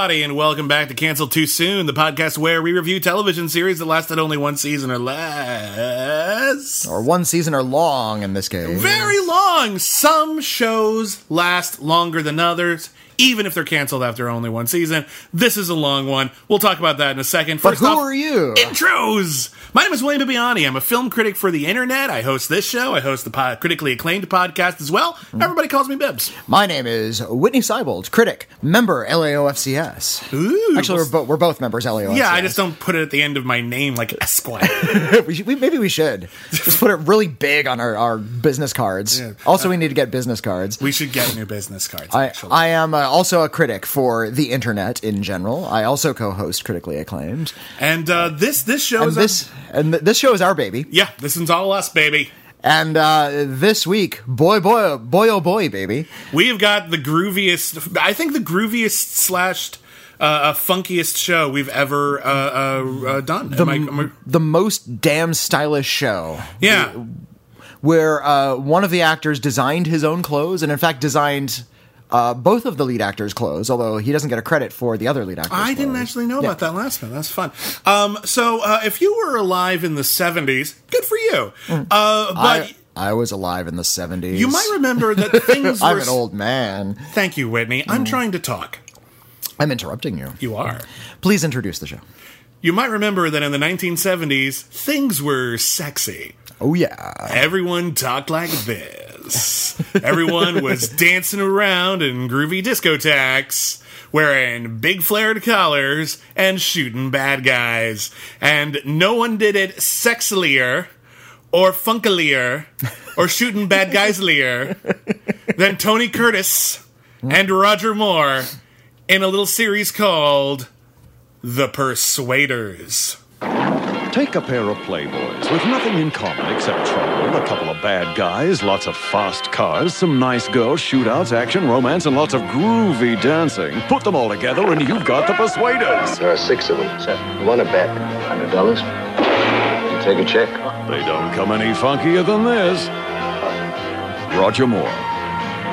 Everybody, and welcome back to Cancel Too Soon, the podcast where we review television series that lasted only one season or less. Or one season or long in this case. Very long. Some shows last longer than others, even if they're canceled after only one season. This is a long one. We'll talk about that in a second. But who off, are you? Intros. My name is William Bibiani. I'm a film critic for the internet. I host this show. I host the critically acclaimed podcast as well. Mm-hmm. Everybody calls me Bibbs. My name is Whitney Seibold, critic, member LAOFCS. Ooh. Actually, we're, bo- we're both members LAOFCS. Yeah, I just don't put it at the end of my name like Esquire. we should, we, maybe we should just put it really big on our, our business cards. Also, we need to get business cards. we should get new business cards. I, actually. I am uh, also a critic for the internet in general. I also co-host critically acclaimed, and uh, this this show and is this and th- this show is our baby. yeah, this one's all us, baby. And uh, this week, boy, boy, boy, oh boy, baby, We have got the grooviest. I think the grooviest slashed. Uh, uh, funkiest show we've ever uh, uh, uh, done. Am I- I- the most damn stylish show. yeah, where uh, one of the actors designed his own clothes, and in fact designed uh, both of the lead actors' clothes. Although he doesn't get a credit for the other lead actors. I didn't actually know about that last one. That's fun. Um, so, uh, if you were alive in the '70s, good for you. Uh, but I, I was alive in the seventies. you might remember that things were. I'm an old man. Thank you, Whitney. I'm trying to talk. I'm interrupting you. You are. Please introduce the show. You might remember that in the 1970s, things were sexy. Oh yeah, Everyone talked like this. Everyone was dancing around in groovy discotheques, wearing big flared collars and shooting bad guys. And no one did it sexilier or funkilier or shooting bad guyslier than Tony Curtis and Roger Moore in a little series called The Persuaders. Take a pair of playboys with nothing in common except trouble, a couple of bad guys, lots of fast cars, some nice girls, shootouts, action, romance, and lots of groovy dancing. Put them all together and you've got the Persuaders. There are six of them. Sir. You want to bet? Hundred dollars? You take a check. They don't come any funkier than this. Roger Moore.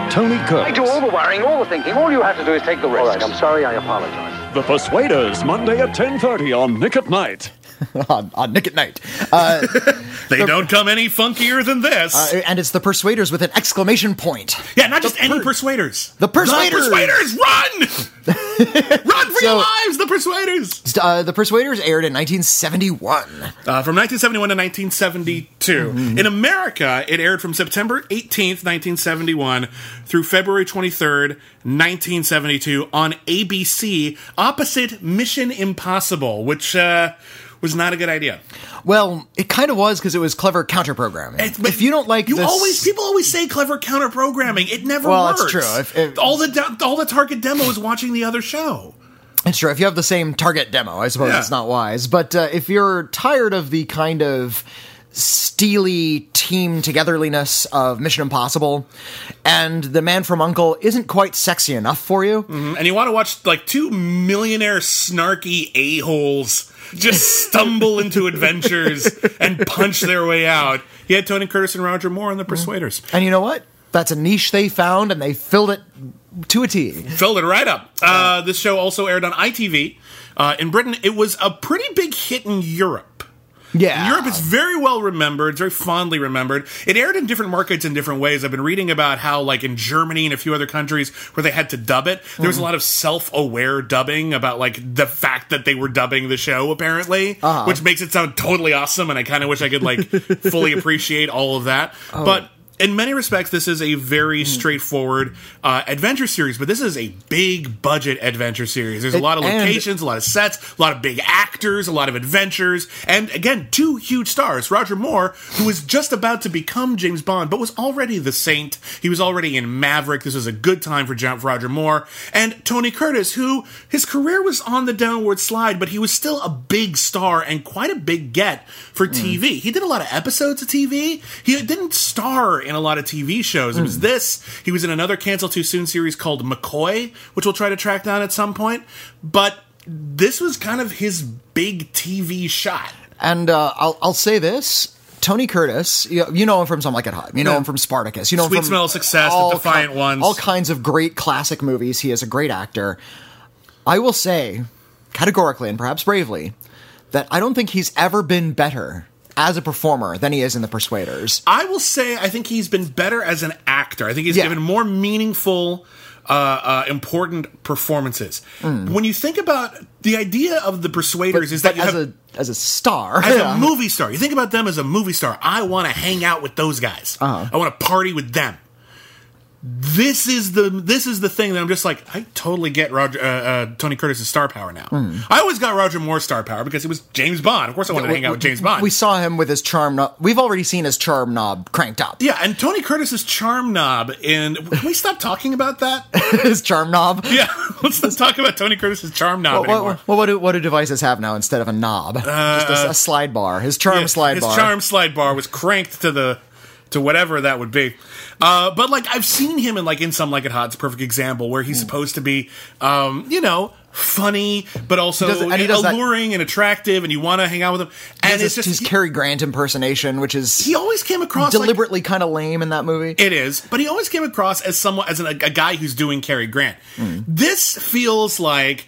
Tony I do all the worrying, all the thinking. All you have to do is take the All risks. right, I'm sorry. I apologize. The Persuaders, Monday at 10.30 on Nick at Night. on, on Nick at Night, uh, They don't come any funkier than this. and it's the Persuaders with an exclamation point. Yeah, not just any persuaders. The Persuaders! The persuaders, run! run for your lives, the persuaders! Uh, the Persuaders aired in 1971. Uh, from 1971 to 1972. In America, it aired from September 18th, 1971 through February 23rd, 1972 on ABC opposite Mission Impossible, which uh, was not a good idea. Well, it kind of was because it was clever counter programming. If you don't like you this, always people always say clever counter programming. It never Well, works. that's true. If- if- all the all the target demo is watching the other show. It's true. If you have the same target demo, I suppose Yeah. it's not wise. But uh, if you're tired of the kind of steely team togetherliness of Mission Impossible, and the Man from Uncle isn't quite sexy enough for you, and you want to watch like two millionaire snarky a-holes just stumble into adventures and punch their way out. You had Tony Curtis and Roger Moore in The Persuaders. and you know what? That's a niche they found, and they filled it to a T. Filled it right up. Uh, this show also aired on ITV. Uh, in Britain, it was a pretty big hit in Europe. Yeah, In Europe, it's very well remembered. It's very fondly remembered. It aired in different markets in different ways. I've been reading about how, like in Germany and a few other countries, where they had to dub it. There was a mm. lot of self-aware dubbing about like the fact that they were dubbing the show, apparently, uh-huh. which makes it sound totally awesome. And I kind of wish I could like fully appreciate all of that. Oh. But in many respects, this is a very straightforward uh, adventure series, but this is a big budget adventure series. There's a lot of locations, a lot of sets, a lot of big actors, a lot of adventures, and again, two huge stars. Roger Moore, who was just about to become James Bond, but was already the Saint. He was already in Maverick. This was a good time for John- for Roger Moore. And Tony Curtis, who his career was on the downward slide, but he was still a big star and quite a big get for TV. He did a lot of episodes of TV. He didn't star in a lot of TV shows. It was this. He was in another Cancel Too Soon series called McCoy, which we'll try to track down at some point. But this was kind of his big TV shot. And uh, I'll I'll say this. Tony Curtis, you, know him from Some Like It Hot. You know Yeah. him from Spartacus. You know Sweet him from Smell of Success, The all Defiant Ones. all kinds of great classic movies. He is a great actor. I will say, categorically and perhaps bravely, that I don't think he's ever been better as a performer than he is in The Persuaders. I will say I think he's been better as an actor. I think he's Yeah. given more meaningful, uh, uh, important performances. When you think about the idea of the Persuaders, is that. You as have, a as a star, as yeah. a movie star. You think about them as a movie star. I want to hang out with those guys. Uh-huh. I want to party with them. This is the this is the thing that I'm just like I totally get Roger uh, uh, Tony Curtis's star power now. Hmm. I always got Roger Moore's star power because it was James Bond. Of course, I wanted to hang out with James Bond. We saw him with his charm knob. We've already seen his charm knob cranked up. yeah, and Tony Curtis's charm knob. And can we stop talking about that? his charm knob. yeah, let's not talk about Tony Curtis's charm knob What, anymore. what, what, what, do, what do devices have now instead of a knob? Just a, a slide bar. His charm Yeah, slide his bar. charm slide bar was cranked to the to whatever that would be. Uh, but like I've seen him in like in some like it hot's perfect example where he's supposed to be, um, you know, funny but also does- and does that- alluring and attractive, and you want to hang out with him. And His, it's just his he, Cary Grant impersonation, which is he always came across like, deliberately kind of lame in that movie. It is, but he always came across as someone as an, a, a guy who's doing Cary Grant. This feels like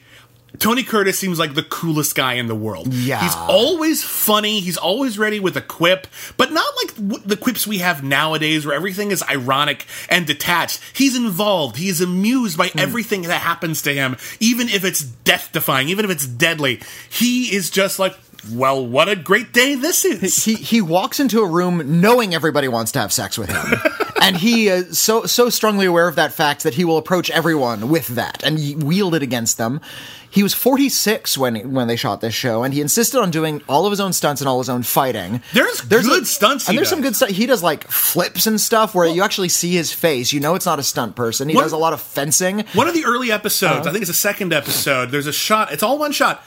Tony Curtis seems like the coolest guy in the world. Yeah. he's always funny. He's always ready with a quip, but not like the quips we have nowadays, where everything is ironic and detached. He's involved. He's amused by hmm. everything that happens to him, even if it's death-defying, even if it's deadly. He is just like. Well, what a great day this is. he he walks into a room knowing everybody wants to have sex with him, and he is so so strongly aware of that fact that he will approach everyone with that and wield it against them. He was 46 when when they shot this show, and he insisted on doing all of his own stunts and all his own fighting. There's there's good stunts he and there's some good stuff. He does like flips and stuff where you actually see his face. You know it's not a stunt person. He What- does a lot of fencing. One of the early episodes, Uh-huh. I think it's the second episode. There's a shot. It's all one shot.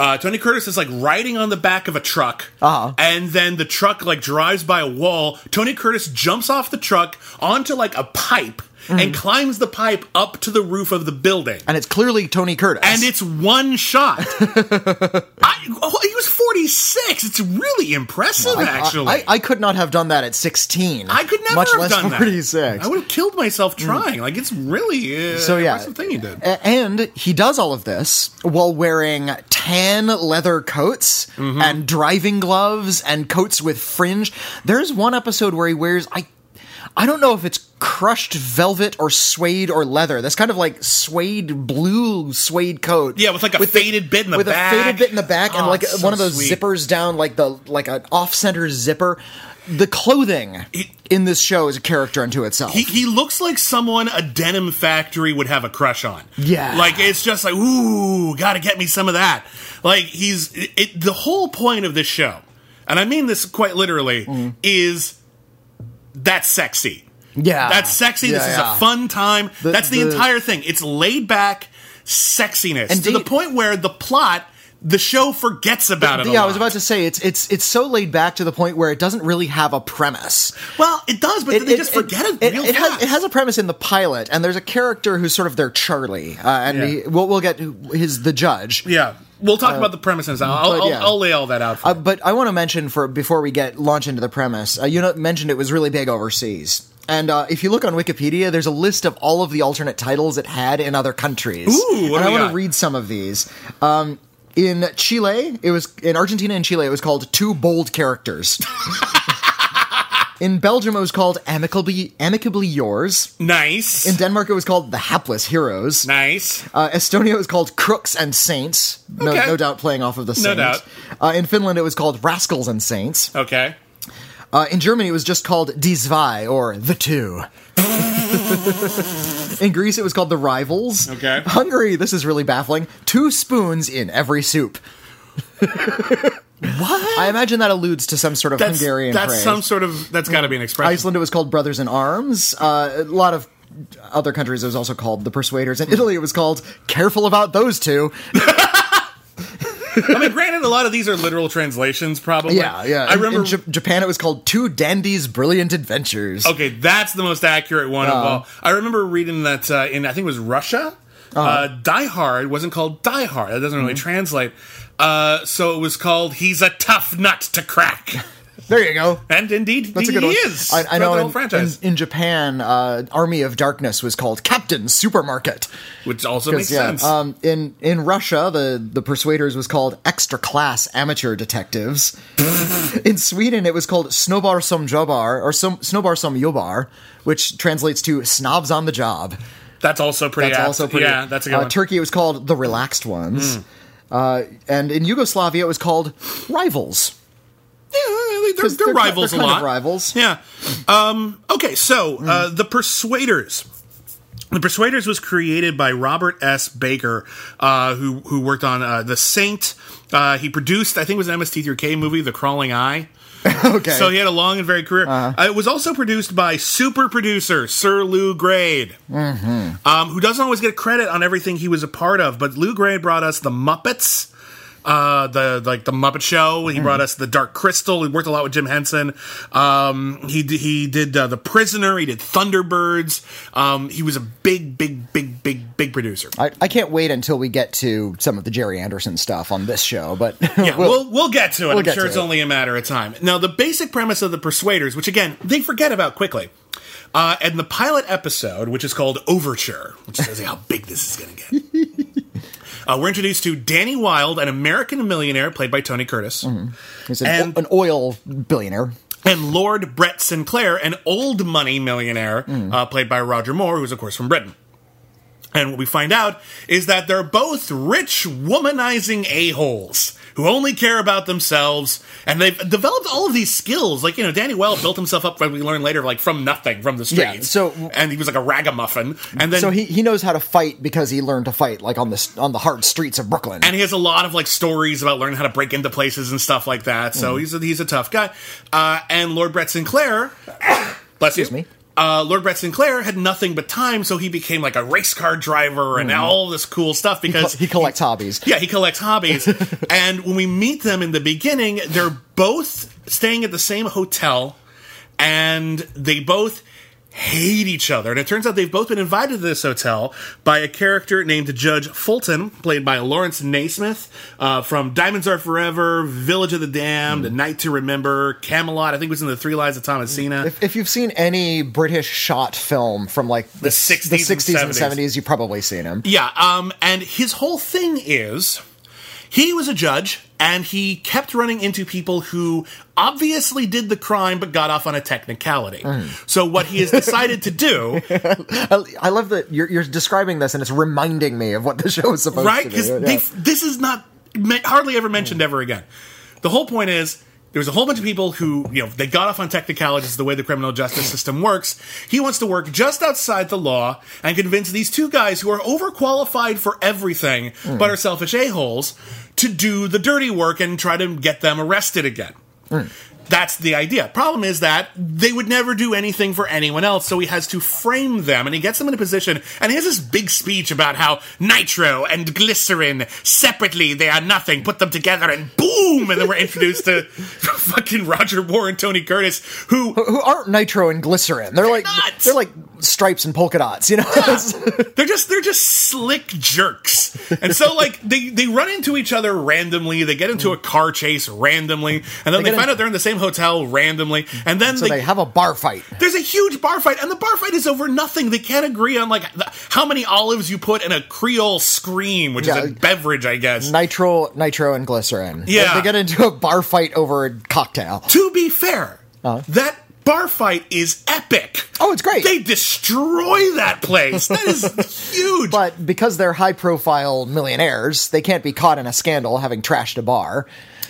Uh, Tony Curtis is like riding on the back of a truck, Uh-huh. and then the truck like drives by a wall. Tony Curtis jumps off the truck onto like a pipe Mm-hmm. and climbs the pipe up to the roof of the building. And it's clearly Tony Curtis. And it's one shot. I, oh, he was 46. It's really impressive, I- actually. I, I could not have done that at 16. I could never much have less done 46. that. I would have killed myself trying. Like it's really uh, So yeah, impressive thing he did. And he does all of this while wearing tan leather coats Mm-hmm. and driving gloves and coats with fringe. There's one episode where he wears I I don't know if it's crushed velvet or suede or leather. That's kind of like suede blue suede coat. Yeah, with like a the- faded bit in the with back. a faded bit in the back and Oh, like it's one of those sweet. zippers down like the like an off-center zipper. The clothing He- in this show is a character unto itself. He, he looks like someone a denim factory would have a crush on. Yeah. Like, it's just like, ooh, gotta get me some of that. Like, he's. It, it- the whole point of this show, and I mean this quite literally, Mm-hmm. is that's sexy. yeah. That's sexy. this Yeah, is yeah. a fun time. The- that's the, the- entire thing. It's laid back sexiness And to the point where the plot, the show forgets about it. a yeah, I was about to say it's it's it's so laid back to the point where it doesn't really have a premise. Well, it does, but they just forget it, It, it has it has a premise in the pilot, and there's a character who's sort of their Charlie, uh, and Yeah. he, we'll we'll get his the judge. yeah, we'll talk about the premises. I'll, yeah. I'll, I'll lay all that out. For Uh, you. but I want to mention for before we get launch into the premise, uh, you know, mentioned it was really big overseas. And uh, if you look on Wikipedia, there's a list of all of the alternate titles it had in other countries. Ooh, what and I want to read some of these. Um, in Chile, it was in Argentina and Chile, it was called Two Bold Characters. in Belgium, it was called Amicably Amicably Yours. nice. In Denmark, it was called The Hapless Heroes. nice. Uh, Estonia was called Crooks and Saints. No, Okay. no doubt playing off of the No Saint. doubt. Uh, in Finland, it was called Rascals and Saints. Okay. Uh, in Germany, it was just called Die Zwei, or The Two. in Greece, it was called The Rivals. Okay. Hungary, this is really baffling. Two spoons in every soup. What? I imagine that alludes to some sort of That's, Hungarian that's phrase. some sort of that's got to be an expression. Iceland, it was called Brothers in Arms. Uh, a lot of other countries, it was also called The Persuaders. In Italy, it was called Careful About Those Two. I mean, granted, a lot of these are literal translations, probably. Yeah, yeah. I In- remember. in Ja- Japan, it was called Two Dandies' Brilliant Adventures. okay, that's the most accurate one of all. I remember reading that uh, in I think it was Russia. uh Die Hard wasn't called Die Hard. That doesn't really translate. Uh, so it was called He's a Tough Nut to Crack. There you go. And indeed, That's he a good one. is. I, I know in, franchise, in, in Japan, uh, Army of Darkness was called Captain Supermarket. which also makes yeah, sense. Um, in in Russia, the the Persuaders was called Extra Class Amateur Detectives. in Sweden, it was called Snobbar som Jobbar or som, Snobbar som Jobbar, which translates to Snobs on the Job. that's also pretty. That's apt. also pretty. Yeah, that's a good uh, one. Turkey, it was called the Relaxed Ones. Uh, and in Yugoslavia, it was called Rivals. Yeah, they're, they're, they're- rivals they're a lot. of rivals. Yeah. Um, okay, so uh, the Persuaders. The Persuaders was created by Robert S. Baker, uh, who who worked on uh, The Saint. Uh, he produced, I think, it was an MST3K movie, The Crawling Eye. Okay. So he had a long and varied career. Uh, it was also produced by super producer Sir Lou Grade, um, who doesn't always get credit on everything he was a part of. But Lou Grade brought us the Muppets, uh, the like the Muppet Show. He brought us the Dark Crystal. He worked a lot with Jim Henson. Um, he he did uh, the Prisoner. He did Thunderbirds. Um, he was a big, big, big, big, big producer. I, I can't wait until we get to some of the Gerry Anderson stuff on this show, but Yeah, we'll, we'll get to it. I'm sure it's it. only a matter of time. Now, the basic premise of the Persuaders, which again they forget about quickly, uh, and the pilot episode, which is called Overture, which tells you how big this is going to get. uh, we're introduced to Danny Wilde, an American millionaire played by Tony Curtis, he's an, and- an oil billionaire. and Lord Brett Sinclair, an old money millionaire Hmm. uh, played by Roger Moore, who's of course from Britain. And what we find out is that they're both rich, womanizing a-holes who only care about themselves, and they've developed all of these skills. Like, you know, Danny Well built himself up, like we learn later, like from nothing, from the Yeah, streets. so- and he was like a ragamuffin. And then So he, he knows how to fight because he learned to fight like on the on the hard streets of Brooklyn. and he has a lot of like stories about learning how to break into places and stuff like that. So he's a, he's a tough guy. Uh, and Lord Brett Sinclair, bless Excuse you, me. Uh, Lord Brett Sinclair had nothing but time, so he became like a race car driver and all this cool stuff because he collects hobbies. yeah, he collects hobbies. and when we meet them in the beginning, they're both staying at the same hotel and they both hate each other. And it turns out they've both been invited to this hotel by a character named Judge Fulton, played by Laurence Naismith uh, from Diamonds Are Forever, Village of the Damned, A Night to Remember, Camelot. I think it was in the Three Lives of Thomasina. If, if you've seen any British shot film from like the, 60s the and 60s and 70s. 70s, you've probably seen him. Yeah, um, and his whole thing is he was a judge and he kept running into people who obviously did the crime but got off on a technicality. Mm. So what he has decided to do, I, love that you're, you're describing this and it's reminding me of what the show is supposed right? to Because do. Yeah. this is not hardly ever mentioned mm. ever again. The whole point is. There was a whole bunch of people who, you know, they got off on technicalities, the way the criminal justice system works. He wants to work just outside the law and convince these two guys who are overqualified for everything but are selfish a-holes to do the dirty work and try to get them arrested again. That's the idea. Problem is that they would never do anything for anyone else, so he has to frame them, and he gets them in a position, and he has this big speech about how nitro and glycerin separately they are nothing. Put them together, and boom! And then we're introduced to fucking Roger Moore and Tony Curtis, who who aren't nitro and glycerin. They're like not. they're like stripes and polka dots, you know. they're just they're just slick jerks. And so like they they run into each other randomly. They get into a car chase randomly, and then they, get find in- out they're in the same hotel randomly, and then so they have a bar fight. There's a huge bar fight, and the bar fight is over nothing. They can't agree on like th- how many olives you put in a Creole scream, which Yeah. is a beverage, I guess. Nitro, nitro, and glycerin. Yeah. they, they get into a bar fight over a cocktail. to be fair, uh-huh. that bar fight is epic. Oh, it's great. They destroy that place. That is huge. But because they're high profile millionaires, they can't be caught in a scandal having trashed a bar.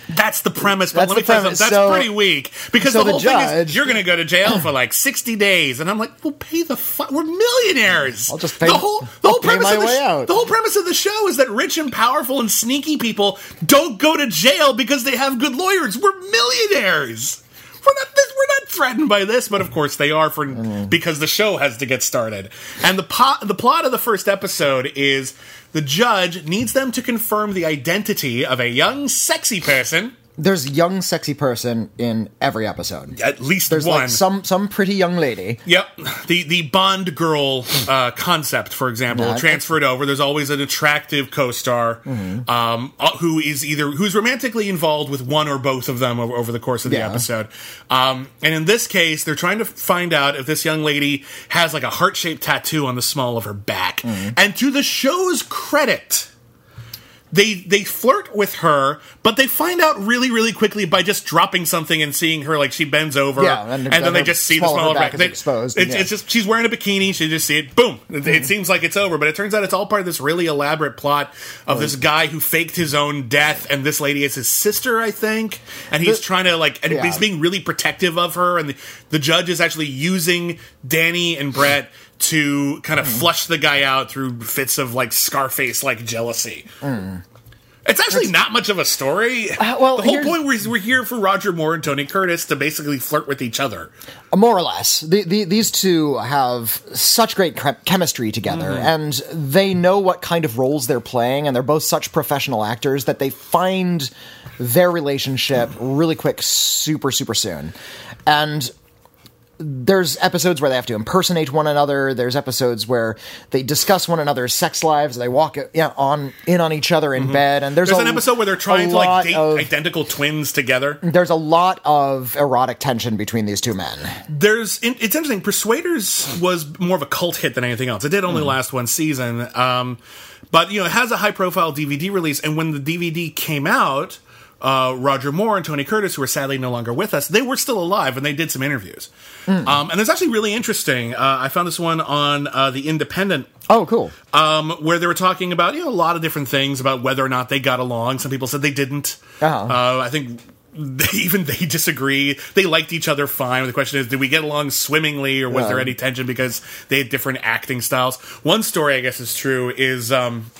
That's the premise, but That's let me tell you something. That's So- pretty weak because so the the whole thing is you're going to go to jail for like 60 days, and I'm like, well, pay the fu- we're millionaires. I'll just pay- the whole the I'll whole premise my of the way sh- out. the whole premise of the show is that rich and powerful and sneaky people don't go to jail because they have good lawyers. We're millionaires. We're not this, we're not threatened by this, but of course they are for Mm-hmm. because the show has to get started. And the po- the plot of the first episode is the judge needs them to confirm the identity of a young sexy person, There's young, sexy person in every episode. at least There's one. like some some pretty young lady. Yep, the the Bond girl uh, concept, for example, Yeah, transferred over. There's always an attractive co-star Mm-hmm. um, uh, who is either who's romantically involved with one or both of them over, over the course of the Yeah. episode. Um, and in this case, they're trying to find out if this young lady has like a heart shaped tattoo on the small of her back. Mm-hmm. And to the show's credit. They they flirt with her, but they find out really really quickly by just dropping something and seeing her like she bends over, Yeah, and- and, then they just see the small of her small of her back They- exposed, It's, yeah. it's just she's wearing a bikini. She just see it. Boom. It, it mm-hmm. seems like it's over, but it turns out it's all part of this really elaborate plot of this guy who faked his own death, and this lady is his sister, I think, and he's The- trying to like, and Yeah. he's being really protective of her, and the, the judge is actually using Danny and Brett. To kind of Mm. flush the guy out through fits of like Scarface like jealousy. Mm. It's actually not much of a story. Uh, well, the whole point was we're here for Roger Moore and Tony Curtis to basically flirt with each other. More or less. The, the, these two have such great chem- chemistry together, Mm-hmm. and they know what kind of roles they're playing, and they're both such professional actors that they find their relationship really quick, super, super soon. And there's episodes where they have to impersonate one another. There's episodes where they discuss one another's sex lives. They walk yeah, on in on each other in bed, and there's, Mm-hmm. There's a, an episode where they're trying to like date of- identical twins together. There's a lot of erotic tension between these two men. There's it's interesting. Persuaders was more of a cult hit than anything else. It did only last one season, um, but you know it has a high profile DVD release. And when the DVD came out, uh, Roger Moore and Tony Curtis, who are sadly no longer with us, they were still alive and they did some interviews. Hmm. Um, and it's actually really interesting. Uh, I found this one on uh, the Independent Oh, cool. um, where they were talking about you know a lot of different things about whether or not they got along. Some people said they didn't. Uh-huh. Uh, I think they, even they disagree. They liked each other fine. The question is, did we get along swimmingly, or was Yeah. there any tension because they had different acting styles? One story, I guess, is true. Is um,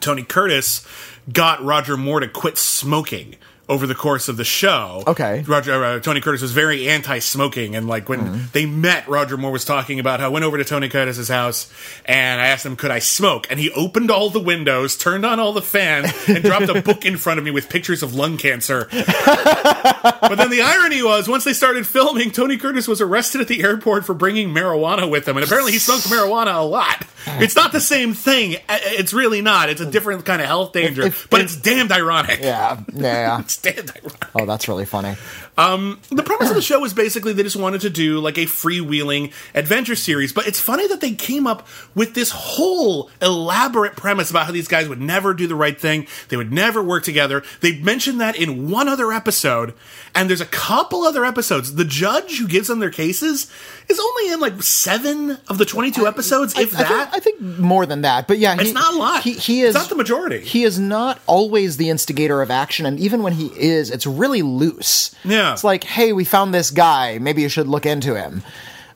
Tony Curtis got Roger Moore to quit smoking. Over the course of the show, Okay. Roger uh, Tony Curtis was very anti-smoking, and like when Mm-hmm. they met, Roger Moore was talking about how I went over to Tony Curtis's house and I asked him, "Could I smoke?" And he opened all the windows, turned on all the fans, and dropped a book in front of me with pictures of lung cancer. but then the irony was, once they started filming, Tony Curtis was arrested at the airport for bringing marijuana with him, and apparently he smoked marijuana a lot. It's not the same thing. Uh, It's really not. It's a different kind of health danger, if- but if- it's damned ironic. Yeah, yeah, ironic. Oh, that's really funny. Um, the premise of the show was basically they just wanted to do like a freewheeling adventure series, but it's funny that they came up with this whole elaborate premise about how these guys would never do the right thing, they would never work together. They mentioned that in one other episode, and there's a couple other episodes. The judge who gives them their cases is only in like seven of the 22 episodes, if I, I that. think, I think more than that, but yeah, he, It's not a lot. He, he It's is not the majority. He is not always the instigator of action, and even when he is, it's really loose. Yeah. It's like, hey, we found this guy. Maybe you should look into him.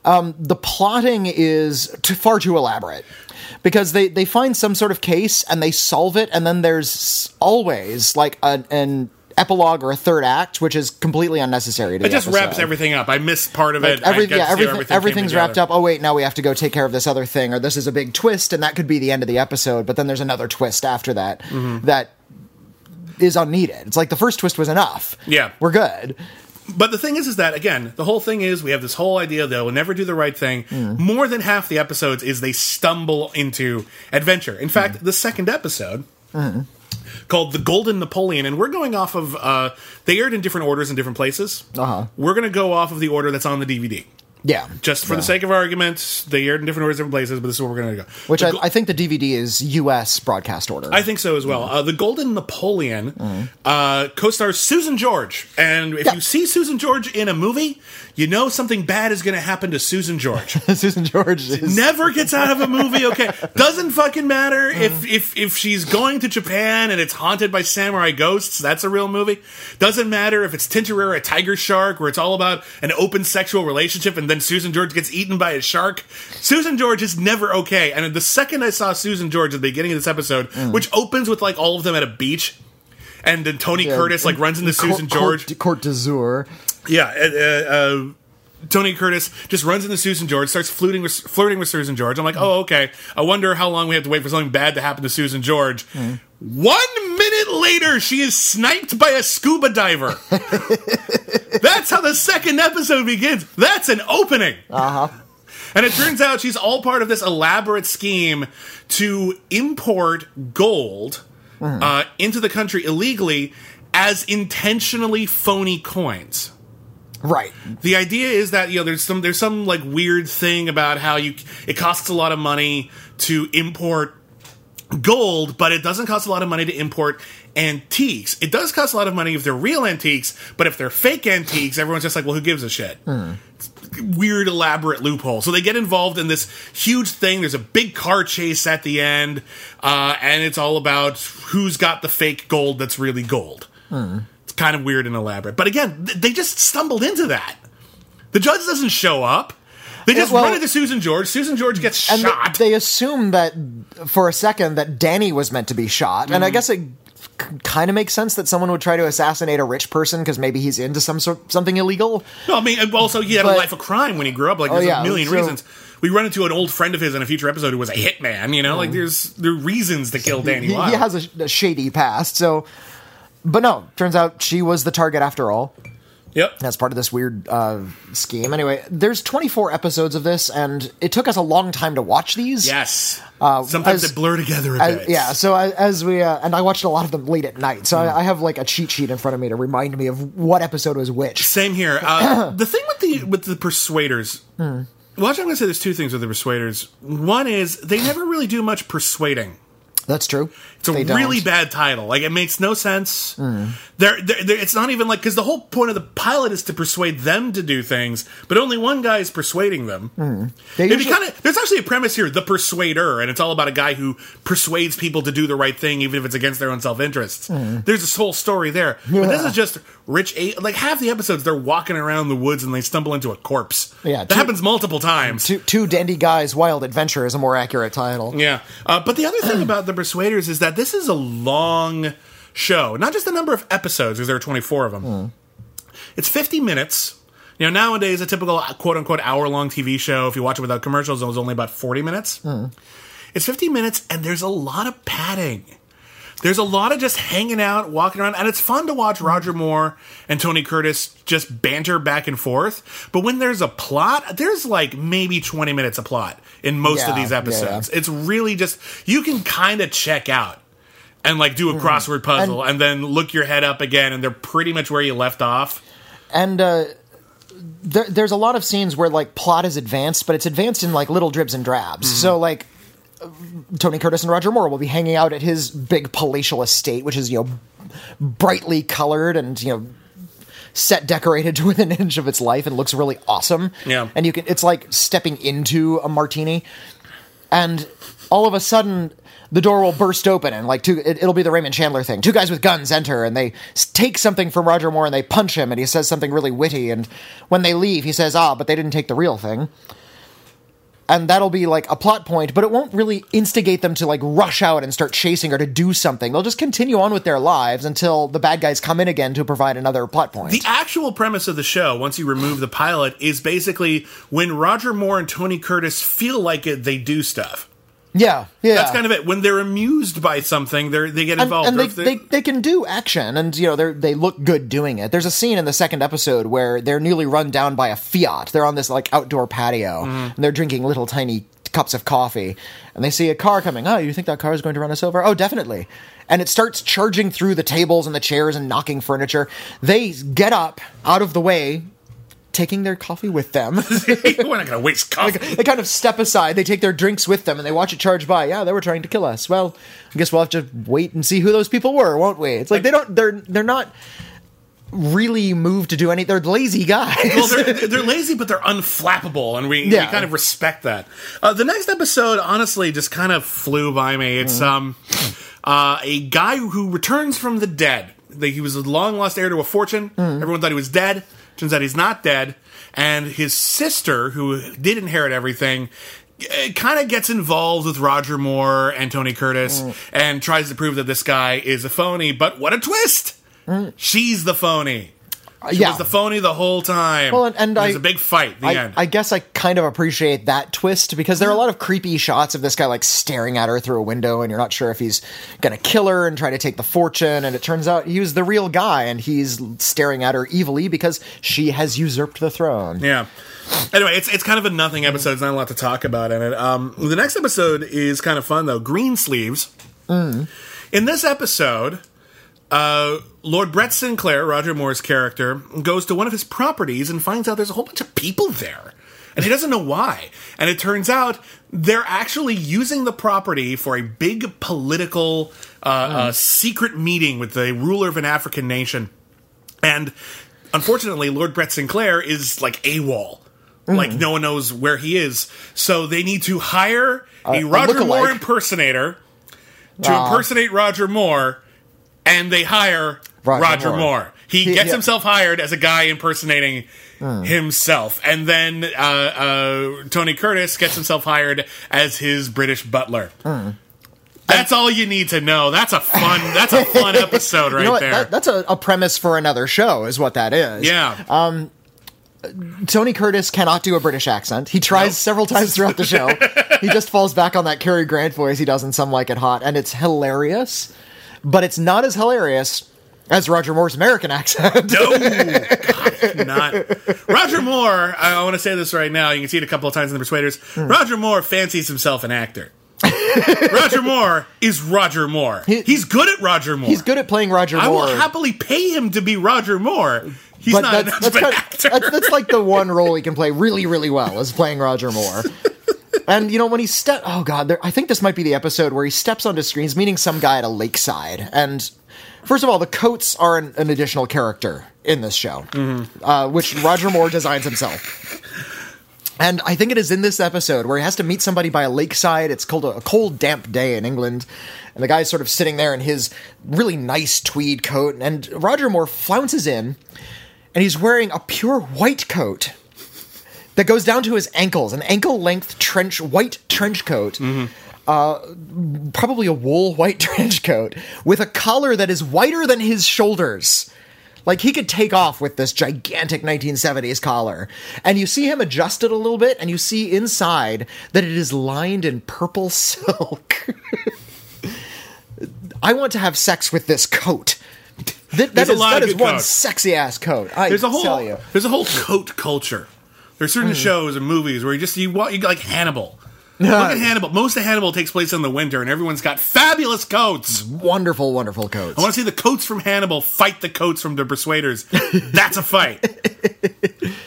Um, the plotting is too, far too elaborate because they they find some sort of case and they solve it, and then there's always like an, an epilogue or a third act, which is completely unnecessary. To it just wraps everything up. I missed part of Like, it. every, I yeah, to see how everything, everything everything's wrapped up. Oh wait, now we have to go take care of this other thing, or this is a big twist, and that could be the end of the episode. But then there's another twist after that Mm-hmm. that is unneeded. It's like the first twist was enough. Yeah. we're good. But the thing is, is that again, the whole thing is we have this whole idea that they will never do the right thing. More than half the episodes is they stumble into adventure. In fact, the second episode. Called the Golden Napoleon, and we're going off of. Uh, they aired in different orders in different places. Uh-huh. We're going to go off of the order that's on the DVD. Yeah. Just for Yeah. the sake of argument, they aired in different orders, different places, but this is where we're going to go. Which I, go- I think the DVD is U.S. broadcast order. I think so as well. Uh, the Golden Napoleon uh, co-stars Susan George, and if Yeah. you see Susan George in a movie, you know something bad is going to happen to Susan George. Susan George is Never gets out of a movie. Okay, doesn't fucking matter if if if she's going to Japan and it's haunted by samurai ghosts. That's a real movie. Doesn't matter if it's Tintorera, a tiger shark, where it's all about an open sexual relationship, and then Susan George gets eaten by a shark. Susan George is never okay. And the second I saw Susan George at the beginning of this episode, which opens with like all of them at a beach. And then Tony Yeah, Curtis like runs into Susan George. Court, Côte d'Azur. Yeah, uh, uh, Tony Curtis just runs into Susan George, starts flirting with, flirting with Susan George. I'm like, oh, okay. I wonder how long we have to wait for something bad to happen to Susan George. One minute later, she is sniped by a scuba diver. That's how the second episode begins. That's an opening. Uh huh. And it turns out she's all part of this elaborate scheme to import gold uh, into the country illegally as intentionally phony coins. Right. The idea is that you know there's some there's some like weird thing about how you it costs a lot of money to import gold, but it doesn't cost a lot of money to import antiques. It does cost a lot of money if they're real antiques, but if they're fake antiques, everyone's just like, well, who gives a shit? Weird, elaborate loophole. So they get involved in this huge thing. There's a big car chase at the end, uh, and it's all about who's got the fake gold that's really gold. Kind of weird and elaborate. But again, th- they just stumbled into that. The judge doesn't show up. They just well- run into Susan George. Susan George gets And shot. they assume that for a second that Danny was meant to be shot, and I mm-hmm. guess it kind of makes sense that someone would try to assassinate a rich person because maybe he's into some sort something illegal. No, I mean, also he had a life of crime when he grew up. Like, oh, there's yeah, a million so- reasons. We run into an old friend of his in a future episode who was a hitman. You know, like mm. there's there are reasons to kill Danny He, he has a, a shady past, so. But no, turns out she was the target after all. yep. That's part of this weird uh, scheme. Anyway, there's 24 episodes of this, and it took us a long time to watch these. Yes. Sometimes as- they blur together a As- bit. yeah, so I, as we uh, and I watched a lot of them late at night, so I, I have like a cheat sheet in front of me to remind me of what episode was which. Same here. Uh, the thing with the with the persuaders. Hmm. Well, I'm going to say there's two things with the persuaders. One is they never really do much persuading. That's true. It's a They don't. Hmm. really bad title. Like it makes no sense. They're, they're, they're- it's not even like because the whole point of the pilot is to persuade them to do things, but only one guy is persuading them. They usually- kind of there's actually a premise here, the persuader, and it's all about a guy who persuades people to do the right thing, even if it's against their own self interests. Hmm. There's this whole story there, but this is just rich. A- like half the episodes, they're walking around the woods and they stumble into a corpse. Yeah, that two- happens multiple times. Two, two dandy guys' wild adventure is a more accurate title. Yeah. Uh, but the other thing about The Persuaders is that this is a long show. Not just the number of episodes, because there are 24 of them. Hmm. It's 50 minutes. You know, nowadays, a typical uh, quote unquote hour long TV show, if you watch it without commercials, is only about 40 minutes. Hmm. It's 50 minutes, and there's a lot of padding. There's a lot of just hanging out, walking around, and it's fun to watch Roger Moore and Tony Curtis just banter back and forth. But when there's a plot, there's like maybe 20 minutes of plot in most of Yeah, these yeah, episodes. It's really just, you can kind of check out and like do a crossword puzzle and, then look your head up again, and they're pretty much where you left off. And uh, there, there's a lot of scenes where like plot is advanced, but it's advanced in like little dribs and drabs. Mm-hmm. So like Tony Curtis and Roger Moore will be hanging out at his big palatial estate, which is you know brightly colored and you know set decorated to within an inch of its life and looks really awesome. Yeah. and you can it's like stepping into a martini, and all of a sudden. The door will burst open and like two, it, it'll be the Raymond Chandler thing. Two guys with guns enter and they take something from Roger Moore and they punch him and he says something really witty and when they leave he says ah but they didn't take the real thing and that'll be like a plot point, but it won't really instigate them to like rush out and start chasing or to do something. They'll just continue on with their lives until the bad guys come in again to provide another plot point. The actual premise of the show, once you remove the pilot, is basically when Roger Moore and Tony Curtis feel like it, they do stuff. Yeah, yeah. That's kind of it. When they're amused by something, they they get involved. and Or they, they, they can do action and you know they they look good doing it there's a scene in the second episode where they're nearly run down by a fiat they're on this like outdoor patio Mm-hmm. and they're drinking little tiny cups of coffee and they see a car coming oh you think that car is going to run us over oh definitely and it starts charging through the tables and the chairs and knocking furniture they get up out of the way taking their coffee with them. We're not gonna waste coffee. they kind of step aside, they take their drinks with them, and they watch it charge by. Yeah, they were trying to kill us. Well, I guess we'll have to wait and see who those people were, won't we? It's like they don't. They're they're not really moved to do any. They're lazy guys. well, they're, they're lazy, but they're unflappable, and we, Yeah. we kind of respect that. Uh, the next episode, honestly, just kind of flew by me. It's um, uh, a guy who returns from the dead. Like, He was a long lost heir to a fortune. Everyone thought he was dead. Turns out he's not dead. And his sister, who did inherit everything, eh, kind of gets involved with Roger Moore and Tony Curtis mm. and tries to prove that this guy is a phony. But what a twist! Mm. She's the phony. She yeah. was the phony the whole time. Well, and- and It was I- a big fight. The I, end. I guess I kind of appreciate that twist because there are a lot of creepy shots of this guy like staring at her through a window, and you're not sure if he's gonna kill her and try to take the fortune. And it turns out he was the real guy, and he's staring at her evilly because she has usurped the throne. yeah. Anyway, it's it's kind of a nothing episode. There's not a lot to talk about in it. Um, the next episode is kind of fun though. Greensleeves. In this episode, uh, Lord Brett Sinclair, Roger Moore's character, goes to one of his properties and finds out there's a whole bunch of people there. And he doesn't know why. And it turns out they're actually using the property for a big political uh, uh, secret meeting with the ruler of an African nation. And unfortunately, Lord Brett Sinclair is like AWOL. Like no one knows where he is. So they need to hire a, Roger Moore impersonator to impersonate Roger Moore, and they hire Roger, Roger Moore. Moore. He, He- gets yeah. himself hired as a guy impersonating himself, and then uh, uh, Tony Curtis gets himself hired as his British butler. That's all you need to know. That's a fun. That's a fun episode right you know there. That- that's a, a premise for another show, is what that is. yeah. Tony Curtis cannot do a British accent. He tries several times throughout the show. he just falls back on that Cary Grant voice he does in Some Like It Hot, and it's hilarious. But it's not as hilarious as Roger Moore's American accent. No, God, not Roger Moore. I, I want to say this right now. You can see it a couple of times in the Persuaders. Hmm. Roger Moore fancies himself an actor. Roger Moore is Roger Moore. He's good at Roger Moore. He's good at playing Roger Moore. I will happily pay him to be Roger Moore. He's but not that's, an that's, kind actor. that's, that's like the one role he can play really, really well is playing Roger Moore. and you know when he step, oh god, there, I think this might be the episode where he steps onto screens, meeting some guy at a lakeside, and first of all, the coats are an, an additional character in this show, uh, which Roger Moore designs himself. And I think it is in this episode where he has to meet somebody by a lakeside. It's cold, a cold, damp day in England. And the guy's sort of sitting there in his really nice tweed coat. And Roger Moore flounces in, and he's wearing a pure white coat that goes down to his ankles an ankle length trench, white trench coat. Uh, probably a wool white trench coat with a collar that is whiter than his shoulders. Like he could take off with this gigantic 1970s collar. And you see him adjust it a little bit, and you see inside that it is lined in purple silk. I want to have sex with this coat. That, that is, lot that of is one sexy ass coat. I There's a whole there's a whole coat culture. There's certain Hmm. shows and movies where you just you, wa- you like Hannibal. Look at Hannibal. Most of Hannibal takes place in the winter, and everyone's got fabulous coats. Wonderful, wonderful coats. I want to see the coats from Hannibal fight the coats from the Persuaders. That's a fight.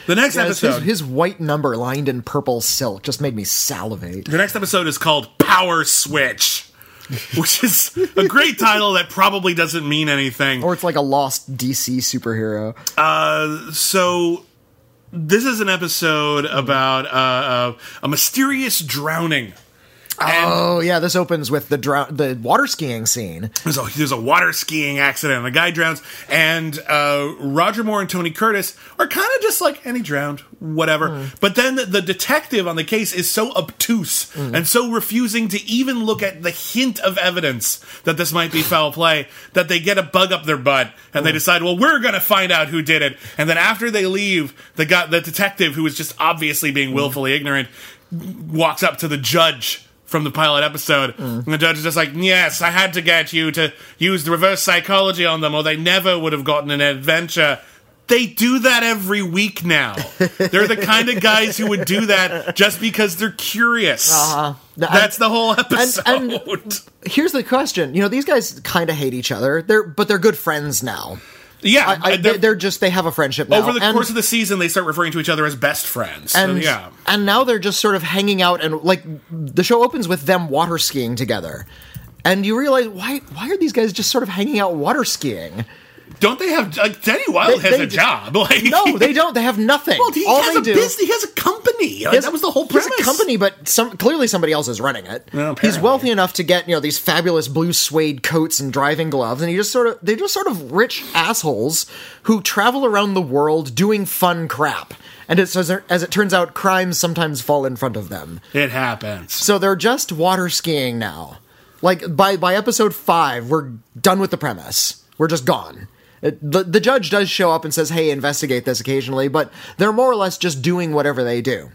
The next Yeah, his, episode. his white number lined in purple silk just made me salivate. the next episode is called Power Switch, which is a great title that probably doesn't mean anything. Or it's like a lost DC superhero. so this is an episode about uh, uh, a mysterious drowning. And Oh yeah, this opens with the the water skiing scene. there's a, there's a water skiing accident. A guy drowns, and uh, Roger Moore and Tony Curtis are kind of just like, and he drowned, whatever. Hmm. But then the, the detective on the case is so obtuse hmm. and so refusing to even look at the hint of evidence that this might be foul play that they get a bug up their butt and they hmm. decide, well, we're going to find out who did it. And then after they leave, the guy, the detective, who is just obviously being willfully ignorant, walks up to the judge from the pilot episode, and the judge is just like, "Yes, I had to get you to use the reverse psychology on them, or they never would have gotten an adventure." They do that every week now. They're the kind of guys who would do that just because they're curious. Uh-huh. That's the whole episode. and- Here's the question: you know, these guys kind of hate each other. They're but they're good friends now. Yeah, I, I, they're- they're, just they have a friendship now. over the and, course of the season, they start referring to each other as best friends. So, and yeah, and now they're just sort of hanging out and like the show opens with them water skiing together. And you realize why why are these guys just sort of hanging out water skiing? Don't they have like Danny Wilde They- has they a just- job? Like, No, they don't. They have nothing. Well, he All has they a do, business. He has a company. Like, has- that was the whole he has premise. a company, but some clearly somebody else is running it. Well, He's wealthy enough to get you know these fabulous blue suede coats and driving gloves, and he just sort of they're just sort of rich assholes who travel around the world doing fun crap. And it's, as, as it turns out, crimes sometimes fall in front of them. It happens. So they're just water skiing now. Like by by episode five, we're done with the premise. We're just gone. It, the the judge does show up and says, "Hey, investigate this occasionally," but they're more or less just doing whatever they do.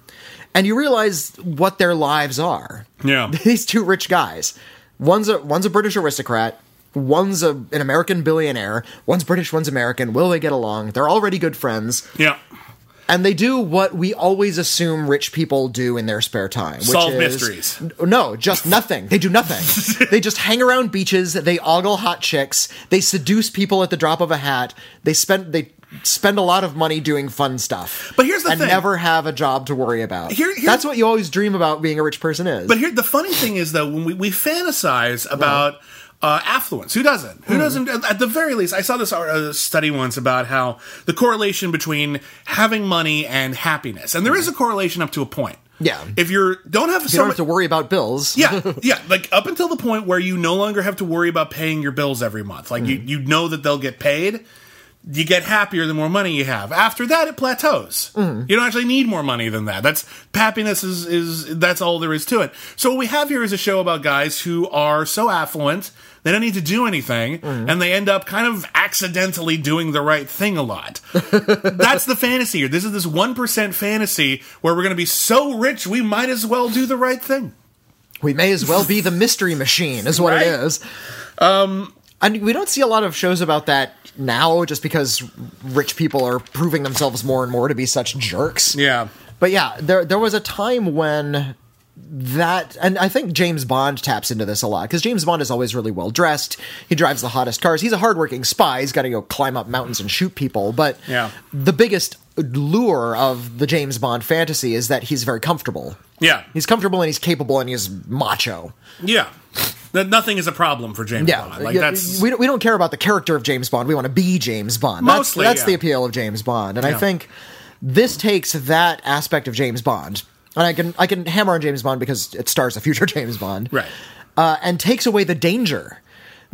And you realize what their lives are. Yeah. These two rich guys. One's a one's a British aristocrat. One's a, an American billionaire. One's British. One's American. Will they get along? They're already good friends, Yeah. And they do what we always assume rich people do in their spare time. Which Solve is- mysteries. no, just nothing. They do nothing. they just hang around beaches. They ogle hot chicks. They seduce people at the drop of a hat. They spend they spend a lot of money doing fun stuff. But here's the and thing. never have a job to worry about. Here- That's what you always dream about being a rich person is. But here, the funny thing is, though, when we, we fantasize about uh, affluence, who doesn't? Hmm. Who doesn't? At the very least, I saw this uh, study once about how the correlation between having money and happiness, and there is a correlation up to a point. Yeah. If you're don't have you so don't have to worry about bills. yeah, yeah, like up until the point where you no longer have to worry about paying your bills every month. Like you, you know that they'll get paid. You get happier the more money you have. After that, it plateaus. You don't actually need more money than that. That's happiness is is that's all there is to it. So what we have here is a show about guys who are so affluent they don't need to do anything, and they end up kind of accidentally doing the right thing a lot. That's the fantasy here. This is this one percent fantasy where we're going to be so rich we might as well do the right thing. We may as well be the mystery machine, is what Right. it is. Um, and we don't see a lot of shows about that now, just because rich people are proving themselves more and more to be such jerks. Yeah. But yeah, there there was a time when that and I think James Bond taps into this a lot because James Bond is always really well dressed. He drives the hottest cars. He's a hardworking spy. He's got to go climb up mountains and shoot people. But Yeah. the biggest lure of the James Bond fantasy is that he's very comfortable. Yeah. He's comfortable and he's capable and he's macho. Yeah. That nothing is a problem for James Yeah, Bond. Like yeah, that's we don't, we don't care about the character of James Bond. We want to be James Bond. That's, Mostly, that's yeah. the appeal of James Bond, and I think this takes that aspect of James Bond, and I can I can hammer on James Bond because it stars a future James Bond, right. uh, and takes away the danger.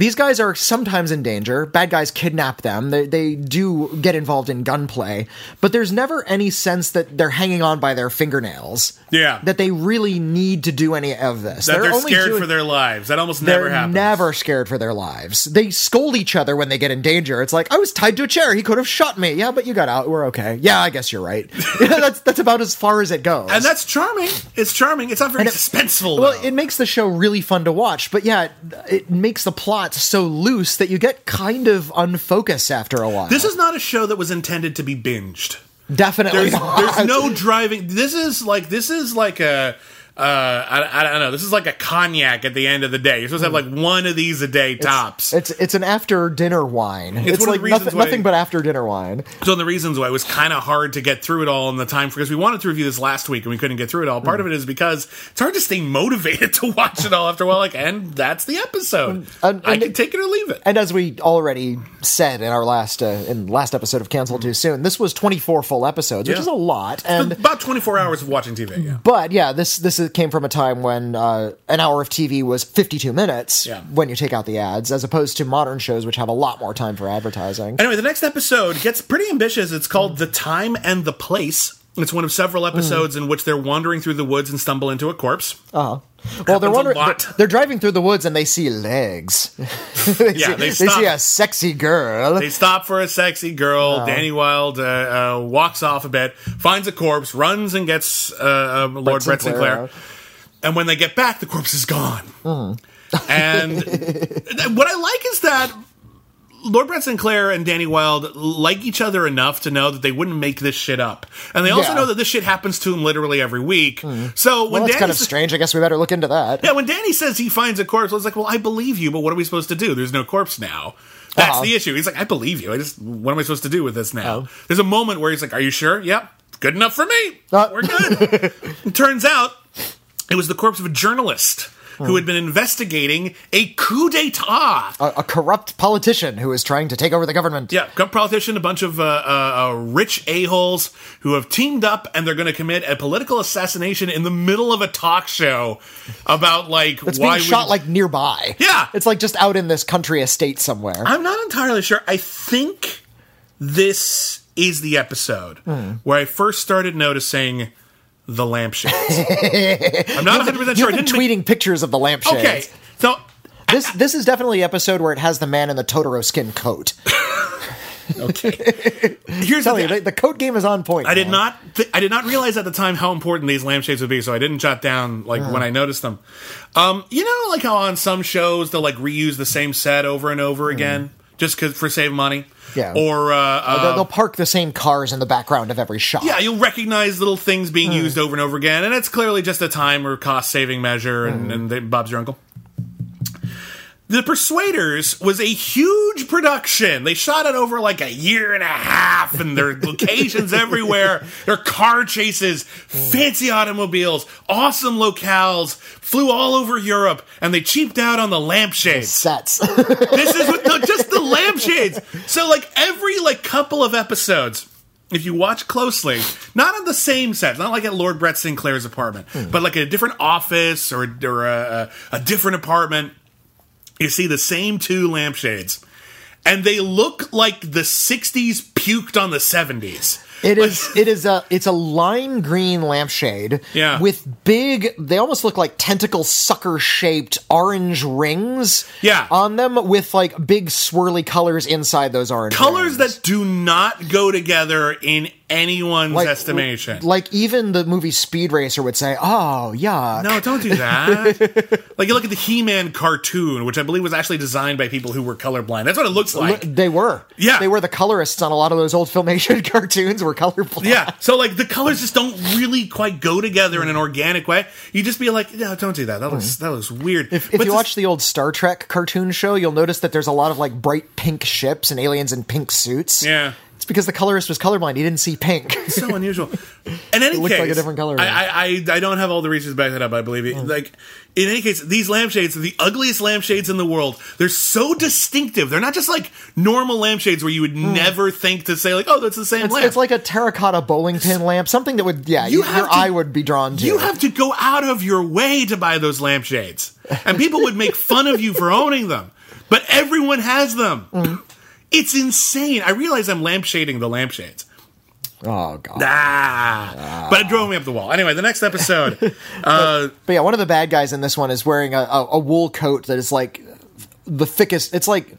These guys are sometimes in danger. Bad guys kidnap them. They, they do get involved in gunplay, but there's never any sense that they're hanging on by their fingernails. Yeah. That they really need to do any of this. That they're, only scared doing- for their lives. That almost never happens. they're never happens. never scared for their lives. They scold each other when they get in danger. It's like I was tied to a chair. He could have shot me. Yeah, but you got out. We're okay. Yeah, I guess you're right. that's that's about as far as it goes. And that's charming. It's charming. It's not very And it- suspenseful. well, though. it makes the show really fun to watch. But yeah, it, it makes the plot so loose that you get kind of unfocused after a while. this is not a show that was intended to be binged. definitely There's, there's no driving. This is like this is like a. Uh, I, I don't know. This is like a cognac at the end of the day. You're supposed to have like one of these a day tops. It's it's an after dinner wine. It's, one of like the reasons nothing, nothing but after dinner wine. So, one of the reasons why it was kind of hard to get through it all in the time because we wanted to review this last week and we couldn't get through it all. Part of it is because it's hard to stay motivated to watch it all after a while. Like, and that's the episode. And- I can take it or leave it. And as we already said in our last uh, in last episode of Cancel Too Soon, this was 24 full episodes, which is a lot. And About 24 hours of watching TV. Yeah. but yeah, this this is- came from a time when uh, an hour of TV was 52 minutes Yeah. when you take out the ads, as opposed to modern shows which have a lot more time for advertising. Anyway, the next episode gets pretty ambitious. It's called The Time and the Place. It's one of several episodes in which they're wandering through the woods and stumble into a corpse. Well, they're lot. They're, they're driving through the woods and they see legs. they, Yeah, see, they they see a sexy girl. They stop for a sexy girl. Danny Wilde uh, uh, walks off a bit, finds a corpse, runs and gets uh, uh, Lord Brett Sinclair Sinclair. And when they get back, the corpse is gone. Mm-hmm. and what I like is that Lord Brett Sinclair and Danny Wilde like each other enough to know that they wouldn't make this shit up, and they also Yeah. know that this shit happens to him literally every week. So when Well, that's Danny kind of sa- strange. I guess we better look into that. yeah, when Danny says he finds a corpse, I was like, well, I believe you, but what are we supposed to do? There's no corpse now. That's Uh-huh. the issue. He's like, I believe you. I just, what am I supposed to do with this now? Oh. There's a moment where he's like, Are you sure? Yep, good enough for me. Uh. We're good. turns out it was the corpse of a journalist who had been investigating a coup d'etat. A, a corrupt politician who is trying to take over the government. Yeah, corrupt politician, a bunch of uh, uh, uh, rich a-holes who have teamed up and they're going to commit a political assassination in the middle of a talk show about, like, It's why being shot we- like nearby. Yeah. It's like just out in this country estate somewhere. I'm not entirely sure. I think this is the episode where I first started noticing the lampshades. I'm not 100 percent sure. You've been didn't make- tweeting pictures of the lampshades. Okay, so This this is definitely episode where it has the man in the Totoro skin coat. Okay, here's the you, the, the coat game is on point. I did not. Th- I did not realize at the time how important these lampshades would be, so I didn't jot down like when I noticed them. Um, you know, like how on some shows they'll like reuse the same set over and over again just 'cause- for save money. Yeah. Or uh, uh, They'll, they'll park the same cars in the background of every shot. Yeah, you'll recognize little things being Hmm. used over and over again, and it's clearly just a time or cost saving measure, and, Hmm. and they, Bob's your uncle. The Persuaders was a huge production. They shot it over like a year and a half, and there are locations everywhere. There are car chases, fancy automobiles, awesome locales, flew all over Europe, and they cheaped out on the lampshades Sets. this is with no, just the lampshades. So like every like couple of episodes, if you watch closely, not on the same set, not like at Lord Brett Sinclair's apartment, hmm. but like a different office or or a, a, a different apartment, you see the same two lampshades, and they look like the '60s puked on the '70s. It is. It is a. It's a lime green lampshade. Yeah. With big. They almost look like tentacle sucker shaped orange rings. Yeah. On them with like big swirly colors inside those orange Colors rings. that do not go together in anyone's Like- estimation. Like even the movie Speed Racer would say, "Oh, yeah." No, don't do that. like you look at the He-Man cartoon, which I believe was actually designed by people who were colorblind. That's what it looks like. They were. Yeah. They were the colorists on a lot of those old Filmation cartoons were colorblind. yeah, so like the colors just don't really quite go together in an organic way. You just be like, no, don't do that. That looks that looks weird. If, if you this- watch the old Star Trek cartoon show, you'll notice that there's a lot of like bright pink ships and aliens in pink suits. yeah. It's because the colorist was colorblind. He didn't see pink. so unusual. In any looks case, like a different color. I, I, I, I don't have all the reasons to back that up. I believe it. Like in any case, these lampshades are the ugliest lampshades in the world. They're so distinctive. They're not just like normal lampshades where you would never think to say like, oh, that's the same. It's, lamp. it's like a terracotta bowling pin lamp, something that would, yeah, You you, your to- eye would be drawn to. You have to go out of your way to buy those lampshades. And people would make fun of you for owning them. But everyone has them. Mm. It's insane. I realize I'm lampshading the lampshades. oh god. Ah. But it drove me up the wall. Anyway, the next episode. uh, But yeah, one of the bad guys in this one is wearing a, a, a wool coat that is like the thickest. It's like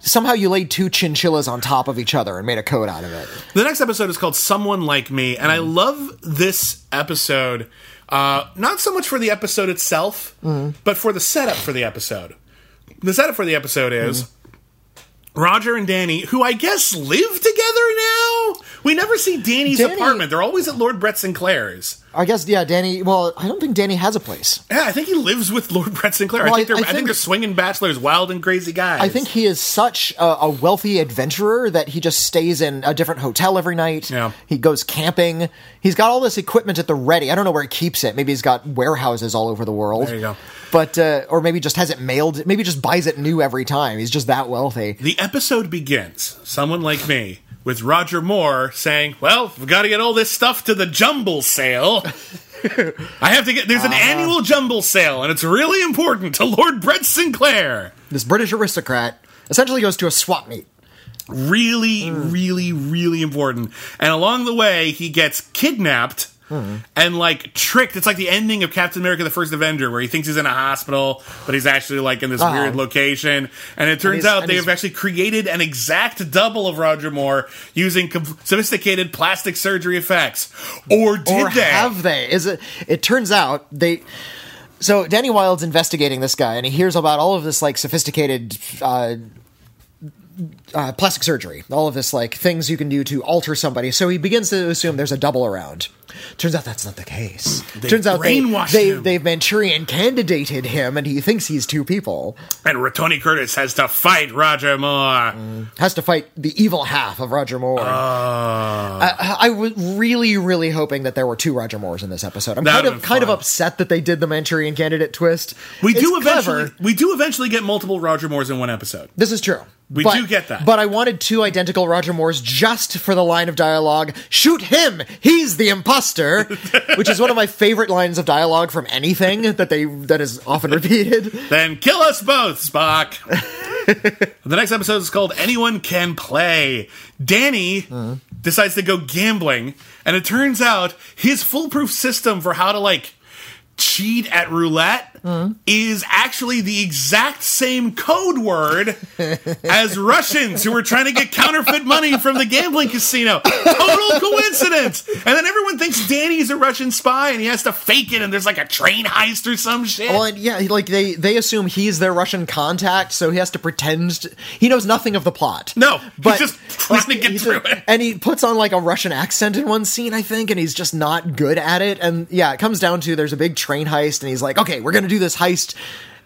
somehow you laid two chinchillas on top of each other and made a coat out of it. the next episode is called Someone Like Me. And I Mm. love this episode. Uh, not so much for the episode itself, Mm. but for the setup for the episode. The setup for the episode is Mm. Roger and Danny, who I guess live together now. We never see Danny's Danny- apartment. They're always at Lord Brett Sinclair's. I guess yeah, Danny. Well, I don't think Danny has a place. Yeah, I think he lives with Lord Brett Sinclair. Well, I, think I- they're, I I, think, think- they're swinging bachelors, wild and crazy guys. I think he is such a, a wealthy adventurer that he just stays in a different hotel every night. Yeah. He goes camping. He's got all this equipment at the ready. I don't know where he keeps it. Maybe he's got warehouses all over the world. There you go. But uh, or maybe just has it mailed. Maybe just buys it new every time. He's just that wealthy. The episode begins, someone like me, with Roger Moore saying, Well, we've got to get all this stuff to the jumble sale. I have to get, there's an Uh-huh. annual jumble sale, and it's really important to Lord Brett Sinclair. This British aristocrat essentially goes to a swap meet. Really, Hmm. really, really important. And along the way, he gets kidnapped. Hmm. And like tricked, it's like the ending of Captain America: The First Avenger, where he thinks he's in a hospital, but he's actually like in this Uh-huh. weird location. And it turns he's- out they have actually created an exact double of Roger Moore using com- sophisticated plastic surgery effects. Or did or they? have they? Is it? It turns out they. So Danny Wilde's investigating this guy, and he hears about all of this like sophisticated uh, uh, plastic surgery, all of this like things you can do to alter somebody. So he begins to assume there's a double around. Turns out that's not the case. Turns out they, they him. they've Manchurian candidated him, and he thinks he's two people. And Tony Curtis has to fight Roger Moore. Mm. Has to fight the evil half of Roger Moore. Ah. I, I was really, really hoping that there were two Roger Moores in this episode. I'm kind of kind of upset that they did the Manchurian candidate twist. We It's do clever. eventually we do eventually get multiple Roger Moores in one episode. This is true. We But- do get that. But I wanted two identical Roger Moores just for the line of dialogue shoot him! He's the imposter! Which is one of my favorite lines of dialogue from anything that they that is often repeated. Then kill us both, Spock. the next episode is called Anyone Can Play. Danny uh-huh. decides to go gambling, and it turns out his foolproof system for how to like cheat at roulette is actually the exact same code word as Russians who were trying to get counterfeit money from the gambling casino. Total coincidence. And then everyone thinks Danny's a Russian spy and he has to fake it and there's like a train heist or some shit. Well, and yeah, like they they assume he's their Russian contact, so he has to pretend to, he knows nothing of the plot. No, he's but just trying to get through a- it. And he puts on like a Russian accent in one scene, I think, and he's just not good at it. And yeah, it comes down to there's a big train heist, and he's like, okay, we're gonna do this heist.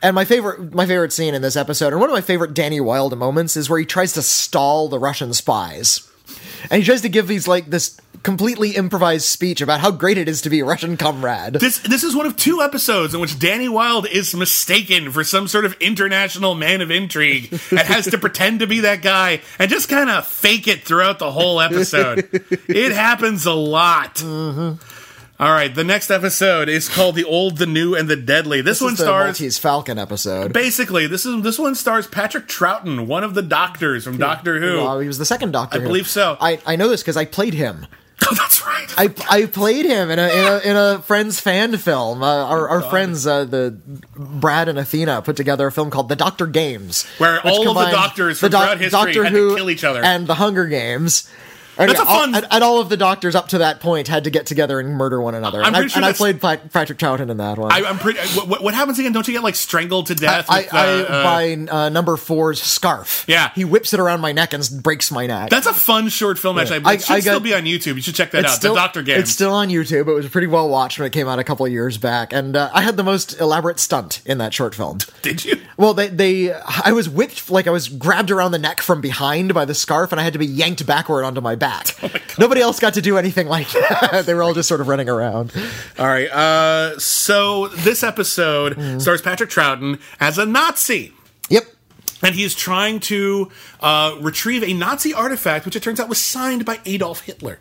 And my favorite, my favorite scene in this episode, and one of my favorite Danny Wilde moments, is where he tries to stall the Russian spies, and he tries to give these like this completely improvised speech about how great it is to be a Russian comrade. This this is one of two episodes in which Danny Wilde is mistaken for some sort of international man of intrigue and has to pretend to be that guy and just kind of fake it throughout the whole episode. it happens a lot. Mm-hmm. All right, the next episode is called "The Old, the New, and the Deadly." This, This one is the stars Maltese Falcon episode. basically this is this one stars Patrick Troughton, one of the doctors from Doctor Who. Well, he was the second Doctor. I Who. believe so. I, I know this because I played him. Oh, that's right. I, I played him in a in a, in a friend's fan film. Uh, our our friends, uh, the Brad and Athena, put together a film called The Doctor Games, Where all of the doctors from throughout history had to kill each other. and the Hunger Games. That's yeah, a fun- all, and, and all of the doctors up to that point had to get together and murder one another. I'm and I, sure and I played Pa- Patrick Troughton in that one. I, I'm pretty. What, what happens again? Don't you get like strangled to death? I, with, I uh, uh, by uh, number four's scarf. Yeah. he whips it around my neck and breaks my neck. That's a fun short film. Actually, I- it should I still be on YouTube. You should check that out. still, the Doctor Game. It's still on YouTube. It was pretty well watched when it came out a couple of years back, and uh, I had the most elaborate stunt in that short film. Did you? Well, they, they, I was whipped like I was grabbed around the neck from behind by the scarf, and I had to be yanked backward onto my back. Oh Nobody else got to do anything like that. they were all just sort of running around. All right. Uh, so this episode Mm. stars Patrick Troughton as a Nazi. Yep. And he's trying to uh, retrieve a Nazi artifact, which it turns out was signed by Adolf Hitler.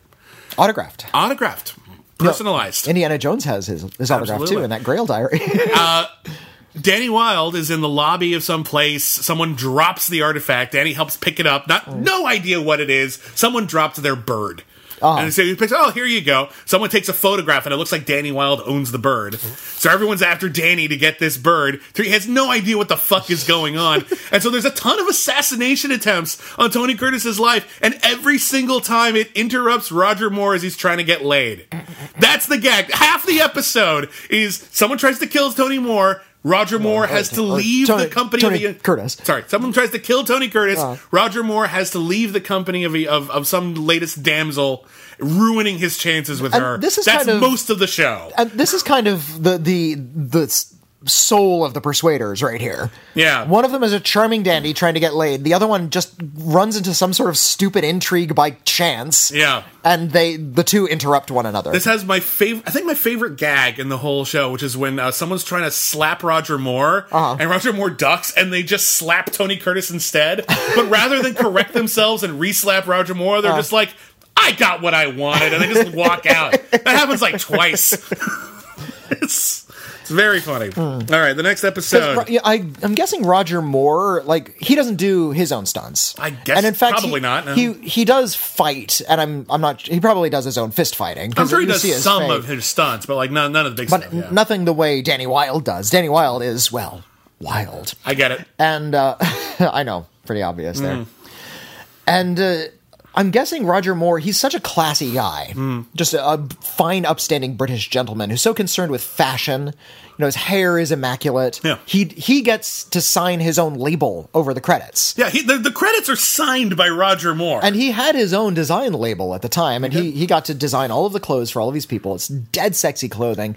Autographed. Autographed. Personalized. Indiana Jones has his, his autograph too in that Grail diary. Danny Wilde is in the lobby of some place. Someone drops the artifact. Danny helps pick it up. Not mm. no idea what it is. Someone dropped their bird. Ah. And so he picks, oh, here you go. Someone takes a photograph and it looks like Danny Wilde owns the bird. Mm-hmm. So everyone's after Danny to get this bird. He has no idea what the fuck is going on. And so there's a ton of assassination attempts on Tony Curtis's life. And every single time it interrupts Roger Moore as he's trying to get laid. That's the gag. Half the episode is someone tries to kill Tony Moore. Roger Moore has to leave Tony- the company Tony of the Curtis. Sorry, someone tries to kill Tony Curtis. Uh. Roger Moore has to leave the company of, of of some latest damsel, ruining his chances with her. this is That's kind of- most of the show. and this is kind of the the the soul of the persuaders right here Yeah. one of them is a charming dandy trying to get laid the other one just runs into some sort of stupid intrigue by chance Yeah. and they the two interrupt one another This has my favorite. I think my favorite gag in the whole show, which is when uh, someone's trying to slap Roger Moore, Uh-huh. and Roger Moore ducks, and they just slap Tony Curtis instead. But rather than correct themselves and re-slap Roger Moore, they're just like, "I got what I wanted," and they just walk out. That happens like twice. it's it's very funny. All right, the next episode. Yeah, I, I'm guessing Roger Moore, like he doesn't do his own stunts. I guess and in fact, probably he, not, no. He he does fight, and I'm I'm not. He probably does his own fist fighting. I'm sure he does his some of his stunts, but like none, none of the big but stuff. yeah. nothing the way Danny Wilde does. Danny Wilde is well wild. I get it. and uh, I know, pretty obvious Mm. there. And uh, I'm guessing Roger Moore, he's such a classy guy. Hmm. Just a, a fine, upstanding British gentleman who's so concerned with fashion. You know, his hair is immaculate. Yeah. He he gets to sign his own label over the credits. Yeah, he, the, the credits are signed by Roger Moore. And he had his own design label at the time, and he, he got to design all of the clothes for all of these people. It's dead sexy clothing.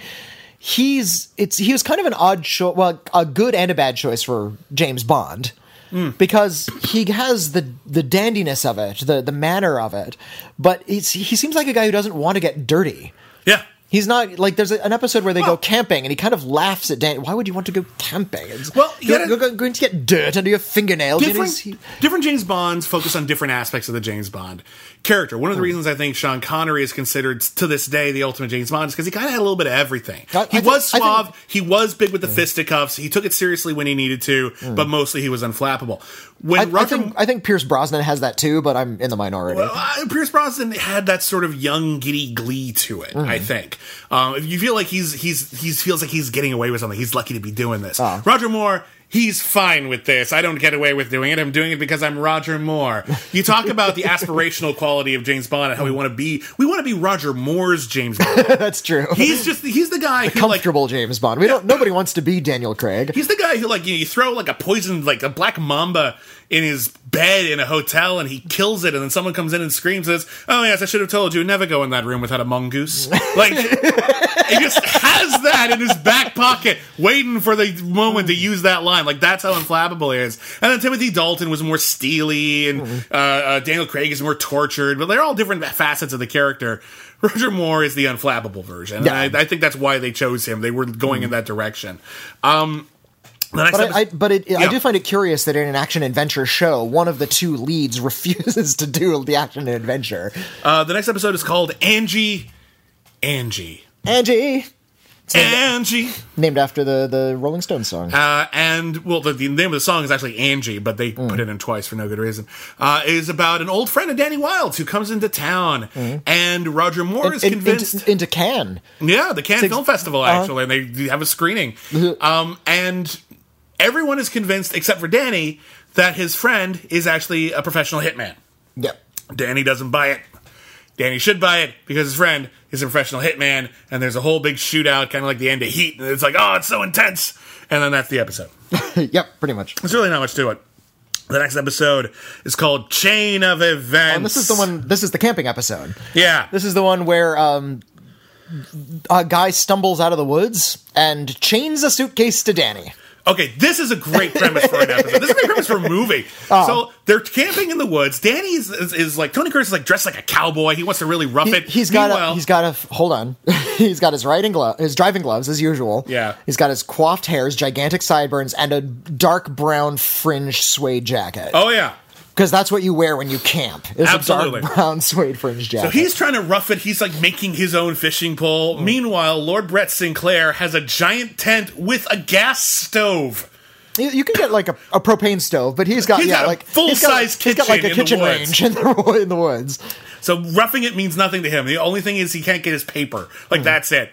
He's it's he was kind of an odd choice, well, a good and a bad choice for James Bond Mm. because he has the the dandiness of it, the the manner of it, but he seems like a guy who doesn't want to get dirty. yeah. He's not like there's a, an episode where they Well- go camping and he kind of laughs at Dan. Why would you want to go camping? It's, Well, you you're, you're going to get dirt under your fingernails. Different, he- different James Bonds focus on different aspects of the James Bond character. One of the hmm. reasons I think Sean Connery is considered to this day the ultimate James Bond is because he kind of had a little bit of everything. I- I he thi- was think- suave. he was big with the hmm. fisticuffs. He took it seriously when he needed to, hmm. but mostly he was unflappable. When. I, I think I think Pierce Brosnan has that too, but I'm in the minority. uh, Pierce Brosnan had that sort of young giddy glee to it. I think um, if you feel like he's he's he feels like he's getting away with something. He's lucky to be doing this. Roger Moore. He's fine with this. I don't get away with doing it. I'm doing it because I'm Roger Moore. You talk about the aspirational quality of James Bond and how we want to be. We want to be Roger Moore's James Bond. That's true. He's just he's the guy who like comfortable James Bond. We don't. Nobody wants to be Daniel Craig. He's the guy who, like, you, you throw like a poisoned, like a black mamba in his bed in a hotel, and he kills it, and then someone comes in and screams, says, "Oh yes, I should have told you, never go in that room without a mongoose." Like, he just has that in his back pocket, waiting for the moment to use that line. Like that's how inflammable he is. And then Timothy Dalton was more steely, and uh, uh, Daniel Craig is more tortured, but they're all different facets of the character. Roger Moore is the unflappable version. Yeah. I, I think that's why they chose him. They were going in that direction. Um, But I, I, but it, I do find it curious that in an action adventure show, one of the two leads refuses to do the action adventure. uh, the next episode is called Angie. Angie. Angie, Angie. named after the the Rolling Stones song. Uh, and well, the, the name of the song is actually Angie, but they Mm. put it in twice for no good reason. Uh, is about an old friend of Danny Wilds who comes into town, and Roger Moore is Mm. In- convinced. into, into Cannes. Yeah, the Cannes Film Festival uh-huh. actually, and they have a screening. Um, and everyone is convinced except for Danny that his friend is actually a professional hitman. Yep. Danny doesn't buy it. Danny should buy it because his friend is a professional hitman, and there's a whole big shootout, kind of like the end of Heat, and it's like, oh, it's so intense. And then that's the episode. yep. Pretty much. There's really not much to it. The next episode is called Chain of Events. And this is the one. This is the camping episode. Yeah. This is the one where um, a guy stumbles out of the woods and chains a suitcase to Danny. Okay, this is a great premise for an episode. This is a great premise for a movie. Oh. So they're camping in the woods. Danny is, is, is like Tony Curtis is like dressed like a cowboy. He wants to really rough He, it. he's got Meanwhile, a, he's got a hold on. he's got his riding glove, his driving gloves as usual. Yeah. He's got his coiffed hairs, gigantic sideburns, and a dark brown fringe suede jacket. oh yeah. Because that's what you wear when you camp. Is Absolutely. a dark brown suede fringe jacket. So he's trying to rough it. He's like making his own fishing pole. Mm. Meanwhile, Lord Brett Sinclair has a giant tent with a gas stove. You, you can get like a, a propane stove, but he's got He's yeah, got a like full-size he's he's got like a kitchen in kitchen woods. range in the in the woods. So roughing it means nothing to him. The only thing is he can't get his paper. Like Hmm. that's it.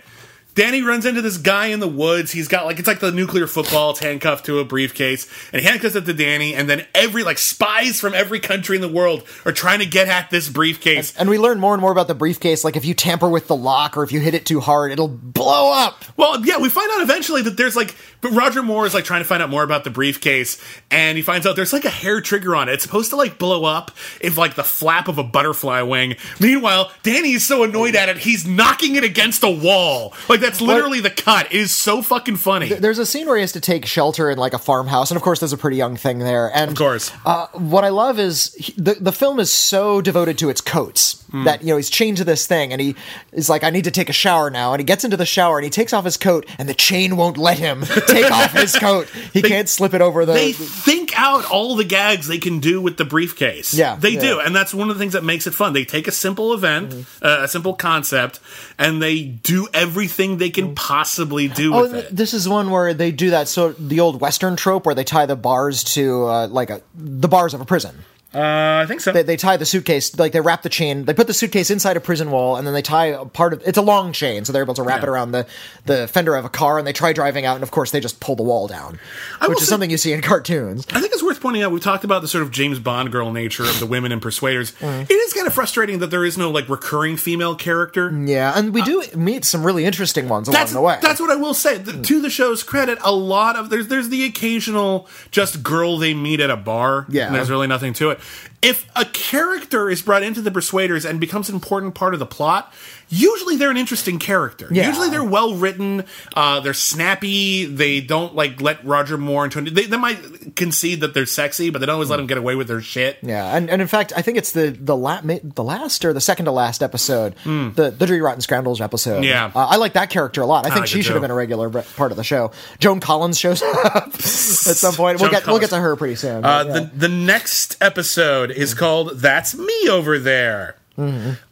Danny runs into this guy in the woods. He's got like it's like the nuclear football. It's handcuffed to a briefcase, and he handcuffs it to Danny. And then every like spies from every country in the world are trying to get at this briefcase. And we learn more and more about the briefcase. Like if you tamper with the lock or if you hit it too hard, it'll blow up. Well, yeah, we find out eventually that there's like, but Roger Moore is like trying to find out more about the briefcase, and he finds out there's like a hair trigger on it. It's supposed to like blow up if like the flap of a butterfly wing. Meanwhile, Danny is so annoyed at it, he's knocking it against a wall. Like that's literally the cut. It is so fucking funny. There's a scene where he has to take shelter in like a farmhouse, and of course, there's a pretty young thing there. And Of course. uh, what I love is he, the the film is so devoted to its coats Hmm. that you know he's chained to this thing, and he is like, "I need to take a shower now," and he gets into the shower and he takes off his coat, and the chain won't let him take off his coat. He can't slip it over the. They think out all the gags they can do with the briefcase. Yeah, they yeah. do, and that's one of the things that makes it fun. They take a simple event, Mm-hmm. uh, a simple concept, and they do everything they can possibly do Oh, with th- it. this is one where they do that. So the old Western trope where they tie the bars to uh, like a the bars of a prison. Uh, I think so. They, they tie the suitcase, like they wrap the chain. They put the suitcase inside a prison wall, and then they tie a part of. It's a long chain, so they're able to wrap Yeah. it around the the fender of a car. And they try driving out, and of course they just pull the wall down, will which is say- something you see in cartoons. I think it's worth pointing out. We talked about the sort of James Bond girl nature of the women in persuaders. Mm. It is kind of frustrating that there is no like recurring female character. Yeah, and we do meet some really interesting ones along the way. that's what I will say. The, to the show's credit, a lot of there's there's the occasional just girl they meet at a bar. Yeah. and there's really nothing to it. If a character is brought into the Persuaders and becomes an important part of the plot, usually they're an interesting character. Yeah. Usually they're well written. Uh, they're snappy. They don't like let Roger Moore into. They, they might concede that they're sexy, but they don't always let him get away with their shit. Yeah, and, and in fact, I think it's the the la- the last or the second to last episode, the the Dirty Rotten Scoundrels episode. Hmm. Yeah. uh, I like that character a lot. I think like she should have been a regular part of the show. Joan Collins shows up at some point. We'll Joan get we'll get to her pretty soon. Uh, yeah. the the next episode is called "That's Me Over There,"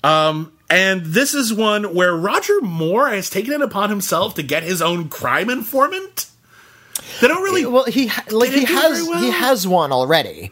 um, and this is one where Roger Moore has taken it upon himself to get his own crime informant. They don't really. well, he ha- like he has well. he has one already.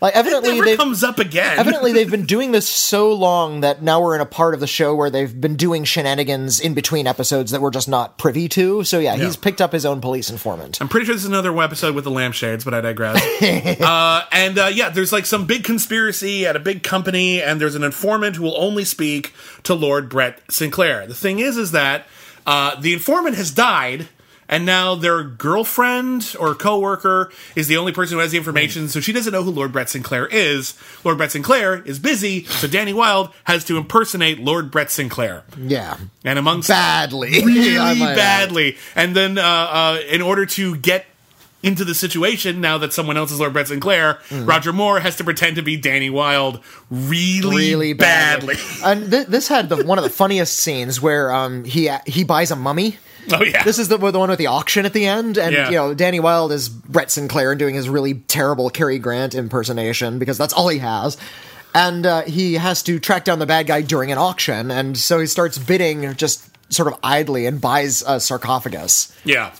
Like evidently they comes up again. evidently they've been doing this so long that now we're in a part of the show where they've been doing shenanigans in between episodes that we're just not privy to. So yeah, he's picked up his own police informant. I'm pretty sure this is another episode with the lampshades, but I digress. uh, and uh, yeah, there's like some big conspiracy at a big company, and there's an informant who will only speak to Lord Brett Sinclair. The thing is, is that uh, the informant has died. And now their girlfriend or coworker is the only person who has the information, so she doesn't know who Lord Brett Sinclair is. Lord Brett Sinclair is busy, so Danny Wilde has to impersonate Lord Brett Sinclair. Yeah, And amongst badly, really might add. badly. And then, uh, uh, in order to get into the situation, now that someone else is Lord Brett Sinclair, Roger Moore has to pretend to be Danny Wilde really, really badly. and th- this had the, one of the funniest scenes where um he he buys a mummy. Oh yeah, This is the, the one with the auction at the end, and Yeah. you know Danny Wilde is Brett Sinclair and doing his really terrible Cary Grant impersonation because that's all he has. And uh, he has to track down the bad guy during an auction, and so he starts bidding just sort of idly and buys a sarcophagus. yeah.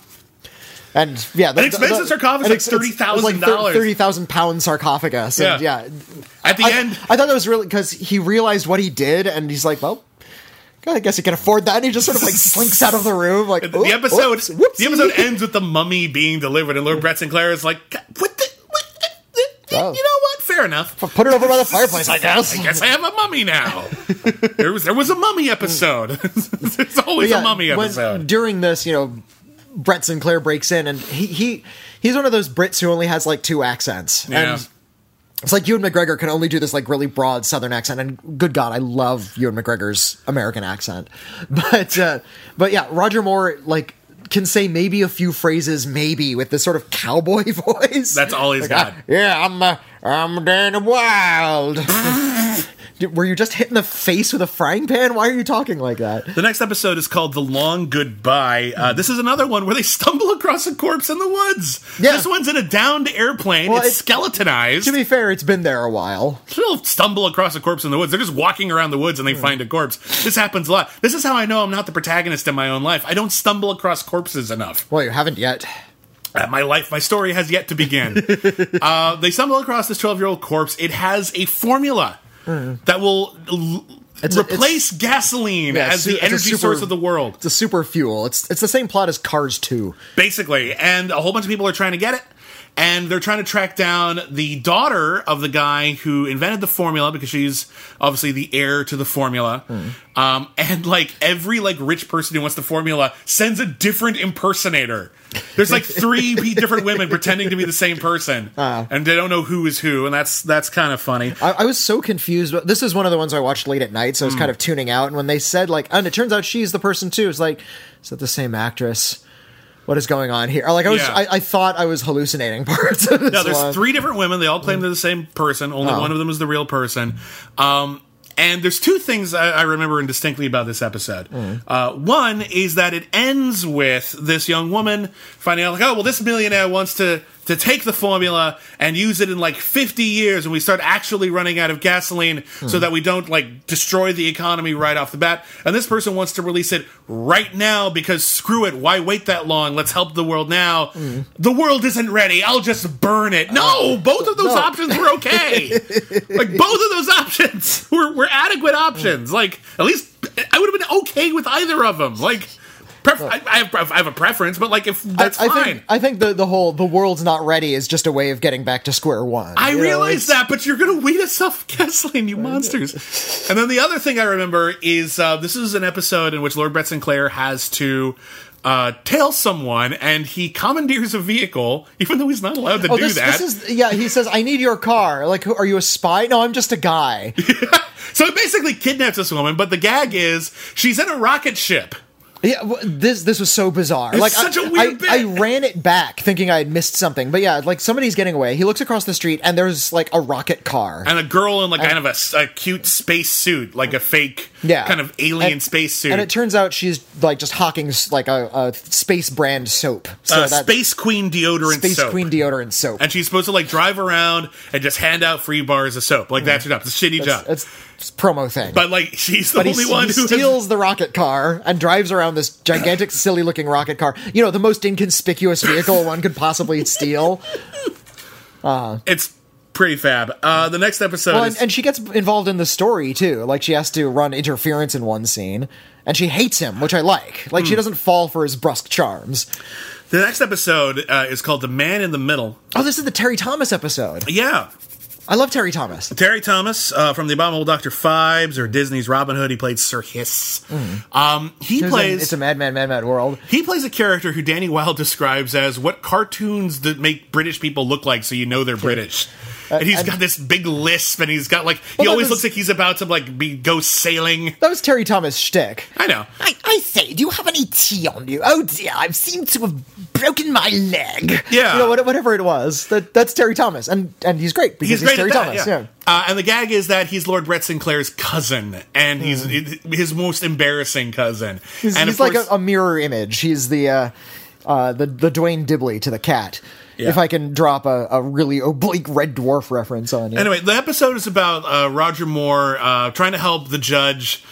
And yeah, the, An expensive sarcophagus, and like it's like $30,000. thirty thousand pound sarcophagus. And Yeah. yeah, At the I, end, I thought that was really because he realized what he did, and he's like, "Well, I guess he can afford that." And he just sort of like slinks out of the room, like the "Oop, episode, whoops, the episode ends with the mummy being delivered, and Lord Brett Sinclair is like, "What the? What, Oh. You know what? Fair enough." Put it over by the fireplace, I guess. I guess I have a mummy now. there was there was a mummy episode. There's always Yeah, a mummy when- episode. during this, you know, Brett Sinclair breaks in, and he he he's one of those Brits who only has like two accents, Yeah. and it's like Ewan McGregor can only do this like really broad Southern accent, and good God, I love Ewan McGregor's American accent, but uh, but yeah, Roger Moore like can say maybe a few phrases, maybe with this sort of cowboy voice. That's all he's Like, got. "Ah, yeah, I'm uh, I'm Danny Wilde. Were you just hit in the face with a frying pan? Why are you talking like that? The next episode is called The Long Goodbye. Uh, this is another one where they stumble across a corpse in the woods. Yeah. This one's in a downed airplane. Well, it's it- skeletonized. To be fair, it's been there a while. They'll stumble across a corpse in the woods. They're just walking around the woods and they find a corpse. This happens a lot. This is how I know I'm not the protagonist in my own life. I don't stumble across corpses enough. Well, you haven't yet. Uh, my life, my story has yet to begin. uh, they stumble across this 12 year old corpse. It has a formula that will l- It's a- replace gasoline Yeah, as su- the energy super- source of the world. It's a super fuel. It's it's the same plot as Cars 2. basically. And a whole bunch of people are trying to get it. And they're trying to track down the daughter of the guy who invented the formula because she's obviously the heir to the formula. Um, and like every like rich person who wants the formula sends a different impersonator. There's like three different women pretending to be the same person, and they don't know who is who, and that's that's kind of funny. I, I was so confused. This is one of the ones I watched late at night, so I was Hmm. kind of tuning out. And when they said like, and it turns out she's the person too. It's like, is that the same actress? What is going on here? Like I was, Yeah. I, I thought I was hallucinating parts of this No, there's one. three different women. They all claim they're the same person. Only one of them is the real person. Um, and there's two things I, I remember indistinctly about this episode. Uh, one is that it ends with this young woman finding out, like, oh, well, this millionaire wants to to take the formula and use it in like 50 years and we start actually running out of gasoline so hmm. that we don't like destroy the economy right off the bat. And this person wants to release it right now because screw it, why wait that long? Let's help the world now. Hmm. The world isn't ready. I'll just burn it. No, uh, both of those no. options were okay. like both of those options were, were adequate options. Like at least I would have been okay with either of them. Like pref- I, I have I have a preference, but like if that's I fine. think I think the the whole the world's not ready is just a way of getting back to square one. I You know, realize it's- that, but you're going to weed us off gasoline, you monsters. And then the other thing I remember is uh, this is an episode in which Lord Brett Sinclair has to uh, tail someone, and he commandeers a vehicle, even though he's not allowed to Oh, do this, that. this is yeah. He says, "I need your car." Like, who, are you a spy? No, I'm just a guy. so he basically kidnaps this woman, but the gag is she's in a rocket ship. Yeah, this this was so bizarre. It's like such I, a weird I, bit. I ran it back thinking I had missed something, but yeah, like somebody's getting away. He looks across the street and there's like a rocket car. And a girl in like kind of a cute space suit, like a fake yeah, kind of alien And- space suit. And it turns out she's like just hawking like a, a space brand soap. So uh, Space Queen deodorant Space soap. Queen deodorant soap. and she's supposed to like drive around and just hand out free bars of soap. Like that's her job. It's a shitty job. A promo thing. but like she's the but only s- one he who has- steals the rocket car and drives around this gigantic, silly looking rocket car. You know, the most inconspicuous vehicle one could possibly steal. it's pretty fab. Uh, the next episode Well, is and, and she gets involved in the story too. Like she has to run interference in one scene, and she hates him, which I like. Like she Hmm. doesn't fall for his brusque charms. the next episode uh, is called "The Man in the Middle." Oh, this is the Terry Thomas episode. Yeah, I love Terry Thomas. Terry Thomas uh, from the Abominable Doctor Phibes or Disney's Robin Hood. He played Sir Hiss. Um, he a- plays it's a mad, mad, mad, mad world. He plays a character who Danny Wilde describes as what cartoons that make British people look like, so you know they're British. And he's Uh, and- got this big lisp, and he's got like he Well, that always was- looks like he's about to like be go sailing. That was Terry Thomas shtick. I know. I, I say, do you have any tea on you? Oh dear, I seem to have broken my leg. Yeah. you know whatever it was. That that's Terry Thomas, and and he's great because He's he's, great Terry at that, Thomas. yeah. Yeah. Uh, and the gag is that he's Lord Brett Sinclair's cousin, and he's his most embarrassing cousin. He's, and he's of like a, a mirror image. He's the uh, uh, the the Duane Dibbley to the cat. Yeah. If I can drop a, a really oblique Red Dwarf reference on you. Anyway, the episode is about uh, Roger Moore uh, trying to help the judge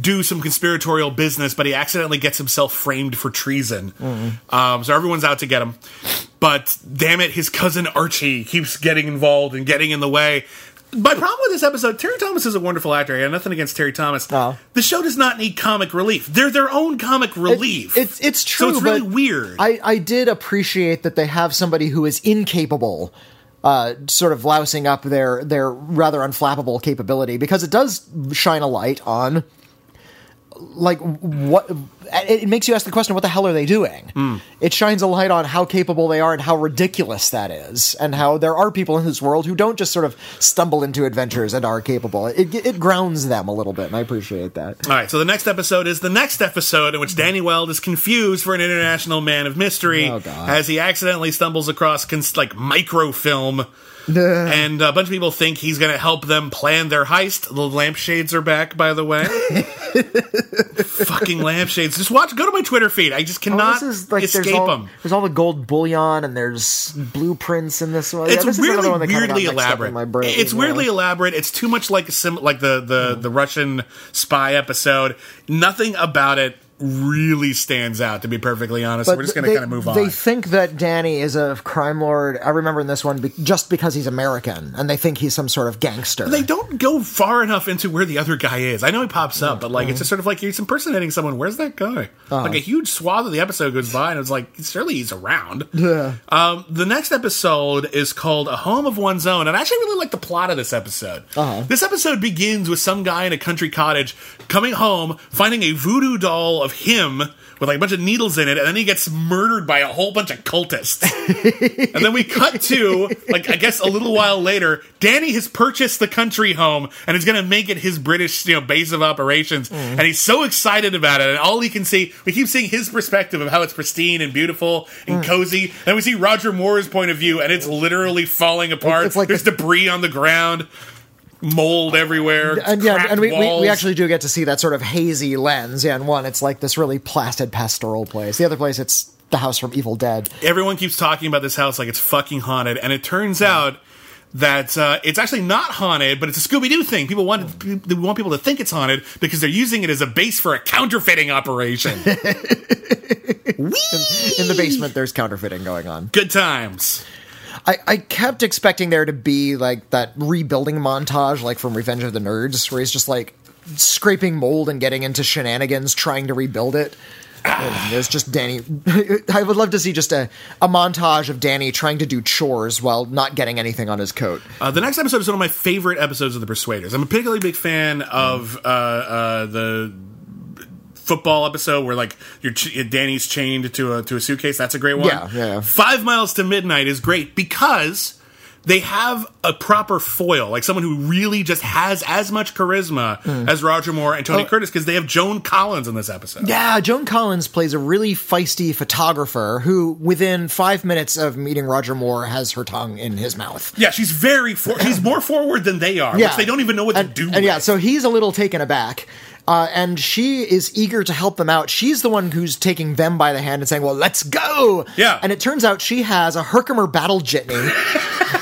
do some conspiratorial business, but he accidentally gets himself framed for treason. Um, so everyone's out to get him. But damn it, his cousin Archie keeps getting involved and getting in the way. My problem with this episode, Terry Thomas is a wonderful actor. I have nothing against Terry Thomas. No. The show does not need comic relief. They're their own comic relief. It's it's true. So it's really weird. I I did appreciate that they have somebody who is incapable. Uh, sort of lousing up their their rather unflappable capability because it does shine a light on like what it, it makes you ask the question what the hell are they doing Hmm. it shines a light on how capable they are and how ridiculous that is and how there are people in this world who don't just sort of stumble into adventures and are capable it, it grounds them a little bit and i appreciate that All right, so the next episode is the next episode in which Danny Wilde is confused for an international man of mystery Oh, as he accidentally stumbles across cons- like microfilm. And a bunch of people think he's going to help them plan their heist. The lampshades are back, by the way. Fucking lampshades! Just watch. Go to my Twitter feed. I just oh, cannot Oh, there's escape all, them. There's all the gold bullion and there's blueprints in this one. It's yeah, this is weirdly, another one that kinda got weirdly mixed up elaborate. in my brain, it's yeah. weirdly elaborate. It's too much like sim- like the the the Russian spy episode. Nothing about it really stands out. To be perfectly honest, we're just going to kind of move on. They think that Danny is a crime lord. I remember in this one be- just because he's American, and they think he's some sort of gangster. They don't go far enough into where the other guy is. I know he pops up, but like it's just sort of like he's impersonating someone. Where's that guy? Uh-huh. Like a huge swath of the episode goes by, and it's like surely he's around. Um, the next episode is called "A Home of One's Own," and I actually really like the plot of this episode. Uh-huh. This episode begins with some guy in a country cottage coming home, finding a voodoo doll of him with like a bunch of needles in it, and then he gets murdered by a whole bunch of cultists. and then we cut to like I guess a little while later, Danny has purchased the country home and is going to make it his British you know base of operations, mm. and he's so excited about it. And all he can see, we keep seeing his perspective of how it's pristine and beautiful and mm. cozy. Then we see Roger Moore's point of view, and it's literally falling apart. It's like There's the- debris on the ground. Mold everywhere, and yeah, and we, we, we actually do get to see that sort of hazy lens. Yeah, in one, it's like this really placid pastoral place. The other place, it's the house from Evil Dead. everyone keeps talking about this house like it's fucking haunted, and it turns out that uh, it's actually not haunted, but it's a Scooby Doo thing. People want they want people to think it's haunted because they're using it as a base for a counterfeiting operation. In the basement, there's counterfeiting going on. Good times. I, I kept expecting there to be like that rebuilding montage, like from Revenge of the Nerds, where he's just like scraping mold and getting into shenanigans trying to rebuild it. And there's just Danny. I would love to see just a, a montage of Danny trying to do chores while not getting anything on his coat. Uh, the next episode is one of my favorite episodes of The Persuaders. I'm a particularly big fan of uh, uh, the football episode where like your ch- Danny's chained to a to a suitcase. That's a great one. Yeah, yeah. Five Miles to Midnight is great because they have a proper foil, like someone who really just has as much charisma Hmm. as Roger Moore and Oh. Tony Curtis because they have Joan Collins in this episode. Yeah, Joan Collins plays a really feisty photographer who, within five minutes of meeting Roger Moore, has her tongue in his mouth. Yeah, she's very for- she's more forward than they are, Yeah. which they don't even know what and, to do. And yeah, so he's a little taken aback. Uh, and she is eager to help them out. She's the one who's taking them by the hand and saying, "Well, let's go." Yeah. And it turns out she has a Herkimer battle jitney.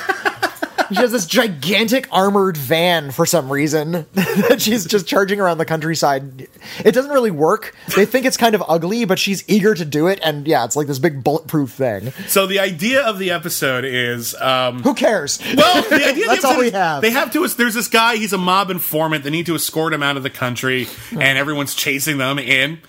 she has this gigantic armored van for some reason that she's just charging around the countryside. It doesn't really work. They think it's kind of ugly, but she's eager to do it. And yeah, it's like this big bulletproof thing. so the idea of the episode is um, Who cares? Well, the idea of the That's all we have. They have to. There's this guy. He's a mob informant. They need to escort him out of the country, and everyone's chasing them in.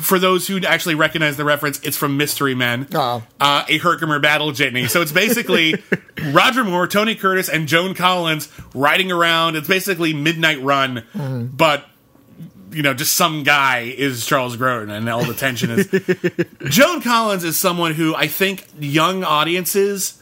For those who actually recognize the reference, it's from Mystery Men, Oh. uh, a Herkimer battle jitney. So it's basically Roger Moore, Tony Curtis, and Joan Collins riding around. It's basically Midnight Run, Hmm. but you know, just some guy is Charles Grodin, and all the tension is. Joan Collins is someone who I think young audiences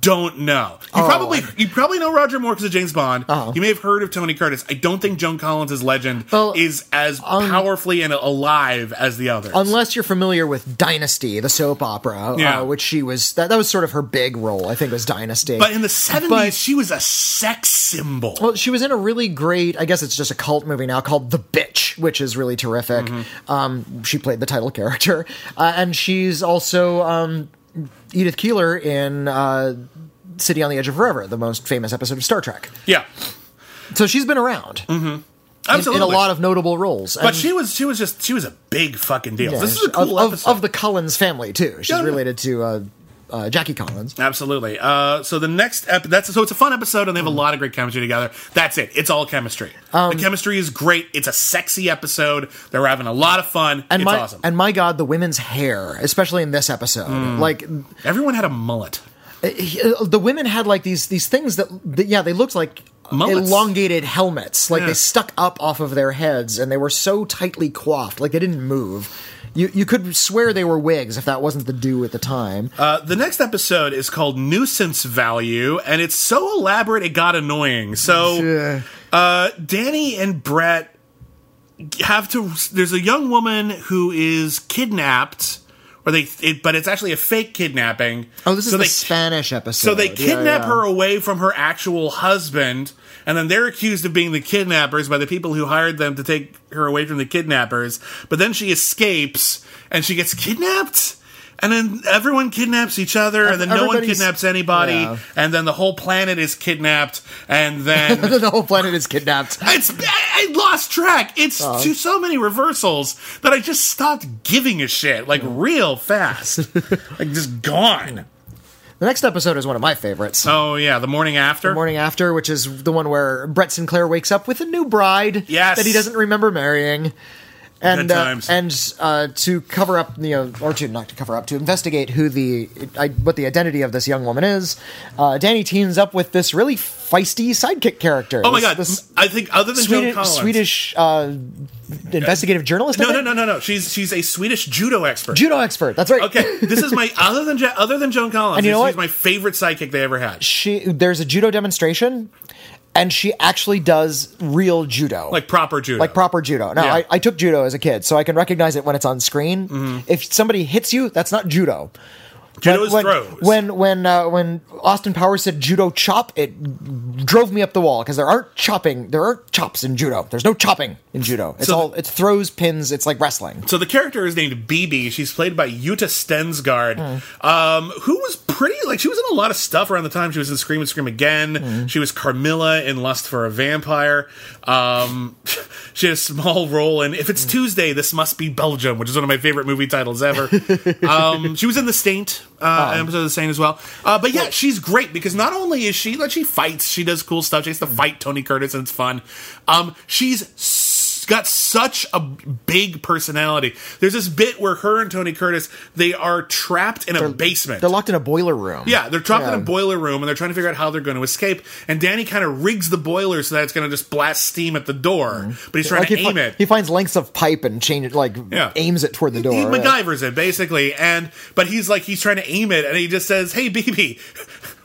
don't know. You Oh, probably I- you probably know Roger Moore because of James Bond. Uh-huh. You may have heard of Tony Curtis. I don't think Joan Collins' legend Well, is as powerfully and alive as the others. Unless you're familiar with Dynasty, the soap opera, Yeah. uh, which she was that, that was sort of her big role. I think was Dynasty. but in the seventies, But- she was a sex symbol. well, she was in a really great. I guess it's just a cult movie now called The Bitch, which is really terrific. Mm-hmm. Um, she played the title character, uh, and she's also um, Edith Keeler in uh, City on the Edge of Forever, the most famous episode of Star Trek. yeah, So she's been around in, in a lot of notable roles. but And- she was she was just she was a big fucking deal. yeah, this is a cool of, episode of the Collins family too. She's yeah. related to uh, uh, Jackie Collins. Absolutely. Uh, so the next ep- that's so it's a fun episode and they have a Mm. lot of great chemistry together. That's it. It's all chemistry. Um, the chemistry is great. It's a sexy episode. They're having a lot of fun. and it's my awesome. and my god, the women's hair, especially in this episode, Mm. like Everyone had a mullet. uh, the women had like these these things that, that yeah, they looked like Mullets. elongated helmets, like Yeah. they stuck up off of their heads, and they were so tightly coiffed, like they didn't move. You you could swear they were wigs if that wasn't the do at the time. Uh, the next episode is called Nuisance Value, and it's so elaborate it got annoying. So, uh, Danny and Brett have to. There's a young woman who is kidnapped, or they, it, but it's actually a fake kidnapping. oh, this is so the Spanish episode. So they Yeah, kidnap yeah. her away from her actual husband, and then they're accused of being the kidnappers by the people who hired them to take her away from the kidnappers. But then she escapes, and she gets kidnapped. And then everyone kidnaps each other, and then no one kidnaps anybody, yeah. and then the whole planet is kidnapped, and then the whole planet is kidnapped. it's I I lost track. It's Oh. to so many reversals that I just stopped giving a shit, like oh. real fast, like just gone. The next episode is one of my favorites. Oh yeah, the morning after. The morning After, which is the one where Brett Sinclair wakes up with a new bride Yes. that he doesn't remember marrying. And uh, and uh, to cover up, you know, or to not to cover up, to investigate who the I, what the identity of this young woman is, uh, Danny teams up with this really feisty sidekick character. Oh my god! this I think other than Joan Swedish, Collins, Swedish uh, investigative journalist. No, no, no, no, no. She's she's a Swedish judo expert. judo expert. That's right. Okay, this is my other than other than Joan Collins. And you know she's what? my favorite sidekick they ever had. she there's a judo demonstration, and she actually does real judo, Like proper judo. like proper judo. Now, Yeah. I, I took judo as a kid, so I can recognize it when it's on screen. Mm-hmm. If somebody hits you, that's not judo. Judo when, throws. When when uh, when Austin Powers said judo chop, it drove me up the wall because there aren't chopping, there aren't chops in judo. There's no chopping in judo. It's So all it's throws, pins. It's like wrestling. So the character is named BB. She's played by Yutte Stensgaard, Hmm. um, who was pretty like she was in a lot of stuff around the time. She was in Scream and Scream Again. Hmm. She was Carmilla in Lust for a Vampire. Um, she had a small role in If It's Hmm. Tuesday, This Must Be Belgium, which is one of my favorite movie titles ever. um, she was in The Saint, uh, an episode of The Saint as well. Uh, but yeah, she's great because not only is she like she fights, she does cool stuff. She has to fight Tony Curtis and it's fun. Um, she's s- got such a big personality. There's this bit where her and Tony Curtis they are trapped in a basement. They're locked in a boiler room. yeah, they're trapped in a boiler room and they're trying to figure out how they're going to escape. And Danny kind of rigs the boiler so that it's going to just blast steam at the door. Mm-hmm. But he's trying Like to he, fi- aim it. he finds lengths of pipe and change it, like Yeah. aims it toward the door. He right? MacGyver's it basically, and but he's like he's trying to aim it, and he just says, "Hey, BB,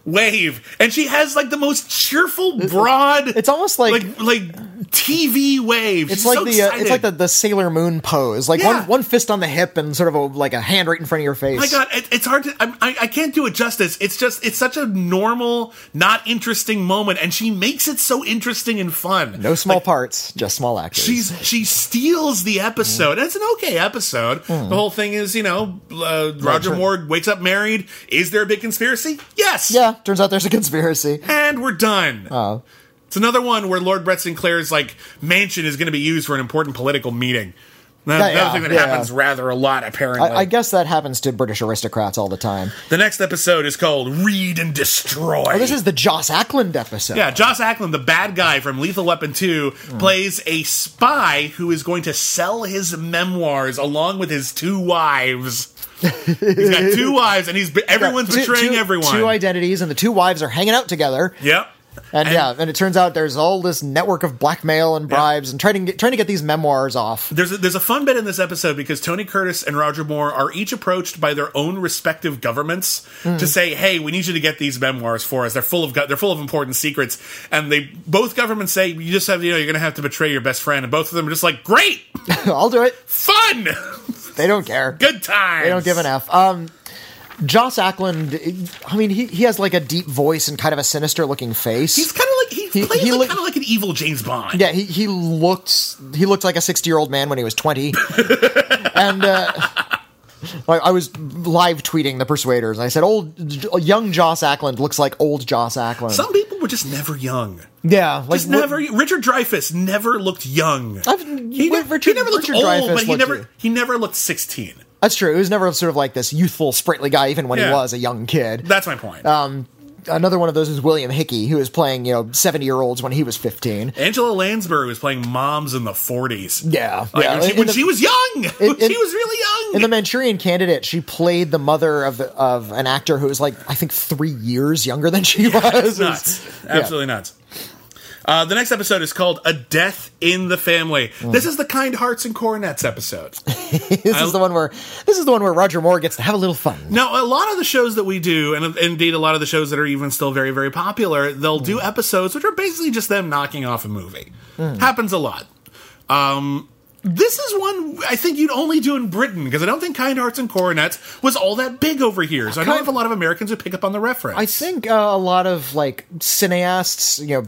wave," and she has like the most cheerful, broad. It's almost like- like like TV wave. It's She's like so the uh, it's like the, the Sailor Moon pose, like Yeah. one one fist on the hip and sort of a, like a hand right in front of your face. My god, it, it's hard to. I, I can't do it justice. It's just it's such a normal, not interesting moment, and she makes it so interesting and fun. No small parts, just small actors. She's she steals the episode. And it's an okay episode. The whole thing is, you know, uh, Roger sure. Moore wakes up married. Is there a big conspiracy? Yes. yeah. Turns out there's a conspiracy. And we're done. Oh. It's another one where Lord Brett Sinclair's like mansion is going to be used for an important political meeting. Yeah, Another yeah, thing that yeah. happens rather a lot, apparently. I, I guess that happens to British aristocrats all the time. the next episode is called Read and Destroy. Oh, this is the Joss Ackland episode. Yeah, Joss Ackland, the bad guy from Lethal Weapon 2, plays a spy who is going to sell his memoirs along with his two wives. He's got two wives, and he's everyone's Two- betraying two- everyone. Two identities, and the two wives are hanging out together. yep. And, And- yeah, and it turns out there's all this network of blackmail and bribes and trying to get, trying to get these memoirs off. There's a, there's a fun bit in this episode because Tony Curtis and Roger Moore are each approached by their own respective governments Hmm. to say, "Hey, we need you to get these memoirs for us. They're full of they're full of important secrets." And they both governments say, "You just have you know you're going to have to betray your best friend." And both of them are just like, "Great, I'll do it. fun, They don't care. good times." They don't give an F. Um, Joss Ackland, I mean, he, he has like a deep voice and kind of a sinister looking face. He's kind of like he, He- plays he like, look- kind of like an evil James Bond. yeah, he, he looked he looked like a sixty year old man when he was twenty, and uh, I, I was live tweeting the Persuaders. And I said, "Old young Joss Ackland looks like old Joss Ackland." Some people were just never young. yeah, like Just never. Richard Dreyfuss never looked young. I've- he, Richard- ne- he never looked Richard old, Dreyfuss but he never you. he never looked sixteen. That's true. He was never sort of like this youthful, sprightly guy, even when he was a young kid. That's my point. Um, Another one of those is William Hickey, who was playing, you know, 70 year olds when he was 15. Angela Lansbury was playing moms in the 40s. Yeah. Like, yeah. when, she, when the- she was young. in- she was really young. In the Manchurian Candidate, she played the mother of the, of an actor who was like I think three years younger than she was. It was- nuts. yeah. Absolutely nuts. Uh, the next episode is called A Death in the Family. Mm. This is the Kind Hearts and Coronets episode. This is the one where this is the one where Roger Moore gets to have a little fun. Now, a lot of the shows that we do, and indeed a lot of the shows that are even still very, very popular, they'll do Mm. episodes which are basically just them knocking off a movie. Mm. Happens a lot. Um, this is one I think you'd only do in Britain because I don't think Kind Hearts and Coronets was all that big over here. So I don't Kind- have a lot of Americans who pick up on the reference. I think uh, a lot of like cineasts, you know,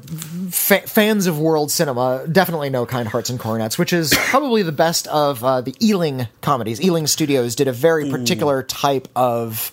fa- fans of world cinema definitely know Kind Hearts and Coronets, which is probably the best of uh, the Ealing comedies. Ealing Studios did a very particular type of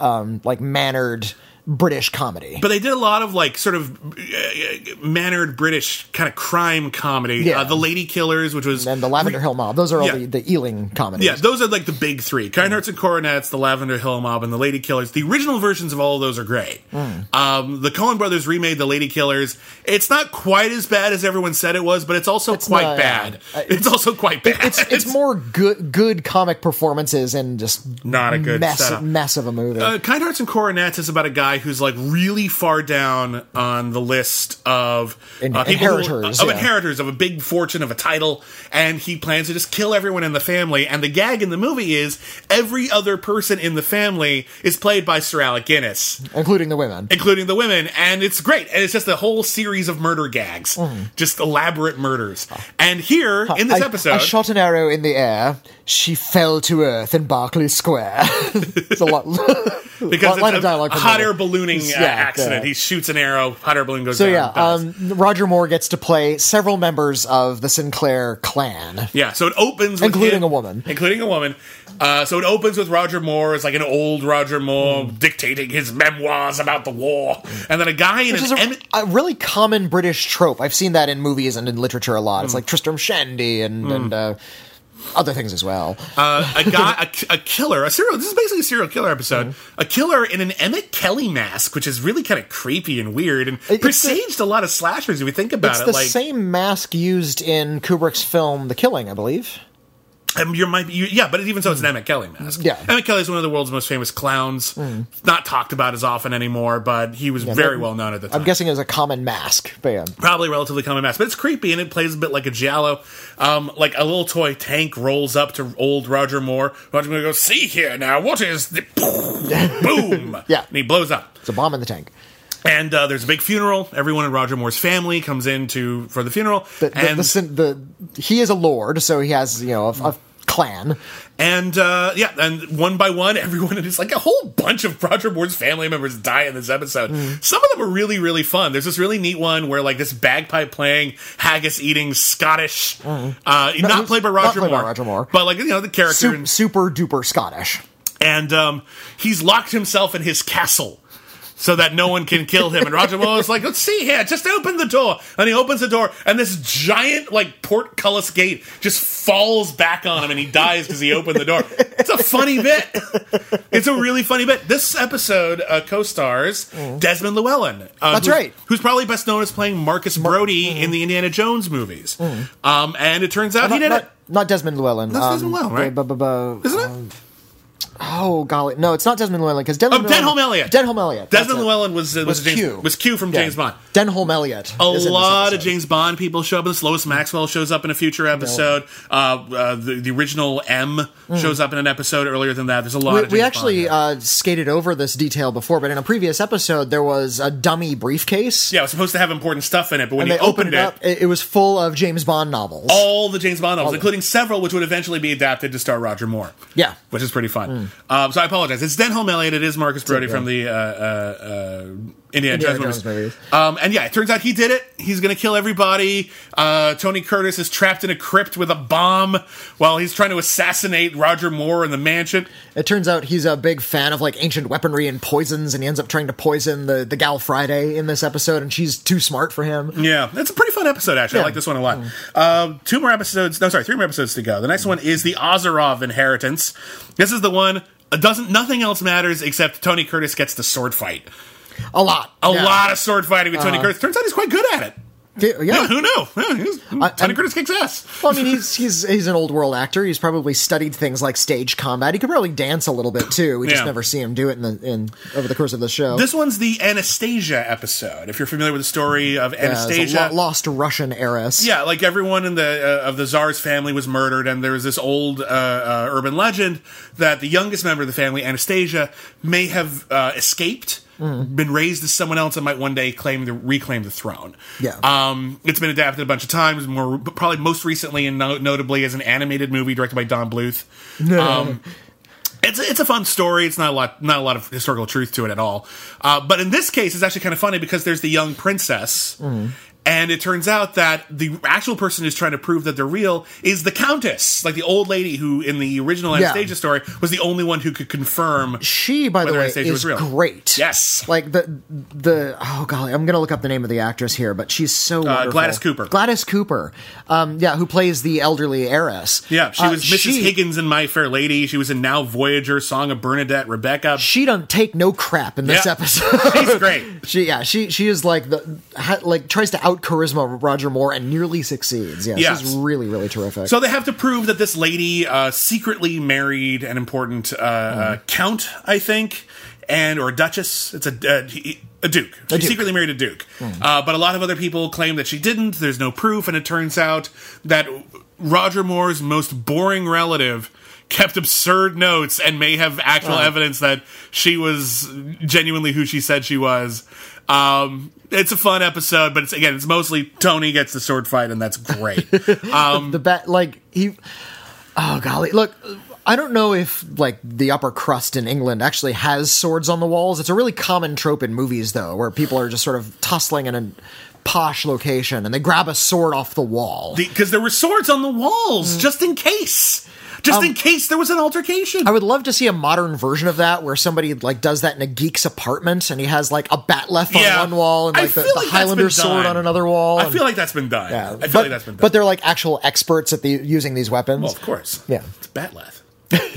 um, like mannered British comedy. But they did a lot of like sort of uh, mannered British kind of crime comedy. Yeah. Uh, the Lady Killers, which was and the Lavender Hill Mob. Those are all Yeah. the, the Ealing comedies. Yeah, those are like the big three: Kind Hearts and Coronets, the Lavender Hill Mob, and the Lady Killers. The original versions of all of those are great. Hmm. Um, the Coen Brothers remade the Lady Killers. It's not quite as bad as everyone said it was, but it's also quite not, bad. Uh, it's, also quite bad. it's it's more good good comic performances and just Not a good mess setup. mess of a movie. Uh, kind Hearts and Coronets is about a guy guy who's like really far down on the list of uh, people who- inheritors, of yeah. inheritors of a big fortune of a title, and he plans to just kill everyone in the family. And the gag in the movie is every other person in the family is played by Sir Alec Guinness including the women. including the women, and it's great. And it's just a whole series of murder gags, Mm. just elaborate murders. And here in this I, episode, I shot an arrow in the air. She fell to earth in Berkeley Square. it's a lot. because line it's of a, dialogue a hot air. Ballooning uh, Yeah, accident. yeah. He shoots an arrow, hot air balloon goes So down. yeah, um, Roger Moore gets to play several members of the Sinclair clan. Yeah, so it opens with Including him- a woman. including a woman. Uh, so it opens with Roger Moore as like an old Roger Moore dictating his memoirs about the war, and then a guy in Which an is a, em- a really common British trope. I've seen that in movies and in literature a lot. Hmm. It's like Tristram Shandy and, and uh, other things as well. uh, a guy, a, a killer, a serial. This is basically a serial killer episode. Mm-hmm. A killer in an Emmett Kelly mask, which is really kind of creepy and weird, and It- it's presaged a lot of slashers. If we think about it's it, the like same mask used in Kubrick's film The Killing, I believe. Um, you might be, you, yeah, but even so, it's an Emmett Kelly mask. Mm. Yeah. Mm. Emmett Kelly is one of the world's most famous clowns. Not talked about as often anymore, but he was very well known at the time. I'm guessing it was a common mask. But yeah. Probably relatively common mask, but it's creepy and it plays a bit like a giallo. Um, like a little toy tank rolls up to old Roger Moore. Roger Moore goes, "See here now, what is the boom?" Yeah. and he blows up. It's a bomb in the tank. And uh, there's a big funeral. Everyone in Roger Moore's family comes in to for the funeral. The, the, and the, the, he is a lord, so he has, you know, a, a clan. And uh, yeah, and one by one, everyone it's like a whole bunch of Roger Moore's family members die in this episode. Mm. Some of them are really, really fun. There's this really neat one where like this bagpipe playing, haggis eating Scottish, uh, not played by Mm. not Roger played by Moore, Roger Moore. but like you know the character, Super, super duper Scottish. and um, he's locked himself in his castle. So that no one can kill him, and Roger Moore is like, "Let's see here, just open the door." And he opens the door, and this giant, like portcullis gate, just falls back on him, and he dies because he opened the door. It's a funny bit. It's a really funny bit. This episode uh, co-stars Desmond Llewellyn. Uh, That's who's- right. Who's probably best known as playing Marcus Brody in the Indiana Jones movies. Um, and it turns out he did not, it. not Desmond Llewellyn. That's um, Desmond Llewellyn, right? Isn't it? Oh golly, no, it's not Desmond Llewellyn because Desmond. Oh, Denholm Elliott. Denholm Elliott. Desmond. Llewellyn was uh, was, Was James, Q. was Q from Yeah. James Bond. Denholm Elliott. A is in this lot of. James Bond people show up. This Lois Maxwell shows up in a future episode. Uh, uh, the, the original M shows up in an episode earlier than that. There's a lot We, of James we actually here. uh, skated over this detail before, but in a previous episode, there was a dummy briefcase. yeah, it was supposed to have important stuff in it, but when and you they opened, opened it up. It, it was full of James Bond novels. all the James Bond novels, All including several which would eventually be adapted to star Roger Moore. Yeah. which is pretty fun. Um, so I apologize. It's Denholm Elliott. It is Marcus Brody okay. from the uh, uh, uh, Indiana, Indiana Jones, Jones movies. movies. Um, and yeah, it turns out he did it. He's going to kill everybody. Uh, Tony Curtis is trapped in a crypt with a bomb while he's trying to assassinate Roger Moore in the mansion. It turns out he's a big fan of like ancient weaponry and poisons, and he ends up trying to poison the, the gal Friday in this episode, and she's too smart for him. Yeah, it's a pretty fun episode, actually. I like this one a lot. Um, two more episodes. No, sorry, three more episodes to go. The next one is the Ozerov inheritance. This is the one. Doesn't nothing else matters except Tony Curtis gets the sword fight. A lot. A Yeah. lot of sword fighting with Tony Uh, Curtis. Turns out he's quite good at it. Yeah. Yeah, who knew? Yeah, Tony Curtis kicks ass. Well, I mean, he's he's he's an old world actor. He's probably studied things like stage combat. He could probably dance a little bit too. We just Yeah. never see him do it in the in over the course of the show. This one's the Anastasia episode. If you're familiar with the story of Anastasia, lo- lost Russian heiress. Yeah, like everyone in the uh, of the czar's family was murdered, and there was this old uh, uh, urban legend that the youngest member of the family, Anastasia, may have uh, escaped, Mm. been raised as someone else, and might one day claim to reclaim the throne. Yeah. um, it's been adapted a bunch of times, more probably most recently and no- notably as an animated movie directed by Don Bluth. Um, it's it's a fun story. It's not a lot not a lot of historical truth to it at all. Uh, but in this case, it's actually kind of funny because there's the young princess, and it turns out that the actual person who's trying to prove that they're real is the countess, like the old lady who in the original Yeah. Anastasia story was the only one who could confirm. She, by the way, Anastasia is great. Yes. like the the oh golly, I'm gonna look up the name of the actress here, but she's so. Uh, Gladys Cooper. Gladys Cooper, um, yeah, who plays the elderly heiress. Yeah, she Uh, was Mrs. she- Higgins in My Fair Lady. She was in Now Voyager, Song of Bernadette, Rebecca. She don't take no crap in this Yeah. episode. She's great. She yeah she she is like the like tries to out charisma Roger Moore and nearly succeeds. Yeah, Yes. she's really really terrific. So they have to prove that this lady uh, secretly married an important uh, uh, count, I think, and or a duchess. It's a uh, he- a duke. She duke. secretly married a duke, uh, but a lot of other people claim that she didn't. There's no proof, and it turns out that Roger Moore's most boring relative kept absurd notes and may have actual evidence that she was genuinely who she said she was. Um, it's a fun episode, but it's again, it's mostly Tony gets the sword fight, and that's great. Um, the bat like he oh golly. Look i don't know if like the upper crust in england actually has swords on the walls. It's a really common trope in movies though where people are just sort of tussling in a posh location and they grab a sword off the wall. Because there were swords on the walls just in case, just in case there was an altercation. I would love to see a modern version of that where somebody like does that in a geek's apartment and he has like a bat'leth Yeah. on one wall and like the, feel the Highlander sword on another wall. I feel like that's been done. yeah. I feel but, like that's been done. but they're like actual experts at the using these weapons. well, of course. Yeah. it's Bat'leth.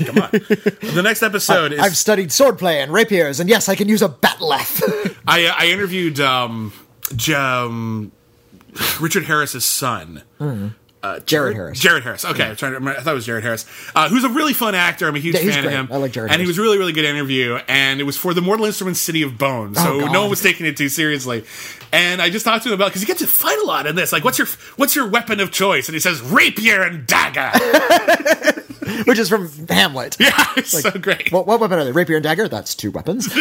Come on. the next episode is I've studied swordplay and rapiers, and yes, I can use a bat'leth. I, I interviewed um, J- um, Richard Harris's son. Uh, Jared Harris. Jared Harris. Okay, I'm trying to remember, I thought it was Jared Harris, uh, who's a really fun actor. I'm a huge Yeah, fan great. of him. I like Jared And he was really, really good interview. And it was for the Mortal Instruments City of Bones, so Oh, no one was taking it too seriously. And I just talked to him about because you get to fight a lot in this. Like, what's your what's your weapon of choice? And he says rapier and dagger. which is from Hamlet. yeah, it's so great. What, what weapon are they? Rapier and dagger? That's two weapons.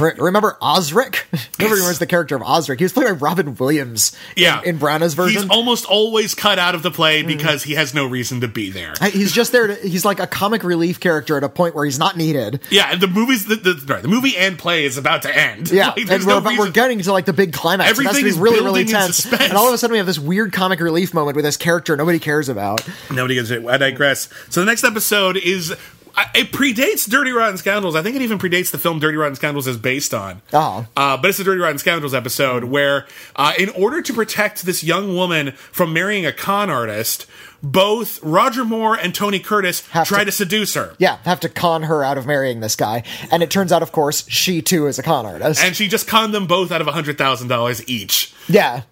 Re- Remember Osric? Nobody remembers the character of Osric. He was played by Robin Williams in, yeah, in Branagh's version. He's almost always cut out of the play mm. because he has no reason to be there. He's just there. To, he's like a comic relief character at a point where he's not needed. Yeah, and the movies, the, the, the movie and play is about to end. Yeah, Like, and we're, no we're getting to like the big climax. Everything be is really, really tense. And all of a sudden, we have this weird comic relief moment with this character nobody cares about. Nobody gives it. I digress. So the next episode is. It predates Dirty Rotten Scoundrels. I think it even predates the film Dirty Rotten Scoundrels is based on. Oh. Uh, but it's a Dirty Rotten Scoundrels episode where, uh, in order to protect this young woman from marrying a con artist, both Roger Moore and Tony Curtis Have try to- to seduce her. Yeah, have to con her out of marrying this guy. And it turns out, of course, she too is a con artist. And she just conned them both out of $100,000 each. yeah.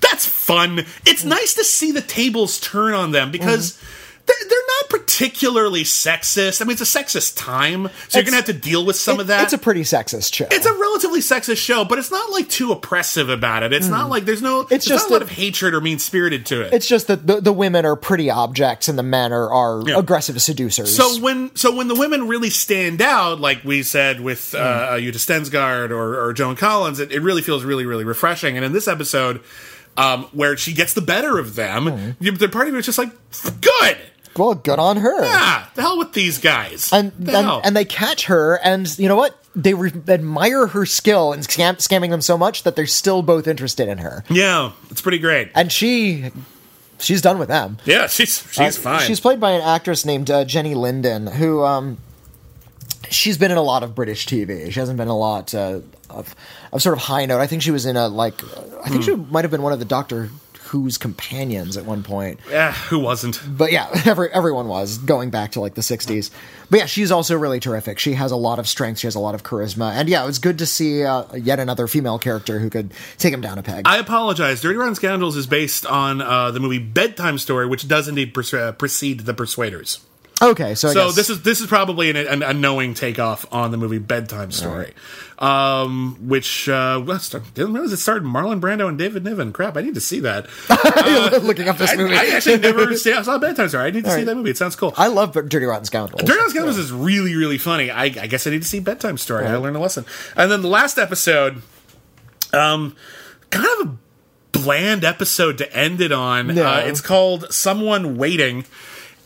that's fun. It's Mm. nice to see the tables turn on them because they're, they're not particularly sexist. I mean, it's a sexist time, so you're going to have to deal with some It- of that. It's a pretty sexist show. It's a relatively sexist show, but it's not like too oppressive about it. It's not like there's no. It's, just not a lot of hatred or mean spirited to it. It's just that the, the women are pretty objects and the men are, are Yeah. aggressive seducers. So when so when the women really stand out, like we said with uh, Mm. Yutte Stensgaard or, or Joan Collins, it, it really feels really really refreshing. And in this episode, um, where she gets the better of them, Mm. the party was just like, good. Well, good on her. Ah, the hell with these guys. And, The and and they catch her, and you know what? They re- admire her skill in scam- scamming them so much that they're still both interested in her. yeah, it's pretty great. And she, she's done with them. Yeah, she's she's Uh, fine. She's played by an actress named uh, Jennie Linden, who um, she's been in a lot of British TV. She hasn't been in a lot uh, of of sort of high note. I think she was in a like, I think she Hmm. might have been one of the Doctor Who's companions at one point. yeah, who wasn't? But yeah, every, everyone was going back to like the 60s. But yeah, she's also really terrific. She has a lot of strength. She has a lot of charisma. And yeah, it was good to see uh, yet another female character who could take him down a peg. I apologize. Dirty Rotten Scoundrels is based on uh, the movie Bedtime Story, which does indeed uh, precede The Persuaders. Okay, so I so guess, this is this is probably an, an, a knowing takeoff on the movie Bedtime Story, um, which uh, didn't realize it starred Marlon Brando and David Niven. Crap, I need to see that. looking up this I, movie. I actually never saw, saw Bedtime Story. I need to see right. that movie. It sounds cool. I love Dirty Rotten Scoundrels. Dirty Rotten Scoundrels is really, really funny. I, I guess I need to see Bedtime Story. I learned a lesson. And then the last episode, um, kind of a bland episode to end it on. No. Uh, it's called Someone Waiting.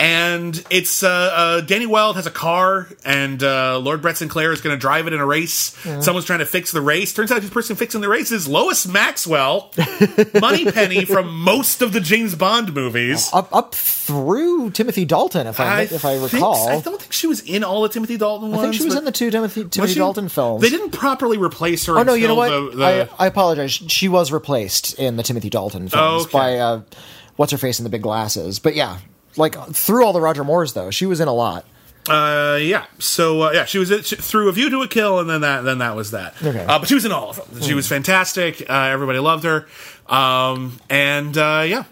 And it's uh, uh, Danny Wilde has a car, and uh, Lord Brett Sinclair is going to drive it in a race. Someone's trying to fix the race. Turns out the person fixing the race is Lois Maxwell, Moneypenny from most of the James Bond movies. up up through Timothy Dalton, if I, if I think- recall. I don't think she was in all the Timothy Dalton ones. I think she was in the two Timothy, Timothy she- Dalton films. They didn't properly replace her. Oh no, you know what? The, the, I, I apologize. She was replaced in the Timothy Dalton films Okay. by uh, what's her face in the big glasses. But yeah, like through all the Roger Moores though, she was in a lot. uh, yeah. So uh, yeah, she was in, she, through a view to a kill, and then that then that was that. Okay. Uh, but she was in all of them. She was fantastic. Uh, everybody loved her. Um, and uh, yeah,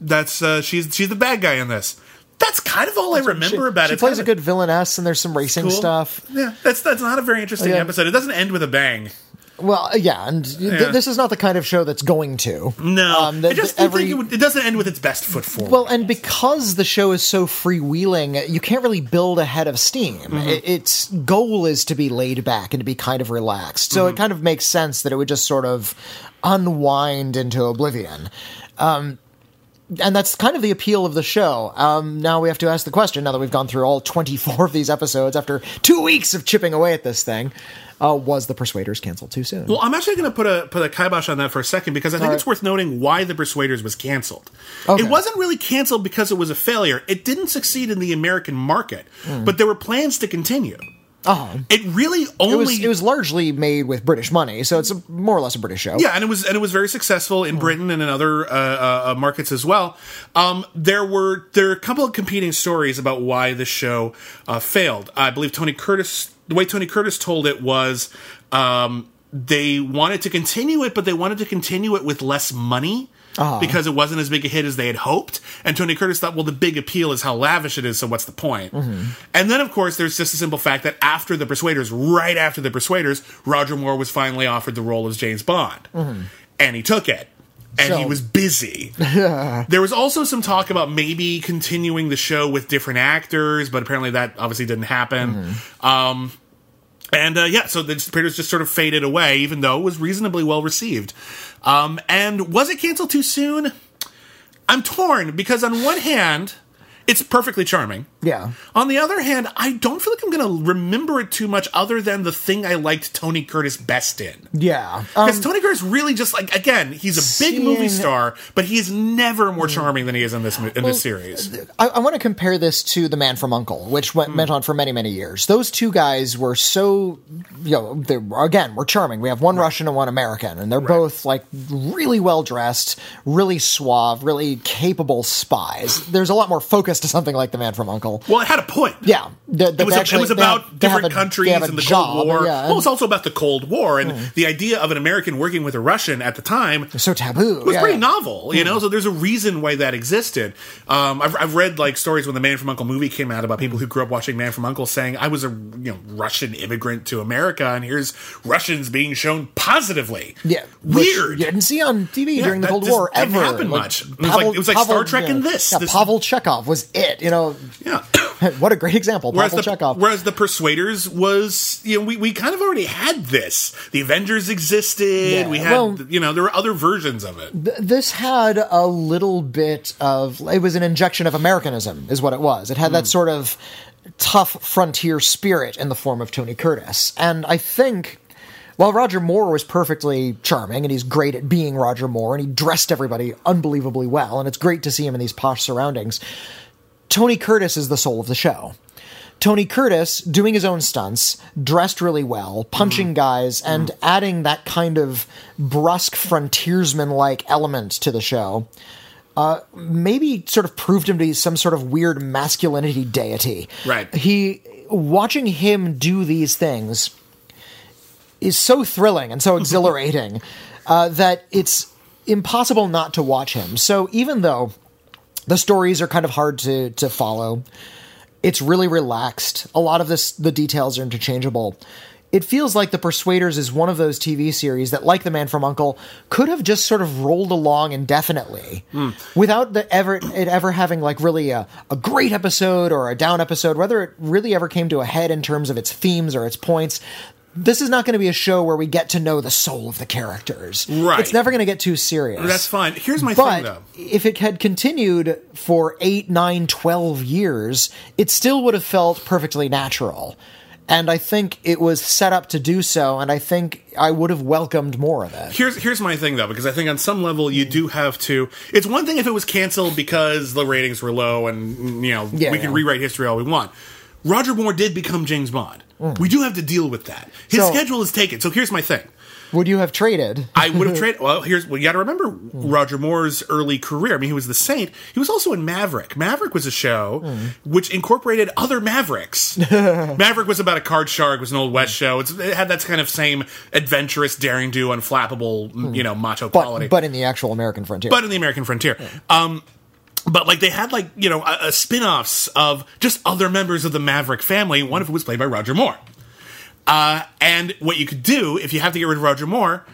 that's uh, she's she's the bad guy in this. That's kind of all I remember she, about she it. It's plays kind a good villainess, and there's some racing cool. stuff. Yeah, that's that's not a very interesting Yeah. episode. It doesn't end with a bang. Well, yeah, and th- Yeah. this is not the kind of show that's going to. No, Um, the- I just every- it, would, it doesn't end with its best foot forward. Well, and because the show is so freewheeling, you can't really build ahead of steam. Mm-hmm. I- its goal is to be laid back and to be kind of relaxed. So Mm-hmm. it kind of makes sense that it would just sort of unwind into oblivion. Um, and that's kind of the appeal of the show. Um, now we have to ask the question, now that we've gone through all 24 of these episodes after two weeks of chipping away at this thing, uh, was The Persuaders canceled too soon? Well, I'm actually going to put a put a kibosh on that for a second because I think All it's worth noting why The Persuaders was canceled. Okay. It wasn't really canceled because it was a failure. It didn't succeed in the American market, but there were plans to continue. Hmm. Oh. It really only It was, it was largely made with British money, so it's a, more or less a British show. Yeah, and it was and it was very successful in Britain and in other uh, uh, uh, markets as well. Um, there were there are a couple of competing stories about why the show uh, failed. I believe Tony Curtis. The way Tony Curtis told it was um, they wanted to continue it, but they wanted to continue it with less money. Because it wasn't as big a hit as they had hoped. And Tony Curtis thought, well, the big appeal is how lavish it is, so what's the point? And then, of course, there's just the simple fact that after The Persuaders, right after The Persuaders, Roger Moore was finally offered the role as James Bond. And he took it. And he was busy. there was also some talk about maybe continuing the show with different actors, but apparently that obviously didn't happen. Um, and uh, yeah, so the Persuaders just sort of faded away, even though it was reasonably well received. Um, and was it canceled too soon? I'm torn because on one hand, it's perfectly charming. Yeah. On the other hand, I don't feel like I'm going to remember it too much other than the thing I liked Tony Curtis best in. Yeah. Um, Because Tony Curtis really just like again, he's a big movie star, but he is never more charming than he is in this in this series. I, I want to compare this to The Man from Uncle, which went, Hmm. went on for many, many years. Those two guys were so, you know, they again, were charming. We have one Russian and one American, and they're both like really well dressed, really suave, really capable spies. There's a lot more focus to something like The Man from Uncle. Well, it had a point. Yeah, It was, they it was about have- different a- countries they have a and the job, Cold War. Yeah, well, it was also about the Cold War, and the idea of an American working with a Russian at the time so taboo. It was yeah, pretty yeah. novel, you know. So there's a reason why that existed. Um, I've, I've read like stories when the Man from Uncle movie came out about people who grew up watching Man from Uncle saying, "I was a you know Russian immigrant to America, and here's Russians being shown positively." Yeah, weird. You didn't see on TV Yeah, during the Cold War didn't ever. happen much. It was like- it was like Star Trek and this. Yeah, This- Pavel Chekhov was it. You know, Yeah. what a great example, Whereas Pavel the, Chekhov. whereas the Persuaders was, you know, we, we kind of already had this. The Avengers existed. Yeah, we had, well- you know, there were other versions of it. Th- this had a little bit of it was an injection of Americanism, is what it was. It had Hmm. that sort of tough frontier spirit in the form of Tony Curtis, and I think. While Roger Moore was perfectly charming and he's great at being Roger Moore and he dressed everybody unbelievably well and it's great to see him in these posh surroundings, Tony Curtis is the soul of the show. Tony Curtis doing his own stunts, dressed really well, punching guys, and adding that kind of brusque frontiersman like element to the show. Uh, maybe sort of proved him to be some sort of weird masculinity deity. Right. He watching him do these things is so thrilling and so exhilarating uh, that it's impossible not to watch him. So even though the stories are kind of hard to to follow, it's really relaxed. A lot of this the details are interchangeable. It feels like The Persuaders is one of those TV series that, like The Man from Uncle, could have just sort of rolled along indefinitely hmm. without the ever it ever having like really a, a great episode or a down episode, whether it really ever came to a head in terms of its themes or its points. This is not going to be a show where we get to know the soul of the characters. Right. It's never going to get too serious. That's fine. Here's my But thing, though. if it had continued for eight, nine, twelve years, it still would have felt perfectly natural. And I think it was set up to do so, and I think I would have welcomed more of it. Here's here's my thing though, because I think on some level you do have to. It's one thing if it was canceled because the ratings were low, and you know Yeah, we can rewrite history all we want. Roger Moore did become James Bond. We do have to deal with that. His Mm. So- schedule is taken. So here's my thing. Would you have traded? I would have traded. Well, here's well, you got to remember Hmm. Roger Moore's early career. I mean, he was the Saint. He was also in Maverick. Maverick was a show Hmm. which incorporated other Mavericks. Maverick was about a card shark. It was an old West show. It's, it had that kind of same adventurous, daring do, unflappable, you know, macho. But, quality. but in the actual American frontier. but in the American frontier. Um, But like they had like you know a, a spin-offs of just other members of the Maverick family. One of whom was played by Roger Moore. Uh, and what you could do if you have to get rid of Roger Moore,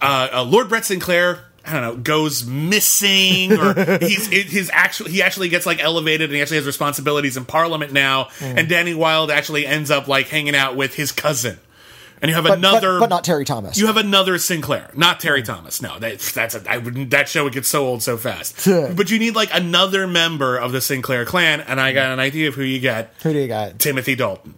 uh, uh, Lord Brett Sinclair, I don't know, goes missing, or he's his actual he actually gets like elevated, and he actually has responsibilities in Parliament now. And Danny Wilde actually ends up like hanging out with his cousin, and you have But, but- another, but, not Terry Thomas. you have another Sinclair, not Terry Thomas. No, that, that's a, I wouldn't. That show would get so old so fast. but you need like another member of the Sinclair clan, and I got an idea of who you get. Who do you got? Timothy Dalton.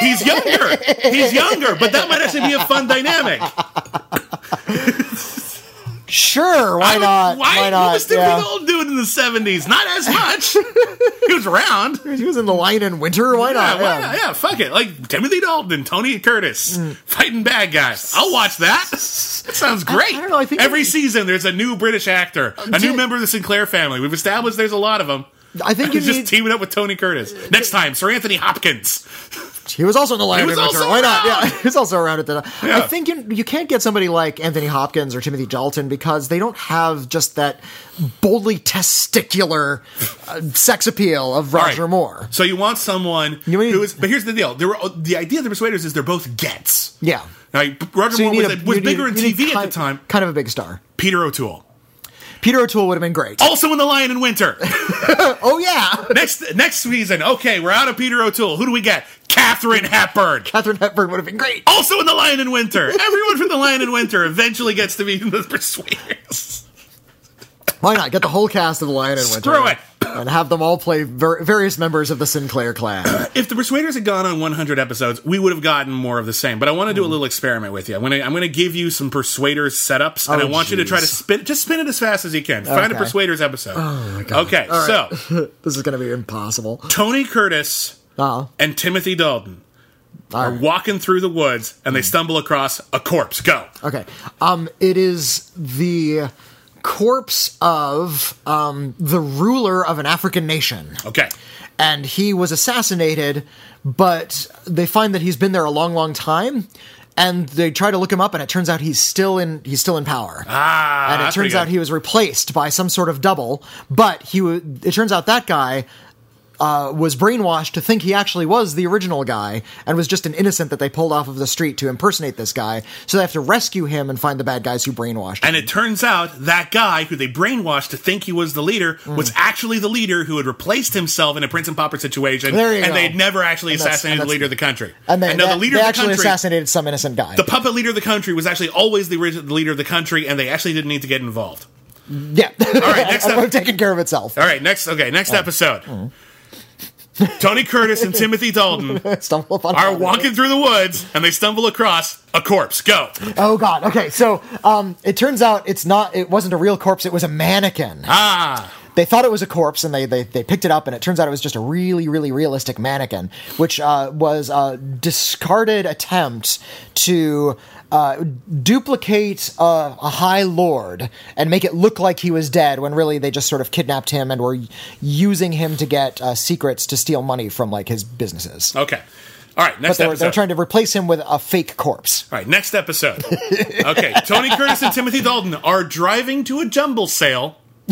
He's younger. He's younger, but that might actually be a fun dynamic. Sure, why I would- not? Why, Why, not? What was yeah. Dalton doing in the seventies? Not as much. he was around. He was in the Lion in Winter. Why Yeah, not? why Yeah. not? Yeah, fuck it. Like Timothy Dalton and Tony Curtis mm. fighting bad guys. I'll watch that. That sounds great. I don't know, I think every season there's a new British actor, a new member of the Sinclair family. We've established there's a lot of them. I think you just need. teaming up with Tony Curtis. Next time, Sir Anthony Hopkins. He was also in the was winter. Why not? around. Yeah, he was also around at the time. Yeah. I think you you can't get somebody like Anthony Hopkins or Timothy Dalton because they don't have just that boldly testicular uh, sex appeal of Roger right. Moore. So you want someone You mean- who is, but here's the deal. There were, the idea of the Persuaders is they're both gets. Yeah. Now, Roger So Moore was, a- was bigger in TV kind, at the time. Kind of a big star. Peter O'Toole. Peter O'Toole would have been great. Also in The Lion in Winter. Oh yeah, next next season, okay, we're out of Peter O'Toole. Who do we get? Katharine Hepburn. Katharine Hepburn would have been great. Also in The Lion in Winter. Everyone from The Lion in Winter eventually gets to be in the Persuaders. Why not get the whole cast of the Lion and Winter? Screw it. and have them all play ver- various members of the Sinclair clan. If the Persuaders had gone on 100 episodes, we would have gotten more of the same. But I want to do Hmm. a little experiment with you. I'm going to I'm going to give you some Persuaders setups, and Oh, I want you to try to spin just spin it as fast as you can. Find a Okay. Persuaders episode. Oh my god. Okay, All right. so this is going to be impossible. Tony Curtis Oh, and Timothy Dalton are walking through the woods, and they Hmm. stumble across a corpse. Go. Okay. Um, it is the corpse of um, the ruler of an African nation. Okay. And he was assassinated, but they find that he's been there a long, long time. And they try to look him up, and it turns out he's still in he's still in power. Ah, and it turns out he was replaced by some sort of double. But he wa it turns out that guy uh, was brainwashed to think he actually was the original guy and was just an innocent that they pulled off of the street to impersonate this guy. So they have to rescue him and find the bad guys who brainwashed him. And it turns out that guy who they brainwashed to think he was the leader was actually the leader who had replaced himself in a Prince and Pauper situation. There you and go. they'd never actually And assassinated and the leader of the country. and they, now they- the leader they of the actually country, assassinated some innocent guy. the puppet leader of the country, was actually always the original leader of the country, and they actually didn't need to get involved. yeah. All right, next and up. would have taken care of itself. All right, next. Okay, next episode. Tony Curtis and Timothy Dalton Stumble upon are walking through the woods, and they stumble across a corpse. Go. Oh god. Okay, so um, it turns out it's not. It wasn't a real corpse. It was a mannequin. Ah, they thought it was a corpse and they, they, they picked it up and it turns out it was just a really really realistic mannequin which uh, was a discarded attempt to uh, duplicate a, a high lord and make it look like he was dead when really they just sort of kidnapped him and were using him to get uh, secrets to steal money from like his businesses okay. All right, but next they were, they were episode. try to replace him with a fake corpse All right, next episode. Okay, Tony Curtis and Timothy Dalton are driving to a jumble sale.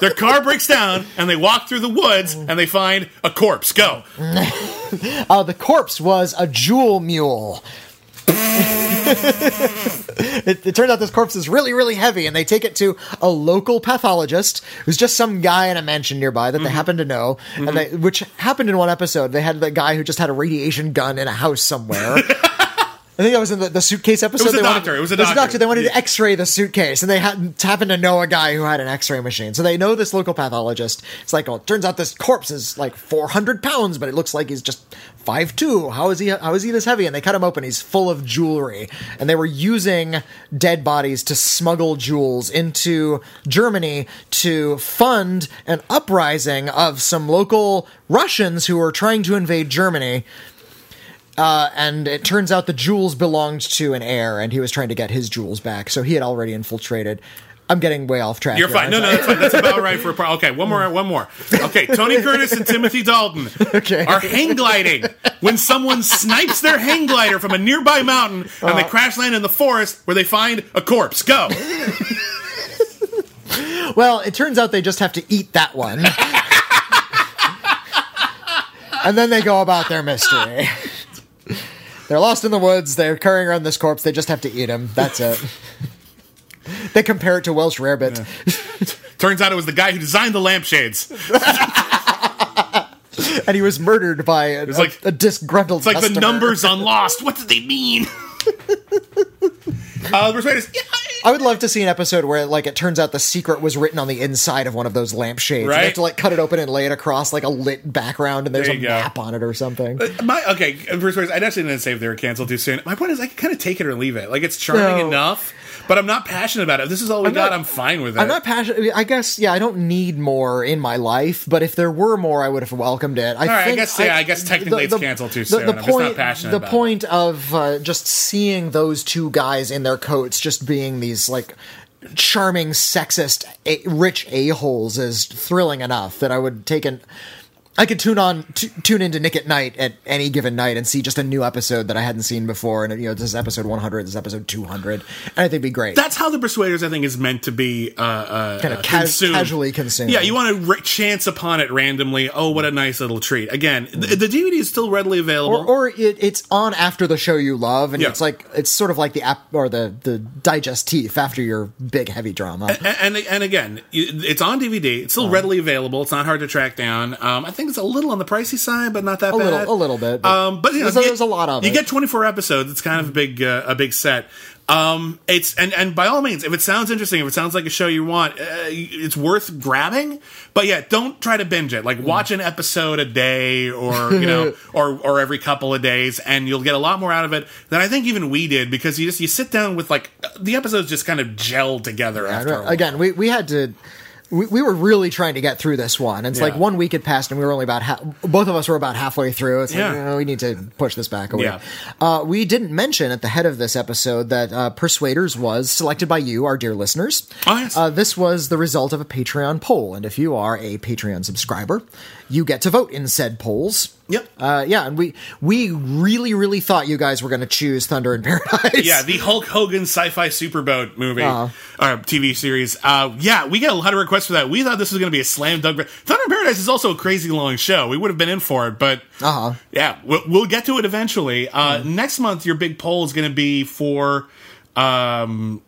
Their car breaks down, and they walk through the woods, and they find a corpse. Go. uh, the corpse was a jewel mule it, it turned out this corpse is really, really heavy, and they take it to a local pathologist who's just some guy in a mansion nearby that they Mm-hmm. happen to know, and they, which happened in one episode. They had the guy who just had a radiation gun in a house somewhere. I think that was in the, the suitcase episode. It was a They wanted- doctor. It was a it was a doctor. They wanted Yeah. to X-ray the suitcase, and they had, happened to know a guy who had an X-ray machine. So they know this local pathologist. It's like, oh, it turns out this corpse is like 400 pounds, but it looks like he's just five two. How is he? How is he this heavy? And they cut him open. He's full of jewelry, and they were using dead bodies to smuggle jewels into Germany to fund an uprising of some local Russians who were trying to invade Germany. Uh, and it turns out the jewels belonged to an heir, and he was trying to get his jewels back. So he had already infiltrated. I'm getting way off track. You're here, fine. No, no, that's fine. That's about right for a pro. Okay, one more, one more. Okay, Tony Curtis and Timothy Dalton Okay. are hang gliding when someone snipes their hang glider from a nearby mountain and Uh-huh. they crash land in the forest where they find a corpse. Go. Well, it turns out they just have to eat that one. and then they go about their mystery. They're lost in the woods. They're carrying around this corpse. They just have to eat him. That's it. they compare it to Welsh rarebit. Turns out it was the guy who designed the lampshades. and he was murdered by a, It's like- a, a disgruntled It's like the numbers on Lost. What did they mean? uh, the persuaders. Yeah, I would love to see an episode where, like, it turns out the secret was written on the inside of one of those lampshades. Right. You have to like cut it open and lay it across like a lit background, and there's There a go. map on it or something. Uh, my okay, persuaders. I actually didn't say if they were canceled too soon. My point is, I can kind of take it or leave it. Like it's charming No. enough, but I'm not passionate about it. If this is all we I'm got, not- I'm fine with it. I'm not passionate. I guess, yeah, I don't need more in my life, but if there were more, I would have welcomed it. I right, I guess, yeah, I guess technically it's canceled too soon. I'm just not passionate The about it. point of uh, just seeing those two guys in their coats just being these, like, charming, sexist, a- rich a-holes is thrilling enough that I would take an. I could tune on, t- tune into Nick at Nite at any given night and see just a new episode that I hadn't seen before. And you know, this is episode 100, this is episode 200, and I think it'd be great. That's how the Persuaders, I think, is meant to be uh, uh, Kinda uh, cas- consumed. casually consumed. Yeah, you want to r- chance upon it randomly. Oh, what a nice little treat! Again, the, the DVD is still readily available. or, or it, it's on after the show you love, and Yeah. it's like it's sort of like the app or the the digestif after your big heavy drama. and, and and again, it's on DVD. It's Uh-huh. still readily available. It's not hard to track down. Um, I think it's a little on the pricey side, but not that A bad. little- a little bit, but Um, but you know, there's- get- there's a lot of You it. get 24 episodes. It's kind of a big uh, a big set. Um, it's and and by all means, if it sounds interesting, if it sounds like a show you want, uh, it's worth grabbing. But yeah, don't try to binge it. Like Mm. watch an episode a day, or you know, or or every couple of days, and you'll get a lot more out of it than I think even we did because you just you sit down with like the episodes just kind of gel together after a while. Again, we we had to. We, we were really trying to get through this one. It's like one week had passed, and we were only about half. Both of us were about halfway through. It's like Yeah. "Oh, we need to push this back a week. Yeah. Uh, we didn't mention at the head of this episode that uh, Persuaders was selected by you, our dear listeners. Oh, yes. Uh, this was the result of a Patreon poll, and if you are a Patreon subscriber, you get to vote in said polls. Yep. Uh, yeah, and we we really really thought you guys were going to choose Thunder in Paradise. Yeah, the Hulk Hogan sci-fi superboat movie Uh-huh. or TV series. Uh, yeah, we got a lot of requests for that. We thought this was going to be a slam dunk. Thunder in Paradise is also a crazy long show. We would have been in for it, but Uh-huh. yeah, we'll, we'll get to it eventually. Uh, Next month, your big poll is going to be for. Um,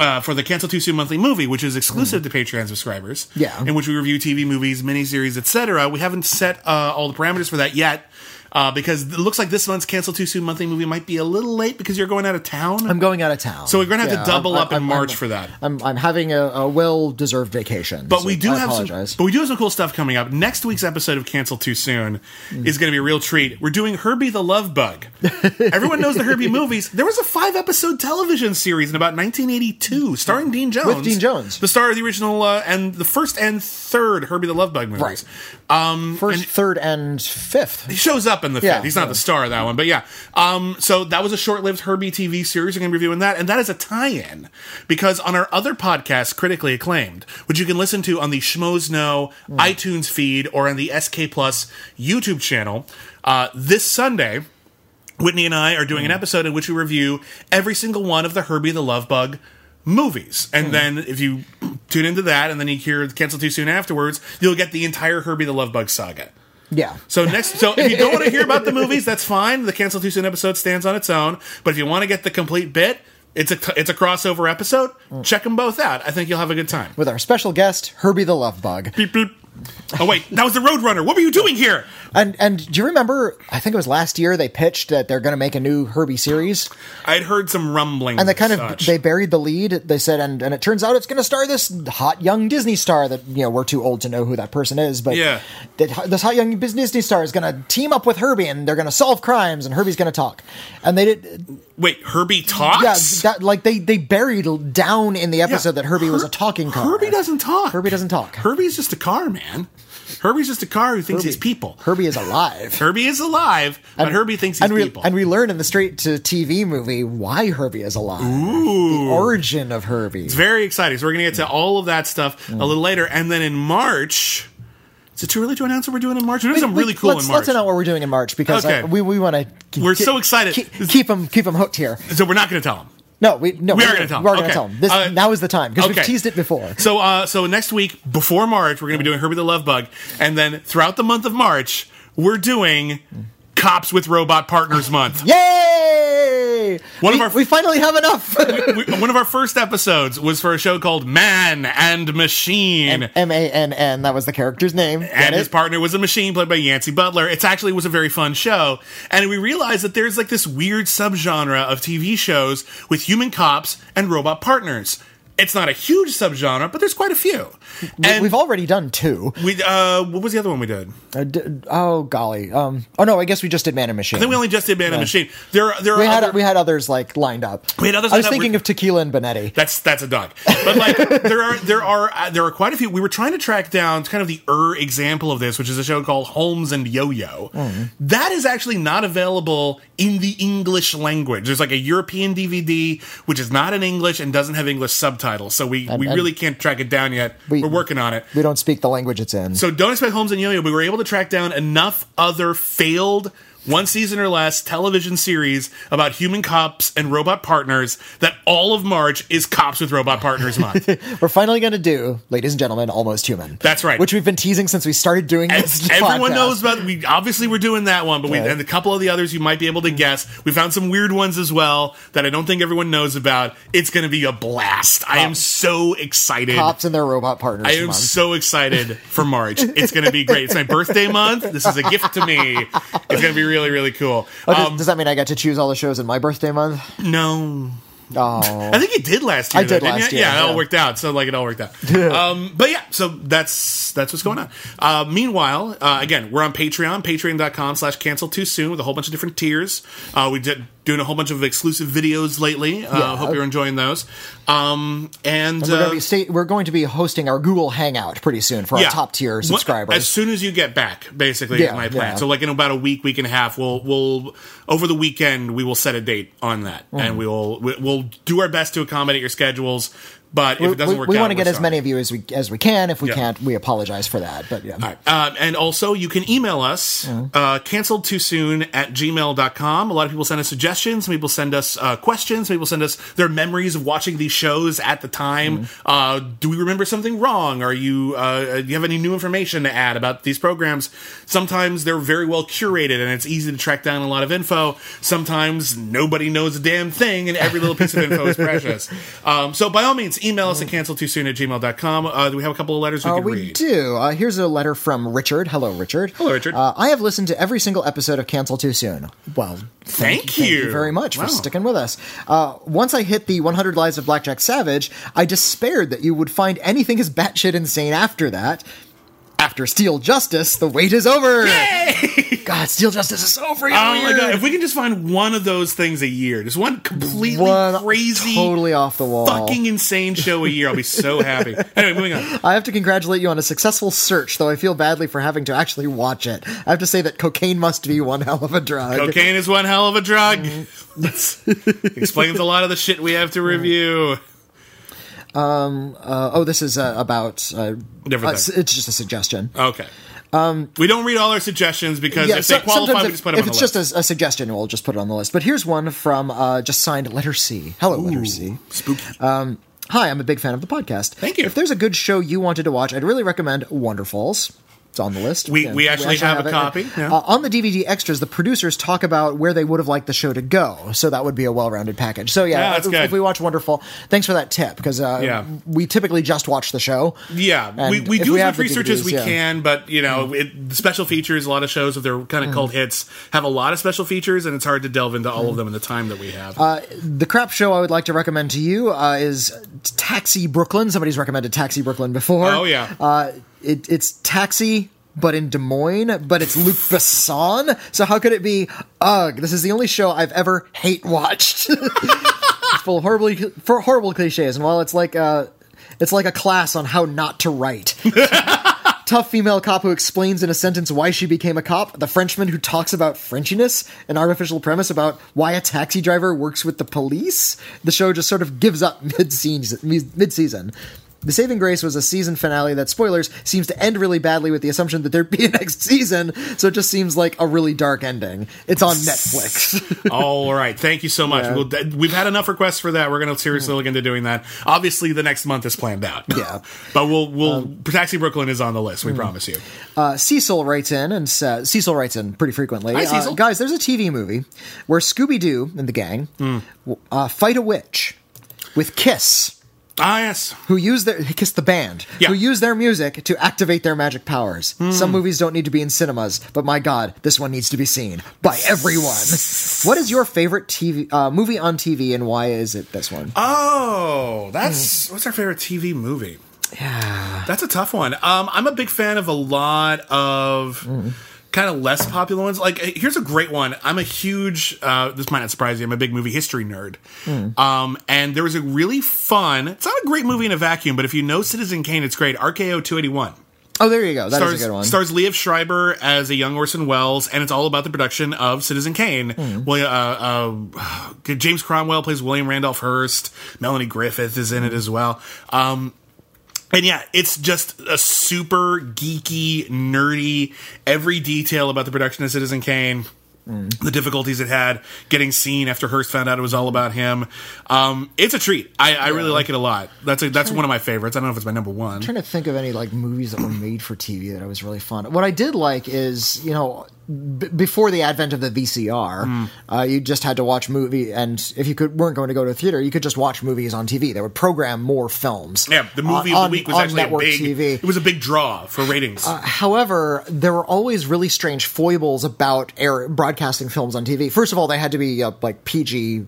uh, for the Cancel Too Soon monthly movie, which is exclusive to Patreon subscribers, Yeah. in which we review TV, movies, miniseries, etc. We haven't set uh, all the parameters for that yet, uh, because it looks like this month's Cancel Too Soon monthly movie might be a little late because you're going out of town. I'm going out of town, So we're gonna have to double I'm- up in I'm- March I'm- for that. I'm I'm having a, a well deserved vacation, But so we do I have some, apologize. but we do have some cool stuff coming up. Next week's episode of Cancel Too Soon is going to be a real treat. We're doing Herbie the Love Bug. Everyone knows the Herbie movies. There was a five episode television series in about 1982 starring Dean Jones. With Dean Jones. the star of the original uh, and the first and third Herbie the Love Bug movies. Um, First, third, and fifth. he shows up in the Yeah, fifth. He's not yeah. the star of that one, but yeah. Um, so that was a short-lived Herbie TV series. We're going to be reviewing that, and that is a tie-in because on our other podcast, critically acclaimed, which you can listen to on the Schmoes Know Hmm. iTunes feed or on the SK Plus YouTube channel, uh, this Sunday. Whitney and I are doing Hmm. an episode in which we review every single one of the Herbie the Love Bug movies. And Hmm. then if you tune into that and then you hear Cancel Too Soon afterwards, you'll get the entire Herbie the Love Bug saga. Yeah. So next, so if you don't want to hear about the movies, that's fine. The Cancel Too Soon episode stands on its own. But if you want to get the complete bit, it's a it's a crossover episode. Check them both out. I think you'll have a good time. With our special guest, Herbie the Love Bug. Beep, boop. Oh wait, that was the Roadrunner. What were you doing here? And and do you remember? I think it was last year they pitched that they're going to make a new Herbie series, I'd heard some rumbling, and they kind of they buried the lead. They said, and and it turns out it's going to star this hot young Disney star that you know we're too old to know who that person is, but Yeah. that this hot young Disney star is going to team up with Herbie, and they're going to solve crimes, and Herbie's going to talk. And they did, wait. Herbie talks. yeah, that like they they buried down in the episode that Herbie was a talking car. Herbie doesn't talk. Herbie doesn't talk. Herbie's just a car, man. Herbie's just a car who thinks he's people. Herbie is alive. Herbie is alive, but Herbie thinks he's and we, people. And we learn in the straight to TV movie why Herbie is alive. The origin of Herbie. It's very exciting. So we're going to get to all of that stuff Mm. a little later, and then in March. Is it too early to announce what we're doing in March? We're doing something really cool let's, in March. Let's announce what we're doing in March because Okay. uh, we, we want to. We're so excited. Keep, keep them keep them hooked here. So we're not going to tell them. No, we no We are gonna tell We're going to Okay. tell him. This Uh, now is the time because okay. we've teased it before. So, uh, so next week before March, we're going to be doing Herbie the Love Bug, and then throughout the month of March, we're doing Cops with Robot Partners Month. Yay! One of our- we finally have enough. We- one of our first episodes was for a show called Mann and Machine. M A N N. That was the character's name. Get and it? his partner was a machine played by Yancey Butler. It's actually was a very fun show, and we realized that there's like this weird subgenre of TV shows with human cops and robot partners. It's not a huge subgenre, but there's quite a few. And We've already done two. we uh, what was the other one we did? Uh, d- oh golly. Um. Oh no. I guess we just did Mann and Machine. I think we only just did Mann and Machine. There, there we are had other, we had others like lined up. We had others I was lined up. thinking of Tequila and Bonetti. That's that's a dog. But like there are there are uh, there are quite a few. We were trying to track down kind of the er example of this, which is a show called Holmes and Yo-Yo. Mm-hmm. That is actually not available in the English language. There's like a European DVD which is not in English and doesn't have English subtitles. So we we and- really can't track it down yet. We- are working on it. We don't speak the language it's in. So don't expect Holmes and Yo-Yo. We were able to track down enough other failed one season or less television series about human cops and robot partners that all of March is Cops with Robot Partners Month. We're finally going to do, ladies and gentlemen, Almost Human. That's right. Which we've been teasing since we started doing And this. everyone podcast. knows about. We obviously we're doing that one, but we and a couple of the others you might be able to guess. We found some weird ones as well that I don't think everyone knows about. It's going to be a blast. I am so excited. cops and their robot partners. I am month. so excited for March. It's going to be great. It's my birthday month. This is a gift to me. It's going to be really, really cool. Oh, does, Um, does that mean I get to choose all the shows in my birthday month? no. Oh, I think you did last year. I did though, last you? year, Yeah, it all worked out. So like it all worked out. um, but yeah, so that's that's what's going on. Uh, meanwhile, uh, again, we're on Patreon, patreon.com slash cancel too soon with a whole bunch of different tiers. Uh, we did doing a whole bunch of exclusive videos lately. Uh, Yeah. Hope you're enjoying those. Um, and we're, uh, going to be sta- we're going to be hosting our Google Hangout pretty soon for our top tier subscribers. As soon as you get back, basically, Yeah, is my plan. yeah. So, like in about a week, week and a half, we'll we'll over the weekend we will set a date on that, Mm. and we will we'll do our best to accommodate your schedules. But if we it doesn't we, work, we out, want to get as sorry. many of you as we as we can. If we Yeah. can't, we apologize for that. But yeah, All right. Uh, and also, you can email us, uh, canceled too soon at gmail.com. A lot of people send us suggestions. Some people send us uh, questions. Some people send us their memories of watching these shows at the time. Uh, do we remember something wrong? Are you, uh, do you have any new information to add about these programs? Sometimes they're very well curated and it's easy to track down a lot of info. Sometimes nobody knows a damn thing and every little piece of info is precious. Um, so by all means, email us at canceled too soon at gmail.com. Uh, do we have a couple of letters we Uh, can we read? do. Uh, here's a letter from Richard. Hello, Richard. Hello, Richard. Uh, I have listened to every single episode of Cancel Too Soon. Well, Thank you very much Wow. for sticking with us. Uh, once I hit the 100 Lives of Blackjack Savage, I despaired that you would find anything as batshit insane after that. After Steel Justice, the wait is over. God, Steel Justice is so freaking Oh my weird. god! If we can just find one of those things a year, just one completely One crazy, totally off the wall. fucking insane show a year, I'll be so happy. Anyway, moving on. I have to congratulate you on a successful search, though I feel badly for having to actually watch it. I have to say that cocaine must be one hell of a drug. Cocaine is one hell of a drug. Mm-hmm. Explains a lot of the shit we have to review. Uh, oh, this is uh, about. Uh, Different uh, thing. it's just a suggestion. Okay. Um, we don't read all our suggestions because if Um, so- they qualify, we just put them if on it's the just a, a suggestion, we'll just put it on the list. But here's one from uh, just signed letter C. Hello, letter C. Spooky. Hi, I'm a big fan of the podcast. Thank you. If there's a good show you wanted to watch, I'd really recommend Wonderfalls. It's on the list. We- we actually have a it. copy, yeah. Uh, on the DVD extras, the producers talk about where they would have liked the show to go, so that would be a well-rounded package. So yeah, Yeah, that's if, good. if we watch Wonderfalls, thanks for that tip because uh, Yeah. we typically just watch the show. Yeah, we, we do we as have much research as we. Mm. can, but you know, it, the special features, a lot of shows, if they're kind of cult hits, have a lot of special features, and it's hard to delve into all of them in the time that we have. Uh, The crap show I would like to recommend to you uh, is Taxi Brooklyn. Somebody's recommended Taxi Brooklyn before. Oh, yeah. It, it's Taxi, but in Des Moines, but it's Luc Besson. So how could it be? Ugh, this is the only show I've ever hate watched. it's full of horribly for horrible cliches, and while it's like uh, it's like a class on how not to write. Tough female cop who explains in a sentence why she became a cop. The Frenchman who talks about Frenchiness, an artificial premise about why a taxi driver works with the police. The show just sort of gives up mid-season. Mid-season. The saving grace was a season finale that, spoilers, seems to end really badly with the assumption that there'd be a next season, so it just seems like a really dark ending. It's on Netflix. All right, thank you so much. Yeah. We'll, we've had enough requests for that. We're going to seriously look into doing that. Obviously, the next month is planned out. Yeah. Um, but we'll we'll Taxi Brooklyn is on the list. We promise you. Uh, Cecil writes in and says, Cecil writes in pretty frequently. Hi, uh, guys, there's a TV movie where Scooby Doo and the gang w- uh, fight a witch with Kiss. Ah, yes. who use their Kiss the band, Yeah. who use their music to activate their magic powers. Hmm. Some movies don't need to be in cinemas, but my God, this one needs to be seen by everyone. what is your favorite TV uh, movie on TV, and why is it this one? Oh, that's what's our favorite TV movie? yeah, That's a tough one. Um, I'm a big fan of a lot of kind of less popular ones. Like, eh, here's a great one. I'm a huge. Uh, this might not surprise you. I'm a big movie history nerd. Um, and there was a really fun. It's not a great movie in a vacuum, but if you know Citizen Kane, it's great. RKO 281 oh, there you go. That is stars, a good one. stars Liev Schreiber as a young Orson Welles, and it's all about the production of Citizen Kane. Hmm. Well, uh, uh, James Cromwell plays William Randolph Hearst. Melanie Griffith is in it as well. Um, and yeah, it's just a super geeky, nerdy, every detail about the production of Citizen Kane. The difficulties it had getting seen after Hearst found out it was all about him. Um, it's a treat. I, I really like it a lot. That's a, that's one of my favorites. I don't know if it's my number one. I'm trying to think of any like movies that were made for TV that I was really fond of. What I did like is, you know, b- before the advent of the VCR, Hmm. uh, you just had to watch movie, and if you could weren't going to go to a theater, you could just watch movies on TV. They would program more films. Yeah, the movie on- of the week was on actually a network big. TV. It was a big draw for ratings. However, there were always really strange foibles about air broadcasting films on TV. First of all, they had to be uh, like PG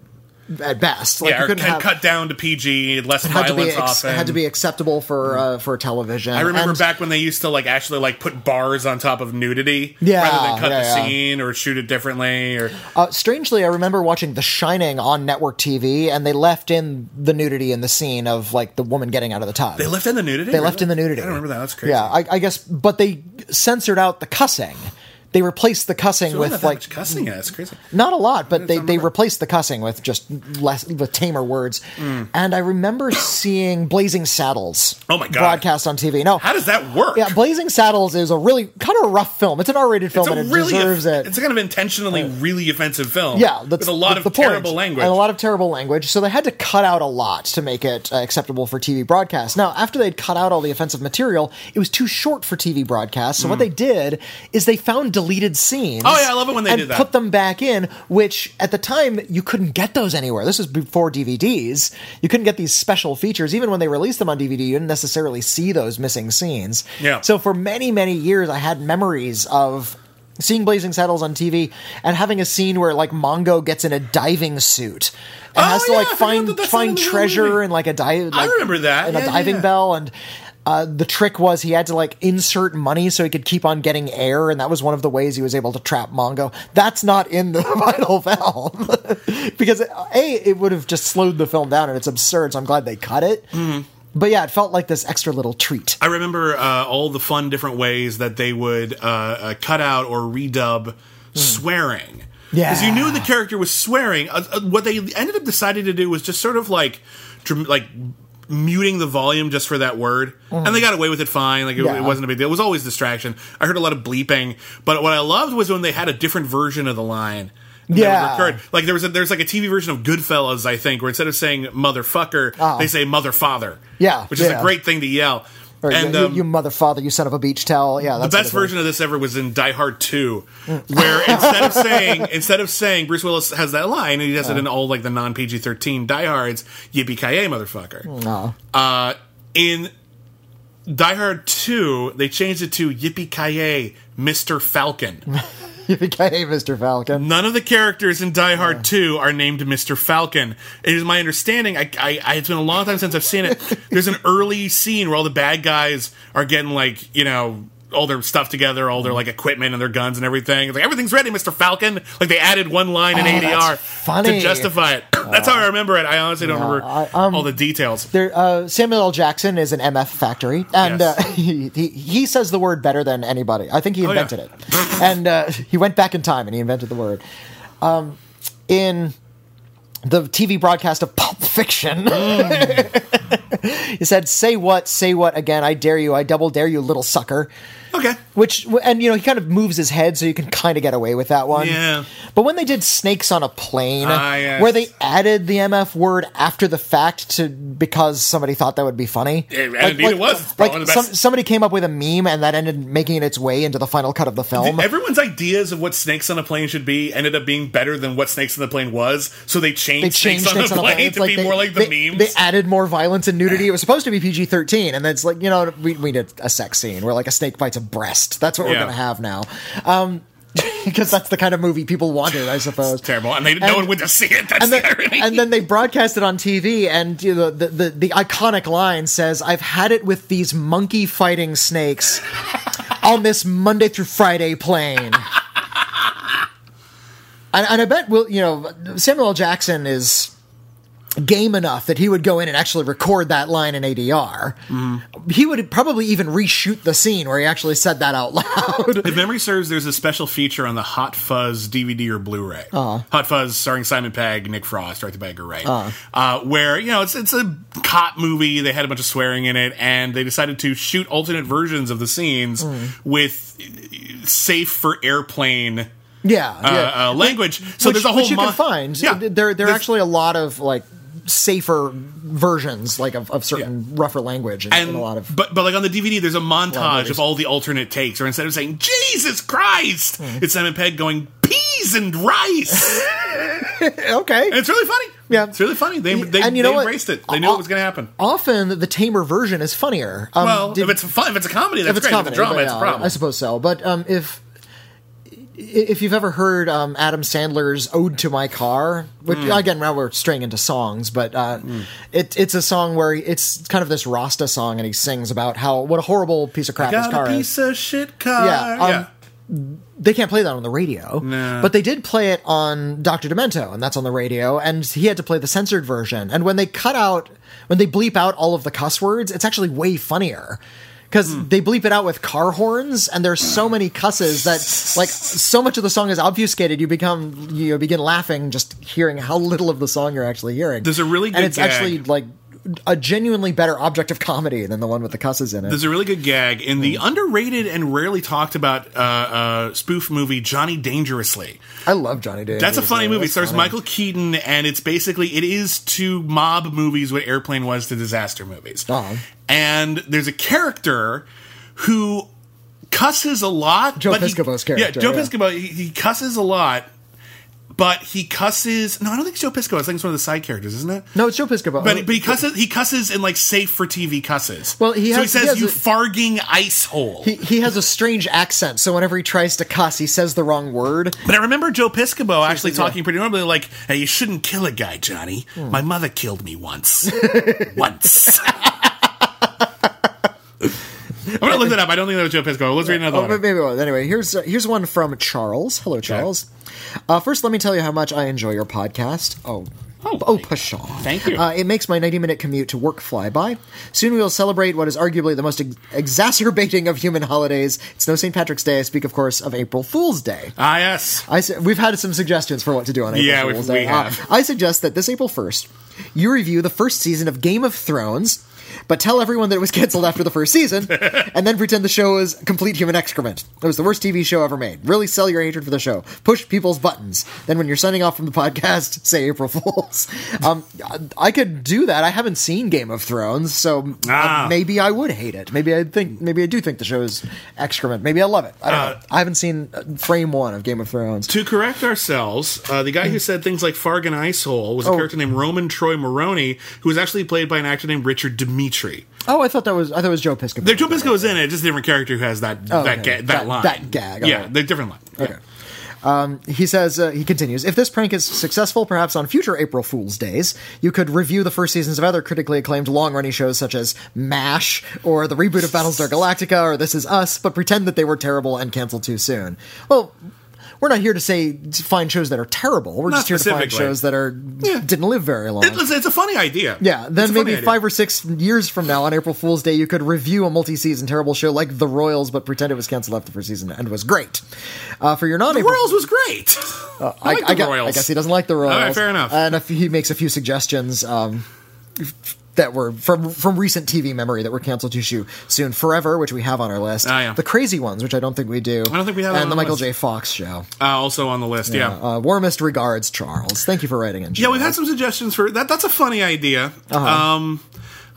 at best. Like yeah, you couldn't have, cut down to PG, less it had to be violence ex- often. it had to be acceptable for uh, for television. I remember And- back when they used to like actually like put bars on top of nudity, Yeah, rather than cut yeah, the yeah. scene or shoot it differently. Or Uh, strangely, I remember watching The Shining on network TV, and they left in the nudity in the scene of like the woman getting out of the tub. they left in the nudity. They left in the nudity. I don't remember that. That's crazy. Yeah, I, I guess, but they censored out the cussing. They replaced the cussing So with like much cussing. Yeah, it's crazy. not a lot, but they, they replaced the cussing with just less with tamer words. Mm. And I remember seeing Blazing Saddles. Oh my God. Broadcast on TV. No, How does that work? yeah, Blazing Saddles is a really kind of a rough film. It's an R-rated film, and it really deserves it. it's a kind of intentionally really offensive film. Yeah, that's with a lot of the point. terrible language. and a lot of terrible language. So they had to cut out a lot to make it uh, acceptable for TV broadcast. Now, after they'd cut out all the offensive material, it was too short for TV broadcast. So what they did is they found deleted scenes. Oh, yeah, I love it when they and did that. Put them back in, which at the time you couldn't get those anywhere. This was before DVDs. You couldn't get these special features. Even when they released them on DVD, you didn't necessarily see those missing scenes. Yeah. So for many, many years, I had memories of seeing Blazing Saddles on TV and having a scene where like Mongo gets in a diving suit and Oh, has to yeah, like find find treasure in like a dive. Like, remember that. in Yeah, a diving yeah. bell and. Uh, the trick was he had to like insert money so he could keep on getting air, and that was one of the ways he was able to trap Mongo. That's not in the final film because a it would have just slowed the film down, and it's absurd. So I'm glad they cut it. Mm-hmm. But yeah, it felt like this extra little treat. I remember uh, all the fun different ways that they would uh, uh, cut out or redub swearing. Yeah. because you knew the character was swearing. Uh, uh, what they ended up deciding to do was just sort of like, like muting the volume just for that word, and they got away with it fine. Like it, Yeah. it wasn't a big deal. It was always distraction. I heard a lot of bleeping, but what I loved was when they had a different version of the line. Yeah. Like there was a, there's like a TV version of Goodfellas, I think, where instead of saying motherfucker, Uh-huh. they say mother father. Yeah, which is yeah. a great thing to yell. Or, and you, um, you mother father, you son of a beach towel. Yeah, the best version of this ever was in Die Hard 2, where instead of saying instead of saying Bruce Willis has that line, and he does it in all like the non PG thirteen Die Hards, yippee ki motherfucker. Uh, in Die Hard 2, they changed it to yippee ki Mister Falcon. You became Mr. Falcon. None of the characters in Die Hard 2 are named Mr. Falcon. It is my understanding, I, I, I, it's been a long time since I've seen it. There's an early scene where all the bad guys are getting, like, you know, all their stuff together, all their, like, equipment and their guns and everything. It's like, everything's ready, Mr. Falcon. Like, they added one line in Oh, ADR funny. to justify it. That's how I remember it. I honestly don't remember I- um, all the details. There, uh, Samuel L. Jackson is an MF factory, and Yes. uh, he, he he says the word better than anybody. I think he Oh, yeah. invented it, and uh, he went back in time and he invented the word. Um, in the TV broadcast of Pulp Fiction, Mm. he said, "Say what? Say what again? I dare you! I double dare you, little sucker." Okay. Which and you know he kind of moves his head so you can kind of get away with that one. Yeah. But when they did snakes on a plane, Ah, yes. where they added the MF word after the fact to because somebody thought that would be funny. It- and indeed it was. Like one of the some, best- somebody came up with a meme and that ended making its way into the final cut of the film. Everyone's ideas of what snakes on a plane should be ended up being better than what snakes on the plane was, so they changed, they changed snakes, on, the plane It's to like be they- more like the they, memes. They added more violence and nudity. It was supposed to be PG thirteen, and then it's like you know we we did a sex scene where like a snake bites a breast. That's what we're gonna have now. Um, because that's the kind of movie people wanted, I suppose. Terrible, and they no one went to see it. That's and then, the and then they broadcast it on TV, and you know, the, the the iconic line says, "I've had it with these monkey fighting snakes on this Monday through Friday plane." and, and I bet, will you know, Samuel L. Jackson is game enough that he would go in and actually record that line in ADR. He would probably even reshoot the scene where he actually said that out loud. If memory serves, there's a special feature on the Hot Fuzz DVD or Blu-ray. Uh-huh. Hot Fuzz, starring Simon Pegg, Nick Frost, directed by Edgar Wright. Uh-huh. Uh, where you know it's it's a cop movie. They had a bunch of swearing in it, and they decided to shoot alternate versions of the scenes Hmm. with safe for airplane yeah, uh, yeah. uh, language. So which, there's a whole which you mo- can find. Yeah, there there are actually a lot of like safer versions, like of, of certain rougher language, and a lot of. but but like on the DVD, there's a montage of all the alternate takes, or instead of saying Jesus Christ, Hmm. it's Simon Pegg going peas and rice. okay, And it's really funny. Yeah. it's really funny. They they, And you they know what? it. They knew Uh, it was going to happen. often the tamer version is funnier. Um, Well, did- if it's fun, if it's a comedy, that's if it's great. comedy, if it's a drama, but it's a problem. I suppose so. But um, if if you've ever heard um, Adam Sandler's "Ode to My Car," which Hmm. again now we're straying into songs, but uh, it, it's a song where it's kind of this Rasta song, and he sings about how what a horrible piece of crap his car a is. piece of shit car. Yeah, um, they can't play that on the radio. No. But they did play it on Dr. Demento, and that's on the radio, and he had to play the censored version. And when they cut out, when they bleep out all of the cuss words, it's actually way funnier. Because Hmm. they bleep it out with car horns, and there's so many cusses that, like, so much of the song is obfuscated. You become, you begin laughing just hearing how little of the song you're actually hearing. There's a really and good it's actually gag. like a genuinely better object of comedy than the one with the cusses in it. There's a really good gag in Hmm. the underrated and rarely talked about uh, uh, spoof movie Johnny Dangerously. I love Johnny Day. That's a funny movie. It stars funny. Michael Keaton, and it's basically it is to mob movies what Airplane was to disaster movies. Uh-huh. And there's a character who cusses a lot. Joe Piscopo's character, Yeah, Joe yeah. Piscopo. He, he cusses a lot, but he cusses. No, I don't think it's Joe Piscopo. I think it's one of the side characters, isn't it? No, it's Joe Piscopo. But, but he cusses. He cusses in like safe for TV cusses. Well, he so he says he has you a- farging ice hole. He, he has a strange accent, so whenever he tries to cuss, he says the wrong word. But I remember Joe Piscopo actually yeah. talking pretty normally, like, "Hey, you shouldn't kill a guy, Johnny. Hmm. My mother killed me once, once." I'm gonna look that up. I don't think that was Joe Piscopo. Let's read another Oh, one. maybe well. Anyway, here's uh, here's one from Charles. Hello, Charles. Uh, first, let me tell you how much I enjoy your podcast. Oh. Oh, Oh, pshaw. Thank you. Uh, it makes my 90 minute commute to work fly by. Soon we will celebrate what is arguably the most ex- exacerbating of human holidays. It's no St. Patrick's Day. I speak, of course, of April Fool's Day. ah, yes. I su- we've had some suggestions for what to do on April Yeah, Fool's we Day. Uh, have. I suggest that this April 1st, you review the first season of Game of Thrones, but tell everyone that it was canceled after the first season, and then pretend the show is complete human excrement. It was the worst TV show ever made. Really sell your hatred for the show. Push people's buttons. Then when you're signing off from the podcast, say April Fools. Um, I could do that. I haven't seen Game of Thrones, so uh, Ah. maybe I would hate it. Maybe I think. Maybe I do think the show is excrement. Maybe I love it. I don't Uh, know. I haven't seen uh, frame one of Game of Thrones. To correct ourselves, uh, the guy who said things like Farg and Icehole was a Oh. character named Roman Troy Moronie, who was actually played by an actor named Richard Dimitri. Oh, I thought that was I thought it was Joe Piscopo. There, Joe Piscopo's in it, just a different character who has that Oh, that okay. ga- that, That- line. that gag, Yeah, alright. the different line. Yeah. Okay. Um, he says uh, he continues. If this prank is successful, perhaps on future April Fool's days, you could review the first seasons of other critically acclaimed long-running shows such as MASH or the reboot of Battlestar Galactica or This Is Us, but pretend that they were terrible and canceled too soon. Well. We're not here to say to find shows that are terrible. We're Not just here to find shows that are yeah. didn't live very long. It- it's, a funny idea. Yeah, then It's a funny maybe five or six years from now, on April Fool's Day, you could review a multi-season terrible show like The Royals, but pretend it was canceled after the first season and was great. Uh, for your non-April, Royals was great. I, like I, the I, Royals. I guess he doesn't like the Royals. All right, fair enough. And if he makes a few suggestions, um, that were from from recent TV memory that were canceled too shoo- soon. Forever, which we have on our list. Ah, yeah. The Crazy Ones, which I don't think we do. I don't think we have And on the Michael list. J. Fox show. Uh, also on the list, yeah. Uh, warmest regards, Charles. Thank you for writing in. Yeah, we've had some suggestions for that. That's a funny idea. Uh-huh. Um,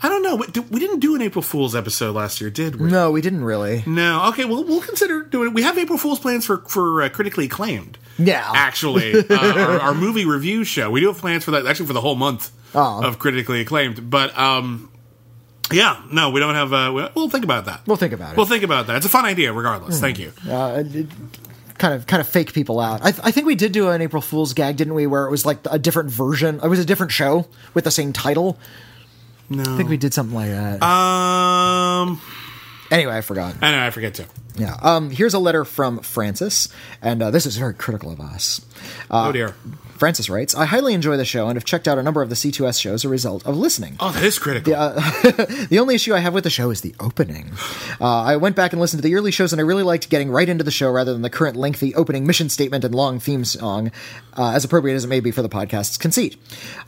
I don't know. We didn't do an April Fool's episode last year, did we? No, we didn't really. No. Okay. Well, we'll consider doing it. We have April Fool's plans for for uh, critically acclaimed. Yeah. Actually, uh, our, our movie review show. We do have plans for that. Actually, for the whole month Oh. of critically acclaimed. But um, yeah, no, we don't have. Uh, we- we'll think about that. We'll think about it. We'll think about that. It's a fun idea, regardless. Thank you. uh, it- kind of kind of fake people out. I, I think we did do an April Fool's gag, didn't we? Where it was like a different version. It was a different show with the same title. No. I think we did something like that. Um, anyway, I forgot. I know. I forget to. Yeah. Um. Here's a letter from Francis, and uh, this is very critical of us. Uh, oh dear. Francis writes, "I highly enjoy the show and have checked out a number of the C2S shows as a result of listening." Oh, that is critical. The only issue I have with the show is the opening. Uh, I went back and listened to the early shows, and I really liked getting right into the show rather than the current lengthy opening mission statement and long theme song, uh, as appropriate as it may be for the podcast's conceit.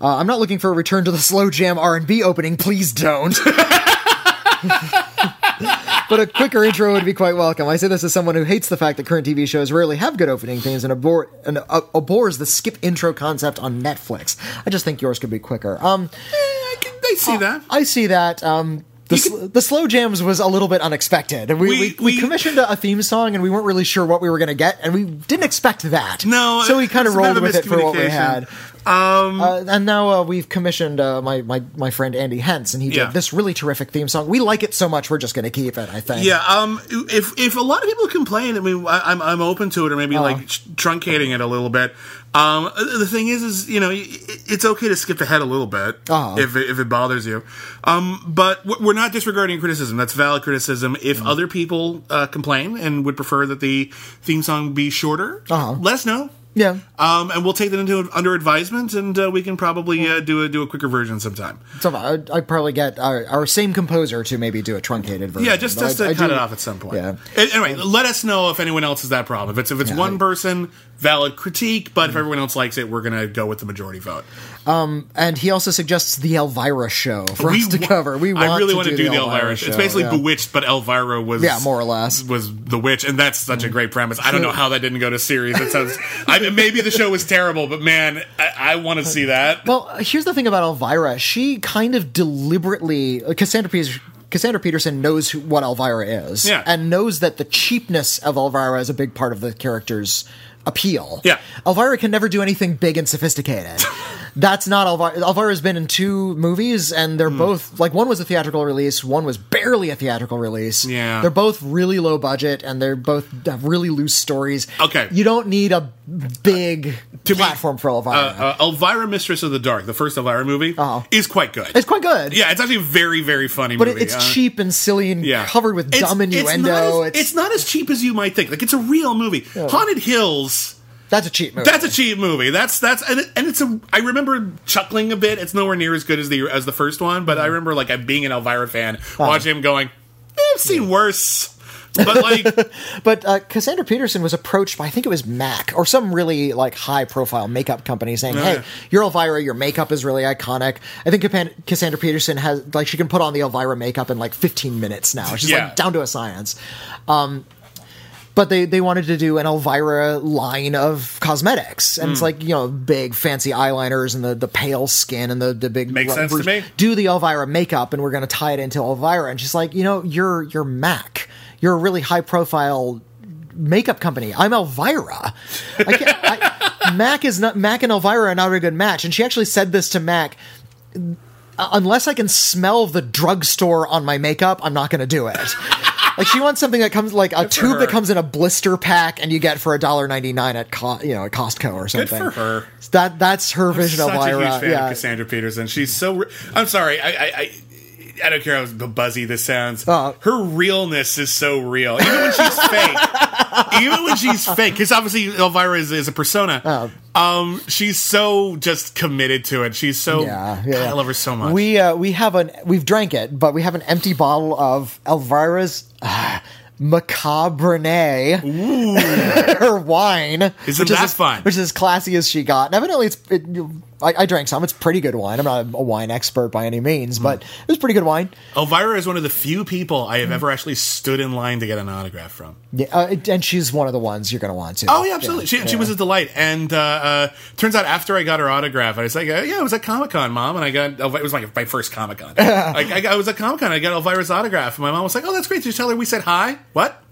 Uh, I'm not looking for a return to the slow jam R&B opening. Please don't. but a quicker intro would be quite welcome. I say this as someone who hates the fact that current TV shows rarely have good opening themes and, abhor- and uh, abhors the skip intro concept on Netflix. I just think yours could be quicker. Um, I can. I see that. I see that. Um, the, sl- the slow jams was a little bit unexpected. And we, We- we, we, commissioned a, a theme song and we weren't really sure what we were going to get, and we didn't expect that. No, so we kind of it's a bit rolled with it for what we had. Um, uh, and now uh, we've commissioned uh, my, my my friend Andy Hens, and he did Yeah. this really terrific theme song. We like it so much, we're just going to keep it. I think. Yeah, um, if if a lot of people complain, I mean, I, I'm I'm open to it, or maybe Uh-huh. like truncating it a little bit. Um, the thing is, is you know, it's okay to skip ahead a little bit Uh-huh. if it, if it bothers you. Um, but we're not disregarding criticism. That's valid criticism. If Mm-hmm. other people uh, complain and would prefer that the theme song be shorter, Uh-huh. let us know. Yeah. Um, and we'll take that into under advisement, and uh, we can probably uh, do a do a quicker version sometime. So I'd, I'd probably get our, our same composer to maybe do a truncated version. Yeah, just, just to I cut do- it off at some point. Yeah. Anyway, let us know if anyone else has that problem. If it's if it's Yeah, one I- person, valid critique. But if everyone else likes it, we're gonna go with the majority vote. Um, and he also suggests the Elvira show for us to wa- cover. We want I really to want to do, the Elvira. show. It's basically yeah. Bewitched, but Elvira was Yeah, more or less. was the witch, and that's such a mm. great premise. I don't know how that didn't go to series. It sounds. I mean, maybe the show was terrible, but man, I, I want to see that. Well, here's the thing about Elvira. She kind of deliberately uh, Cassandra Peters, Cassandra Peterson knows who, what Elvira is, Yeah. and knows that the cheapness of Elvira is a big part of the character's appeal. Yeah. Elvira can never do anything big and sophisticated. That's not Elvira. Elvira's been in two movies, and they're Hmm. both like one was a theatrical release, one was barely a theatrical release. Yeah. they're both really low budget, and they're both have really loose stories. Okay. you don't need a big To be- platform for Elvira. Uh, uh, Elvira, Mistress of the Dark, the first Elvira movie, Uh-huh. is quite good. it's quite good. yeah, it's actually a very, very funny But movie. it's Uh, cheap and silly and yeah. covered with It's- dumb innuendo. It's not, as, it's not as cheap as you might think. Like it's a real movie. Haunted Hills. That's a cheap movie. That's a cheap movie. That's that's and, it, and it's a. I remember chuckling a bit. It's nowhere near as good as the as the first one, but I Mm-hmm. remember like being an Elvira fan, watching him going, eh, "I've seen worse." But like, but uh, Cassandra Peterson was approached by I think it was Mac or some really like high profile makeup company saying, "Hey, yeah. you're Elvira. Your makeup is really iconic." I think Cassandra Peterson has like she can put on the Elvira makeup in like 15 minutes now. She's Yeah. like down to a science. Um, but they, they wanted to do an Elvira line of cosmetics. And Hmm. it's like, you know, big fancy eyeliners and the, the pale skin and the, the big Makes sense to me. Do the Elvira makeup and we're gonna tie it into Elvira. And she's like, you know, you're you're Mac. You're a really high profile makeup company. I'm Elvira. I can't, I, Mac is not Mac and Elvira are not a good match. And she actually said this to Mac. "Uh, Unless I can smell the drugstore on my makeup, I'm not going to do it. Like she wants something that comes like a for tube her. that comes in a blister pack and you get for a dollar ninety nine at Co- you know at Costco or good something. for her. That that's her vision Such of Elvira. a huge fan yeah. of Cassandra Peterson. She's so. Re- I'm sorry. I. I, I I don't care how buzzy this sounds. Uh. Her realness is so real, even when she's fake. even when she's fake, because obviously Elvira is, is a persona. Um, she's so just committed to it. She's so. Yeah, God. I love her so much. We uh, we have an we've drank it, but we have an empty bottle of Elvira's uh, Macabre her wine. Isn't which that as, fun? Which is as classy as she got. And evidently, it's it, I, I drank some. It's pretty good wine. I'm not a wine expert by any means, but it was pretty good wine. Elvira is one of the few people I have ever actually stood in line to get an autograph from. Yeah, uh, and she's one of the ones you're going to want to. Oh yeah, absolutely. she, she was a delight, and uh, uh, turns out after I got her autograph, I was like, uh, "Yeah, it was at Comic Con, Mom," and I got it was like my first Comic Con. I, got- I was at Comic Con, I got Elvira's autograph, and my mom was like, "Oh, that's great." Did you tell her we said hi? What?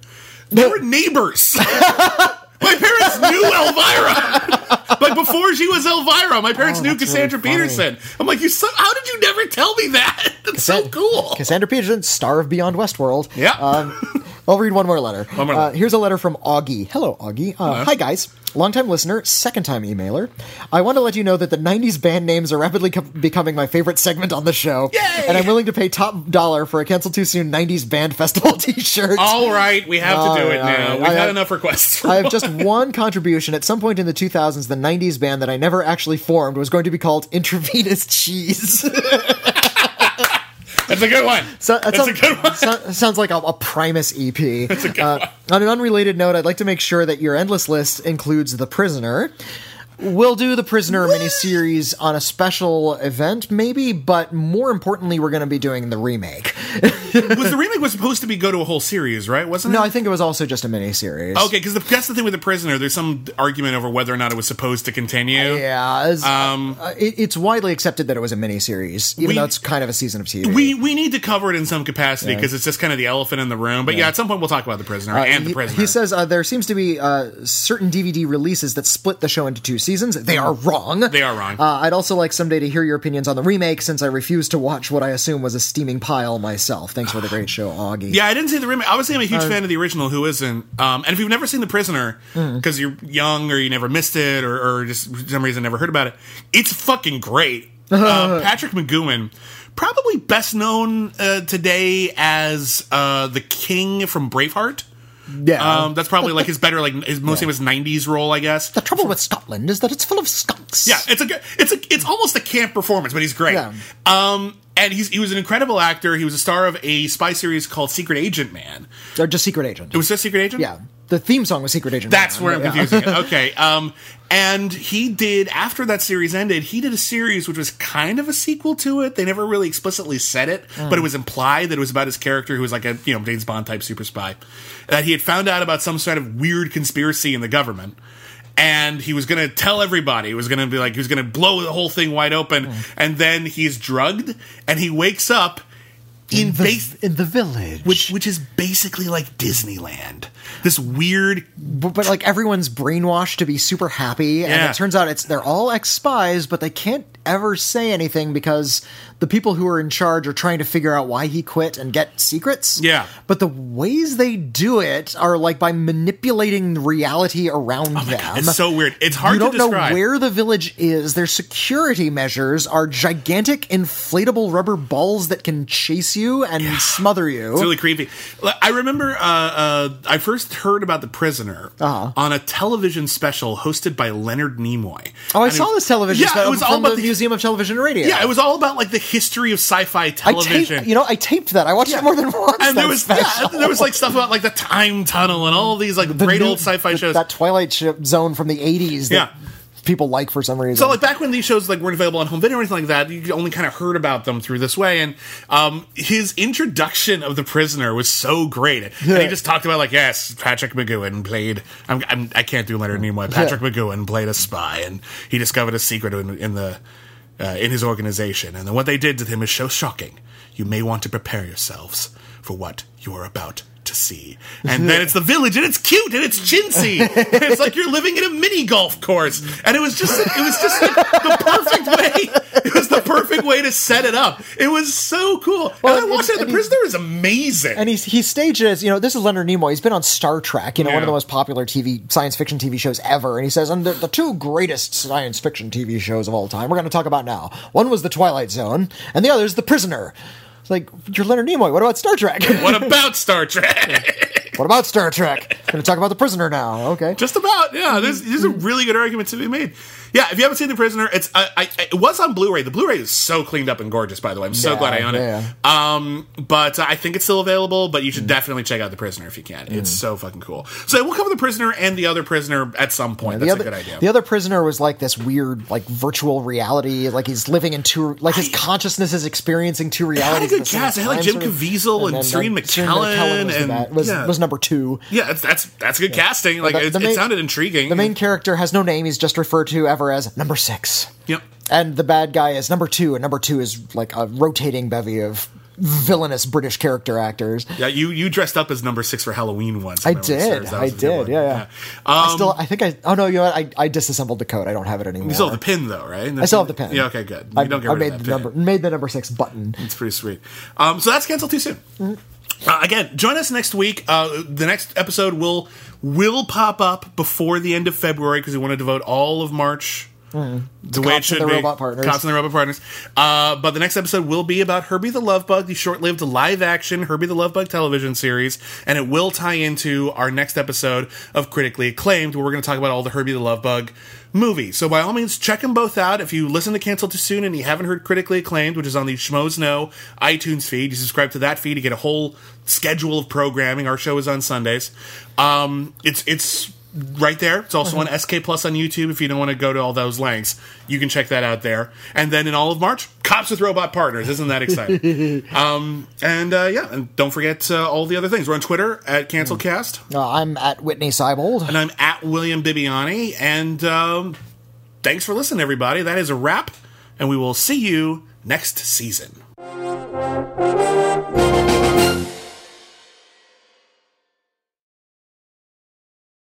We were neighbors. my parents knew Elvira. like before she was Elvira, my parents Oh, knew Cassandra really. Peterson. I'm like, you. So, how did you never tell me that? That's so cool. Cassandra Peterson, star of Beyond Westworld. Yeah. Um, I'll read one more letter. more Uh, here's a letter from Augie. Hello, Augie. Uh, Hi, guys. Longtime listener, second time emailer. I want to let you know that the 90s band names are rapidly co- becoming my favorite segment on the show. Yay! And I'm willing to pay top dollar for a Cancel Too Soon 90s Band Festival t shirt. All right, we have to do it now. We've I had have- enough requests. For I have just one contribution. At some point in the 2000s, the 90s band that I never actually formed was going to be called Intravenous Cheese. That's a good one. So, that That's a sounds, good one. so- sounds like a, a Primus EP. That's a good uh, On an unrelated note, I'd like to make sure that your endless list includes The Prisoner. We'll do the Prisoner miniseries on a special event, maybe, but more importantly, we're going to be doing the remake. was the remake was supposed to be go to a whole series, right? Wasn't No, it? I think it was also just a miniseries. Okay, because that's the thing with the prisoner. There's some argument over whether or not it was supposed to continue. Yeah, it's, Um, uh, it, it's widely accepted that it was a miniseries, even We- though it's kind of a season of TV. We we need to cover it in some capacity because it's just kind of the elephant in the room. But yeah. at some point we'll talk about the prisoner Uh, and he, the prisoner. he says uh, there seems to be uh, certain DVD releases that split the show into two seasons. They are wrong. They are wrong. Uh, I'd also like someday to hear your opinions on the remake, since I refuse to watch what I assume was a steaming pile myself. Thanks for the great show, Augie. yeah, I didn't see the remake. Obviously, I'm a Uh, huge fan of the original. Who isn't? Um, and if you've never seen the prisoner Mm. because you're young or you never missed it or, or just for some reason never heard about it, it's fucking great. uh, Patrick McGoohan, probably best known uh, today as uh, the King from Braveheart. Yeah. Um, that's probably like his better, like his most famous '90s role, I guess. the trouble with Scotland is that it's full of skunks. Yeah, it's a it's a it's almost a camp performance, but he's great. Yeah. Um, and he's he was an incredible actor. He was a star of a spy series called Secret Agent Man. Or just Secret Agent. It was just Secret Agent. yeah. The theme song was Secret Agent. That's where I'm Yeah. confusing it. Okay. Um, and he did after that series ended, he did a series which was kind of a sequel to it. They never really explicitly said it, but it was implied that it was about his character who was like a you know James Bond type super spy. That he had found out about some sort of weird conspiracy in the government. And he was going to tell everybody. He was going to be like, he was going to blow the whole thing wide open. And then he's drugged, and he wakes up in, The- base, in the village. which which is basically like Disneyland. This weird but, but like everyone's brainwashed to be super happy, and it turns out it's they're all ex spies, but they can't ever say anything because the people who are in charge are trying to figure out why he quit and get secrets. Yeah. but the ways they do it are like by manipulating the reality around them. Oh It's so weird. It's hard you don't know where the village is. Their security measures are gigantic inflatable rubber balls that can chase you and smother you. It's really creepy. I remember uh, uh, I first heard about the prisoner Uh-huh. on a television special hosted by Leonard Nimoy. oh, I And it- saw this television Yeah, special it was from all about the, the Museum of Television and Radio. Yeah, it was all about like the history of sci-fi I television. taped, you know, I taped that. I watched Yeah. it more than once. and there was special. yeah, there was like stuff about like the time tunnel and all these like The great new- old sci-fi the- shows. That Twilight Zone from the '80s. Yeah. people like for some reason. So like back when these shows like weren't available on home video or anything like that, you only kind of heard about them through this way. And um, his introduction of the prisoner was so great, and he just talked about like yes, Patrick McGoohan played. I'm, I'm I can't do Leonard Nimoy. Patrick McGoohan played a spy, and he discovered a secret in, in the uh, in his organization. And what they did to him is so shocking. You may want to prepare yourselves for what you are about to see. And then it's the village, and it's cute, and it's chintzy. And it's like you're living in a mini golf course. And it was just, it was just like the perfect way. It was the perfect way to set it up. It was so cool. Well, and I watched it. The Prisoner is amazing. and he's he stages, you know, this is Leonard Nimoy. He's been on Star Trek, you know, one of the most popular TV science fiction TV shows ever. And he says, and the, the two greatest science fiction TV shows of all time, we're going to talk about now. One was The Twilight Zone, and the other is The Prisoner. It's like you're Leonard Nimoy. What about Star Trek? what about Star Trek? what about Star Trek? Going to talk about The Prisoner now. Okay. Just about, yeah. There's, there's a really good argument to be made. Yeah, if you haven't seen The Prisoner, it's I, I, it was on Blu-ray. The Blu-ray is so cleaned up and gorgeous. By the way, I'm so Yeah, glad I own yeah. it. Um, but uh, I think it's still available. But you Mm. should definitely check out The Prisoner if you can. It's so fucking cool. So we'll cover The Prisoner and the other Prisoner at some point. the That's other, a good idea. The other prisoner was like this weird, like virtual reality. Like he's living in two, like his consciousness is experiencing two It had a good at the same cast. It had like Jim. Caviezel and, then, Serene uh, and bad- was, yeah. was number two. yeah, that's that's that's good casting. Like The- it, the it main- sounded intriguing. The main character has no name. He's just referred to ever as number six. Yep. And the bad guy is number two, and number two is like a rotating bevy of villainous British character actors. Yeah, you you dressed up as number six for Halloween once. I did. I was a good did. Yeah, yeah. Um, I still, I think I. Oh no, you know what? I, I disassembled the coat. I don't have it anymore. you still have the pin though, right? I still have the pin. Yeah. Okay. Good. You I, don't get I made the pin. number, made the number six button. It's pretty sweet. Um, so that's canceled too soon. Uh, again, join us next week. Uh, the next episode will will pop up before the end of February because we want to devote all of March. The way it should the be. Robot Partners. Cops and the Robot Partners. Uh, but the next episode will be about Herbie the Love Bug, the short lived live action Herbie the Love Bug television series. And it will tie into our next episode of Critically Acclaimed, where we're going to talk about all the Herbie the Love Bug movies. So by all means, check them both out. If you listen to Cancel Too Soon and you haven't heard Critically Acclaimed, which is on the Schmoes Know iTunes feed, you subscribe to that feed to get a whole schedule of programming. Our show is on Sundays. Um, it's it's right there. It's also on SK Plus on YouTube. If you don't want to go to all those links, you can check that out there. And then in all of March, Cops with Robot Partners. Isn't that exciting? um, and uh, yeah, and don't forget uh, all the other things. We're on Twitter at CancelCast, Uh, I'm at Whitney Seibold. and I'm at William Bibbiani. And um, thanks for listening, everybody. That is a wrap, and we will see you next season.